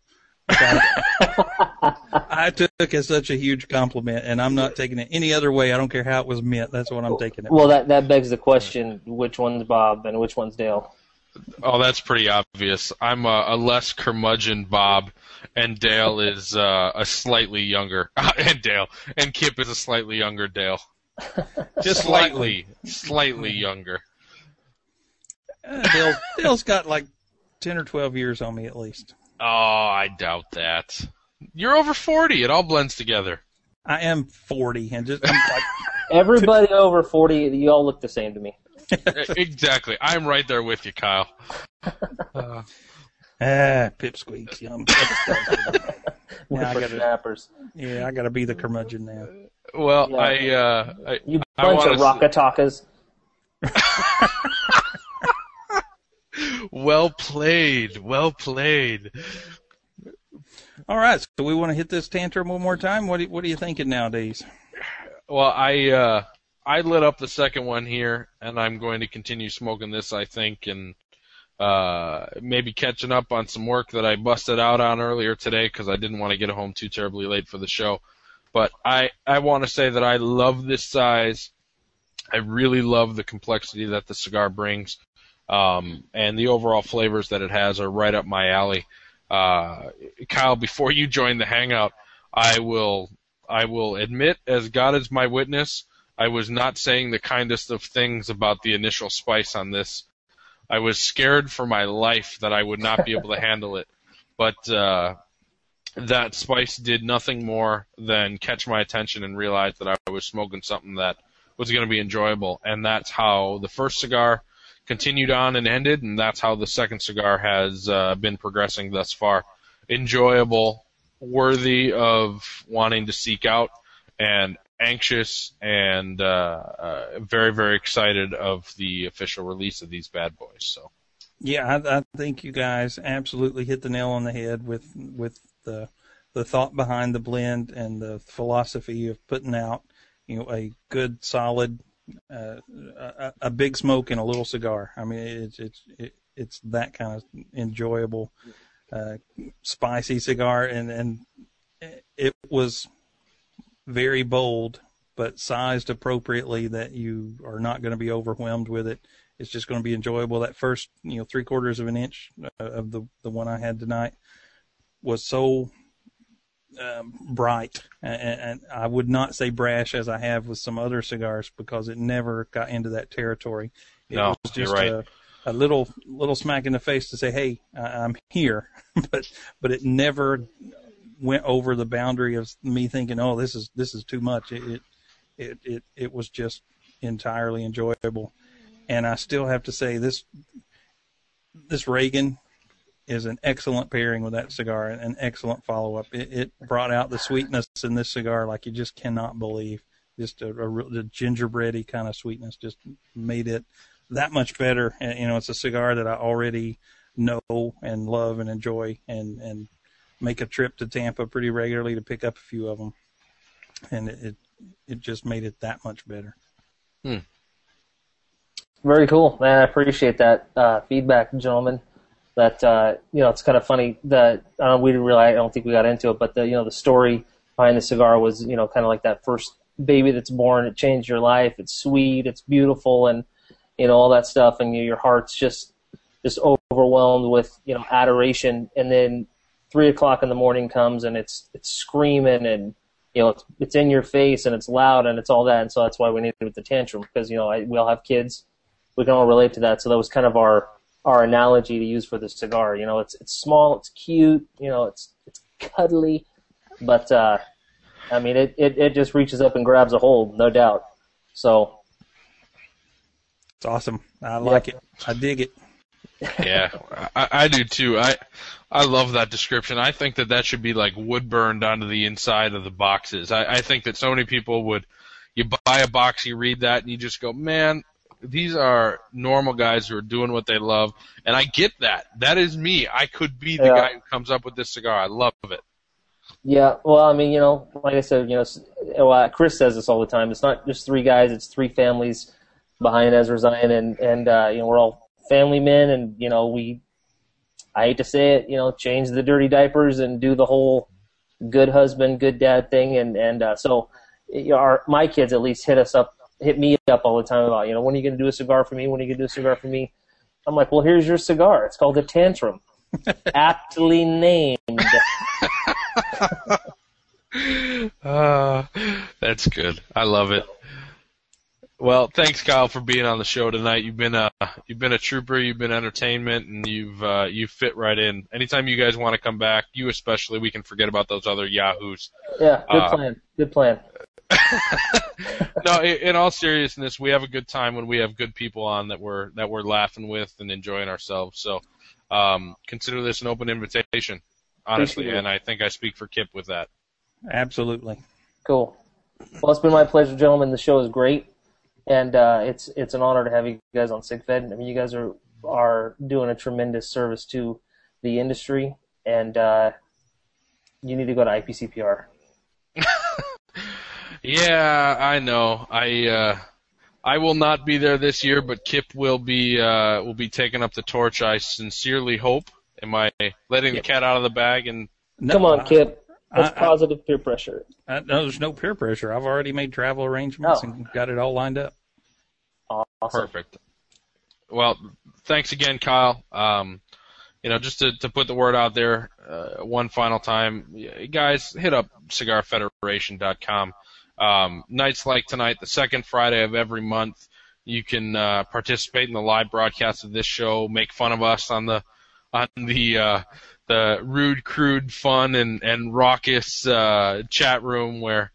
I, I took as such a huge compliment, and I'm not taking it any other way. I don't care how it was meant. That's what I'm taking it. Well, that, that begs the question, which one's Bob and which one's Dale? Oh, that's pretty obvious. I'm a, a less curmudgeon Bob, and Dale is uh, a slightly younger. and Dale and Kip is a slightly younger Dale. Just Slightly, slightly younger. Uh, Dale, Dale's got like ten or twelve years on me at least. Oh, I doubt that. You're over forty. It all blends together. I am 40, and just I'm like, Everybody over 40, you all look the same to me. exactly. I'm right there with you, Kyle. Uh, ah, pipsqueaks, yum. Yeah, I gotta- Whippersnappers. Yeah, I got to be the curmudgeon now. well, Yeah. I, uh, I You bunch wanna of s- rockatakas. Well played, well played. All right, so we want to hit this tantrum one more time. What do, what are you thinking nowadays? Well, I uh, I lit up the second one here, and I'm going to continue smoking this. I think, and uh, maybe catching up on some work that I busted out on earlier today because I didn't want to get home too terribly late for the show. But I I want to say that I love this size. I really love the complexity that the cigar brings, um, and the overall flavors that it has are right up my alley. Uh, Kyle, before you join the hangout, I will I will admit, as God is my witness, I was not saying the kindest of things about the initial spice on this. I was scared for my life that I would not be able to handle it, but uh, that spice did nothing more than catch my attention and realize that I was smoking something that was going to be enjoyable, and that's how the first cigar continued on and ended, and that's how the second cigar has uh, been progressing thus far. Enjoyable, worthy of wanting to seek out, and anxious and uh, uh, very very excited of the official release of these bad boys. So Yeah, I, I think you guys absolutely hit the nail on the head with with the the thought behind the blend and the philosophy of putting out, you know, a good solid, uh, a, big smoke and a little cigar. I mean, it's it's it, it's that kind of enjoyable, uh, spicy cigar, and and it was very bold, but sized appropriately that you are not going to be overwhelmed with it. It's just going to be enjoyable. That first, you know, three quarters of an inch uh, of the the one I had tonight was so um, bright, and, and I would not say brash as I have with some other cigars because it never got into that territory. It No, was just right. a, a little little smack in the face to say, "Hey, I, I'm here," but but it never went over the boundary of me thinking, "Oh, this is this is too much." It it it it, it was just entirely enjoyable, and I still have to say this this Reagan is an excellent pairing with that cigar, and an excellent follow up. It, it brought out the sweetness in this cigar like you just cannot believe. Just a, a, real- a gingerbready kind of sweetness just made it that much better. And, you know, it's a cigar that I already know and love and enjoy, and and make a trip to Tampa pretty regularly to pick up a few of them, and it it, it just made it that much better. Hmm. Very cool, man. I appreciate that uh, feedback, gentlemen. That uh, you know, it's kind of funny that don't, we didn't really. I don't think we got into it, but the you know the story behind the cigar was you know kind of like that first baby that's born. It changed your life. It's sweet. It's beautiful, and you know all that stuff, and you your heart's just just overwhelmed with you know adoration. And then three o'clock in the morning comes, and it's it's screaming and you know, it's, it's in your face and it's loud and it's all that. And so that's why we need it with the tantrum because, you know, I, we all have kids. We can all relate to that. So that was kind of our, our analogy to use for the cigar. You know, it's, it's small, it's cute, you know, it's, it's cuddly, but, uh, I mean, it, it, it just reaches up and grabs a hold, no doubt. So, It's awesome. I like it. I dig it. yeah, I, I do too. I I love that description. I think that that should be like wood burned onto the inside of the boxes. I, I think that so many people would. You buy a box, you read that, and you just go, man. These are normal guys who are doing what they love, and I get that. That is me. I could be the Yeah. guy who comes up with this cigar. I love it. Yeah, well, I mean, you know, like I said, you know, Chris says this all the time. It's not just three guys; it's three families behind Ezra Zion, and and uh, you know, we're all family men, and you know, we, I hate to say it, you know, change the dirty diapers and do the whole good husband, good dad thing, and and uh, so, our my kids at least hit us up, hit me up all the time about, you know, when are you going to do a cigar for me? When are you going to do a cigar for me? I'm like, well, here's your cigar. It's called a tantrum, aptly named. Uh, that's good. I love it. Well, thanks, Kyle, for being on the show tonight. You've been a you've been a trooper. You've been entertainment, and you've uh, you fit right in. Anytime you guys want to come back, you especially, we can forget about those other yahoos. Yeah, good Uh, plan. Good plan. no, in all seriousness, we have a good time when we have good people on that we're that we're laughing with and enjoying ourselves. So, um, consider this an open invitation, honestly, and I think I speak for Kip with that. Absolutely. Cool. Well, it's been my pleasure, gentlemen. The show is great, and uh, it's it's an honor to have you guys on CigFed. I mean, you guys are are doing a tremendous service to the industry, and uh, you need to go to IPCPR. Yeah, I know. I uh, I will not be there this year, but Kip will be uh, will be taking up the torch. I sincerely hope. Am I letting the cat out of the bag? And No, Come on, I- Kip. That's I- I- positive peer pressure. I, no, there's no peer pressure. I've already made travel arrangements Oh. and got it all lined up. Awesome. perfect. Well, thanks again, Kyle. Um, you know, just to, to put the word out there, uh, one final time, guys, hit up cigarfederation.com. Um, nights like tonight, the second Friday of every month, you can uh, participate in the live broadcast of this show, make fun of us on the on the uh, the rude, crude, fun, and and raucous uh, chat room where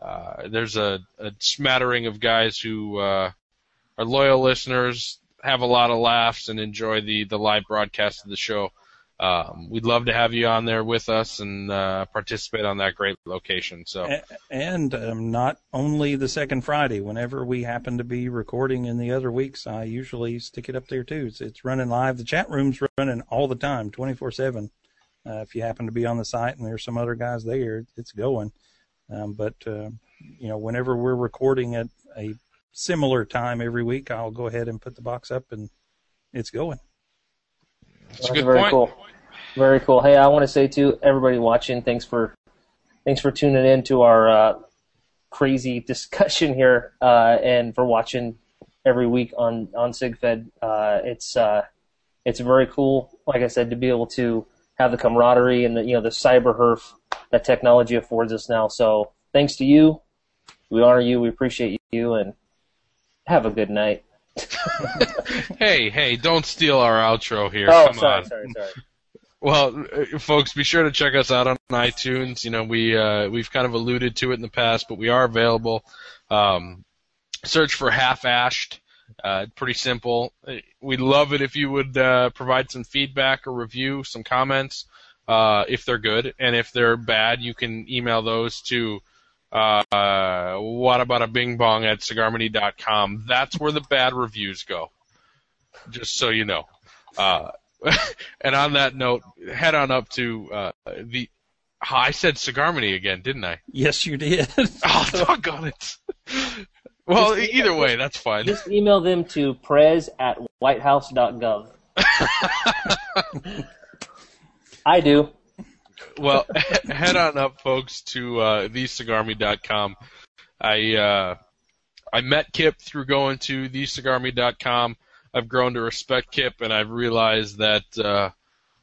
uh, there's a, a smattering of guys who uh, are loyal listeners, have a lot of laughs, and enjoy the the live broadcast of the show. Um, we'd love to have you on there with us and uh, participate on that great location. So, and um, not only the second Friday. Whenever we happen to be recording in the other weeks, I usually stick it up there too. It's, it's running live. The chat room's running all the time, twenty four seven. Uh, if you happen to be on the site and there's some other guys there, it's going. Um, but uh, you know, whenever we're recording at a similar time every week, I'll go ahead and put the box up and it's going. That's a good very point. cool. Very cool. Hey, I want to say to everybody watching, thanks for thanks for tuning in to our uh, crazy discussion here, uh, and for watching every week on on CigFed. Uh, it's uh, it's very cool. Like I said, to be able to have the camaraderie and the you know the cyber herf that technology affords us now. So thanks to you. We honor you. We appreciate you, and have a good night. hey, hey, don't steal our outro here. Oh, Come sorry, on. sorry, sorry. Well, uh, folks, be sure to check us out on iTunes. You know, we uh, we've kind of alluded to it in the past, but we are available. Um, search for half-ashed. Uh, pretty simple. We'd love it if you would uh, provide some feedback or review, some comments, uh, if they're good, and if they're bad, you can email those to uh, what about a bing bong at cigarmany.com. That's where the bad reviews go. Just so you know. Uh, and on that note, head on up to uh, the. Oh, I said Cigarmany again, didn't I? Yes, you did. Oh, doggone it. Well, e- either way, that's fine. Just email them to prez at whitehouse.gov. I do. well, head on up, folks, to uh, thecigarme.com. I uh, I met Kip through going to thecigarme.com. I've grown to respect Kip, and I've realized that uh,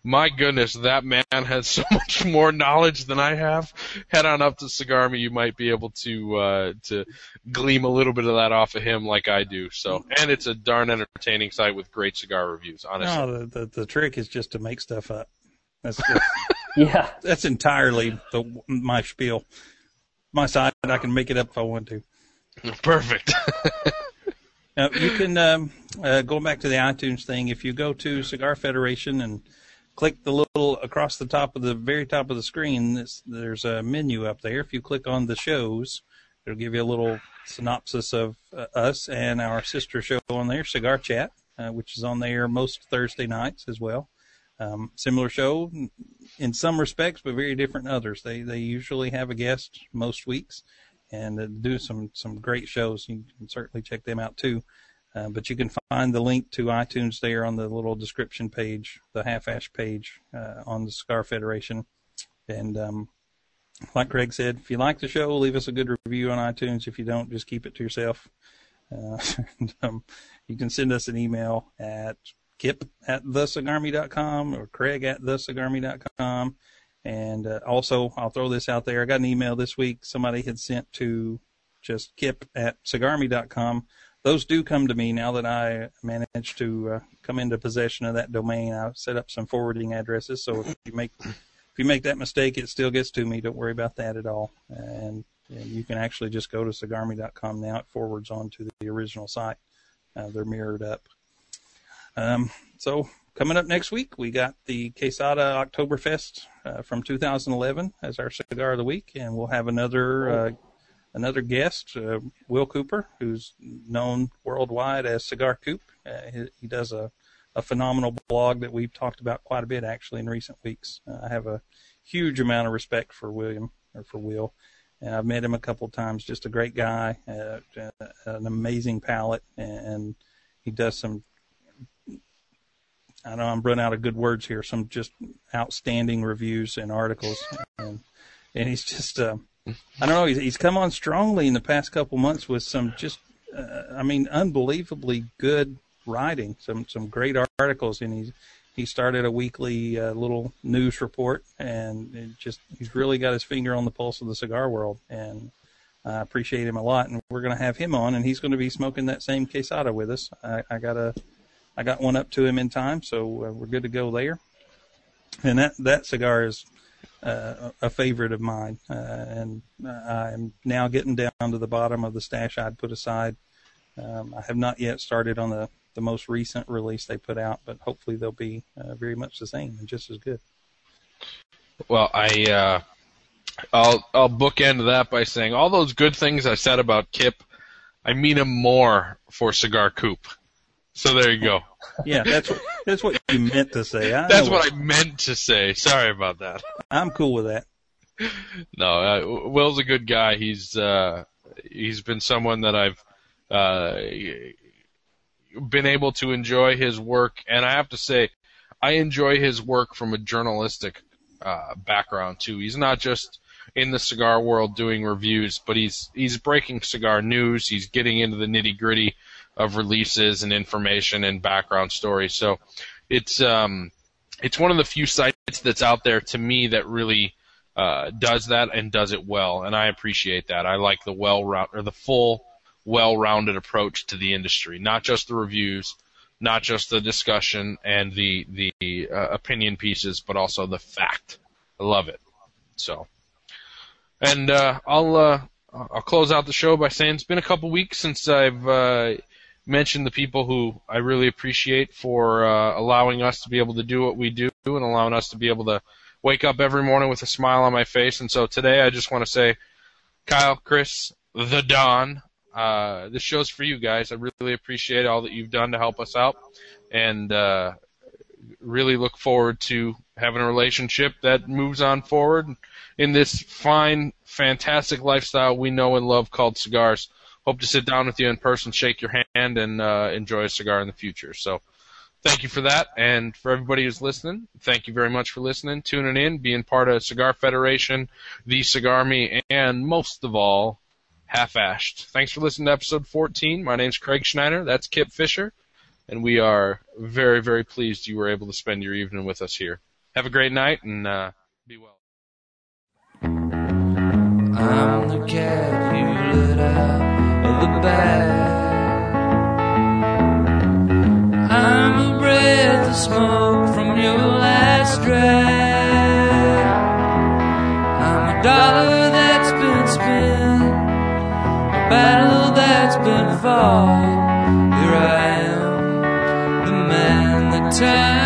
my goodness, that man has so much more knowledge than I have. Head on up to Cigarme, you might be able to uh, to gleam a little bit of that off of him, like I do. So, and it's a darn entertaining site with great cigar reviews. Honestly, no, the, the the trick is just to make stuff up. That's just, Yeah. that's entirely the my spiel. My side, I can make it up if I want to. perfect. Now, you can um, uh, go back to the iTunes thing. If you go to Cigar Federation and click the little across the top of the very top of the screen, there's a menu up there. If you click on the shows, it'll give you a little synopsis of uh, us and our sister show on there, Cigar Chat, uh, which is on there most Thursday nights as well. Um, similar show in some respects, but very different in others. They they usually have a guest most weeks and uh, do some some great shows. You can certainly check them out too. Uh, but you can find the link to iTunes there on the little description page, the half-ash page uh, on the Cigar Federation. And um, like Craig said, if you like the show, leave us a good review on iTunes. If you don't, just keep it to yourself. Uh, and, um, you can send us an email at kip at thecigarme.com or craig at thecigarme.com. And uh, also, I'll throw this out there. I got an email this week somebody had sent to just kip at cigarme.com. Those do come to me now that I managed to uh, come into possession of that domain. I've set up some forwarding addresses, so if you make if you make that mistake, it still gets to me. Don't worry about that at all. And, and you can actually just go to cigarme.com now. It forwards on to the original site. Uh, they're mirrored up. Um, so coming up next week, we got the Quesada Oktoberfest uh, from 2011 as our cigar of the week, and we'll have another uh, another guest, uh, Will Cooper, who's known worldwide as Cigar Coop. Uh, he, he does a, a phenomenal blog that we've talked about quite a bit actually in recent weeks. Uh, I have a huge amount of respect for William or for Will. And I've met him a couple of times. Just a great guy, uh, uh, an amazing palate, and he does some I don't know I'm running out of good words here. Some just outstanding reviews and articles, and and he's just uh, I don't know. He's, he's come on strongly in the past couple months with some just uh, I mean unbelievably good writing. Some some great articles, and he's he started a weekly uh, little news report, and just he's really got his finger on the pulse of the cigar world, and I appreciate him a lot. And we're going to have him on, and he's going to be smoking that same quesada with us. I, I got a I got one up to him in time, so uh, we're good to go there. And that that cigar is uh, a favorite of mine, uh, and I'm now getting down to the bottom of the stash I'd put aside. Um, I have not yet started on the the most recent release they put out, but hopefully they'll be uh, very much the same and just as good. Well, I uh, I'll I'll bookend that by saying all those good things I said about Kip, I mean them more for Cigar Coop. So there you go. Yeah, that's what that's what you meant to say. I That's know what I meant to say. Sorry about that. I'm cool with that. No, uh, Will's a good guy. He's uh, he's been someone that I've uh, been able to enjoy his work, and I have to say, I enjoy his work from a journalistic uh, background too. He's not just in the cigar world doing reviews, but he's he's breaking cigar news. He's getting into the nitty gritty of releases and information and background stories. So it's um it's one of the few sites that's out there to me that really uh, does that and does it well, and I appreciate that. I like the well round or the full well-rounded approach to the industry, not just the reviews, not just the discussion and the the uh, opinion pieces, but also the fact. I love it. So, and uh, I'll uh, I'll close out the show by saying it's been a couple weeks since I've mentioned the people who I really appreciate for uh, allowing us to be able to do what we do and allowing us to be able to wake up every morning with a smile on my face. And so today I just want to say, Kyle, Chris, the Don, uh, this show's for you guys. I really appreciate all that you've done to help us out, and uh, really look forward to having a relationship that moves on forward in this fine, fantastic lifestyle we know and love called cigars. Hope to sit down with you in person, shake your hand, and uh, enjoy a cigar in the future. So, thank you for that, and for everybody who's listening, thank you very much for listening, tuning in, being part of Cigar Federation, the Cigar Me, and most of all, half-ashed. Thanks for listening to episode 14. My name's Craig Schneider. That's Kip Fisher. And we are very, very pleased you were able to spend your evening with us here. Have a great night and uh, be well. I'm a breath of smoke from your last drag. I'm a dollar that's been spent, a battle that's been fought. Here I am, the man that time.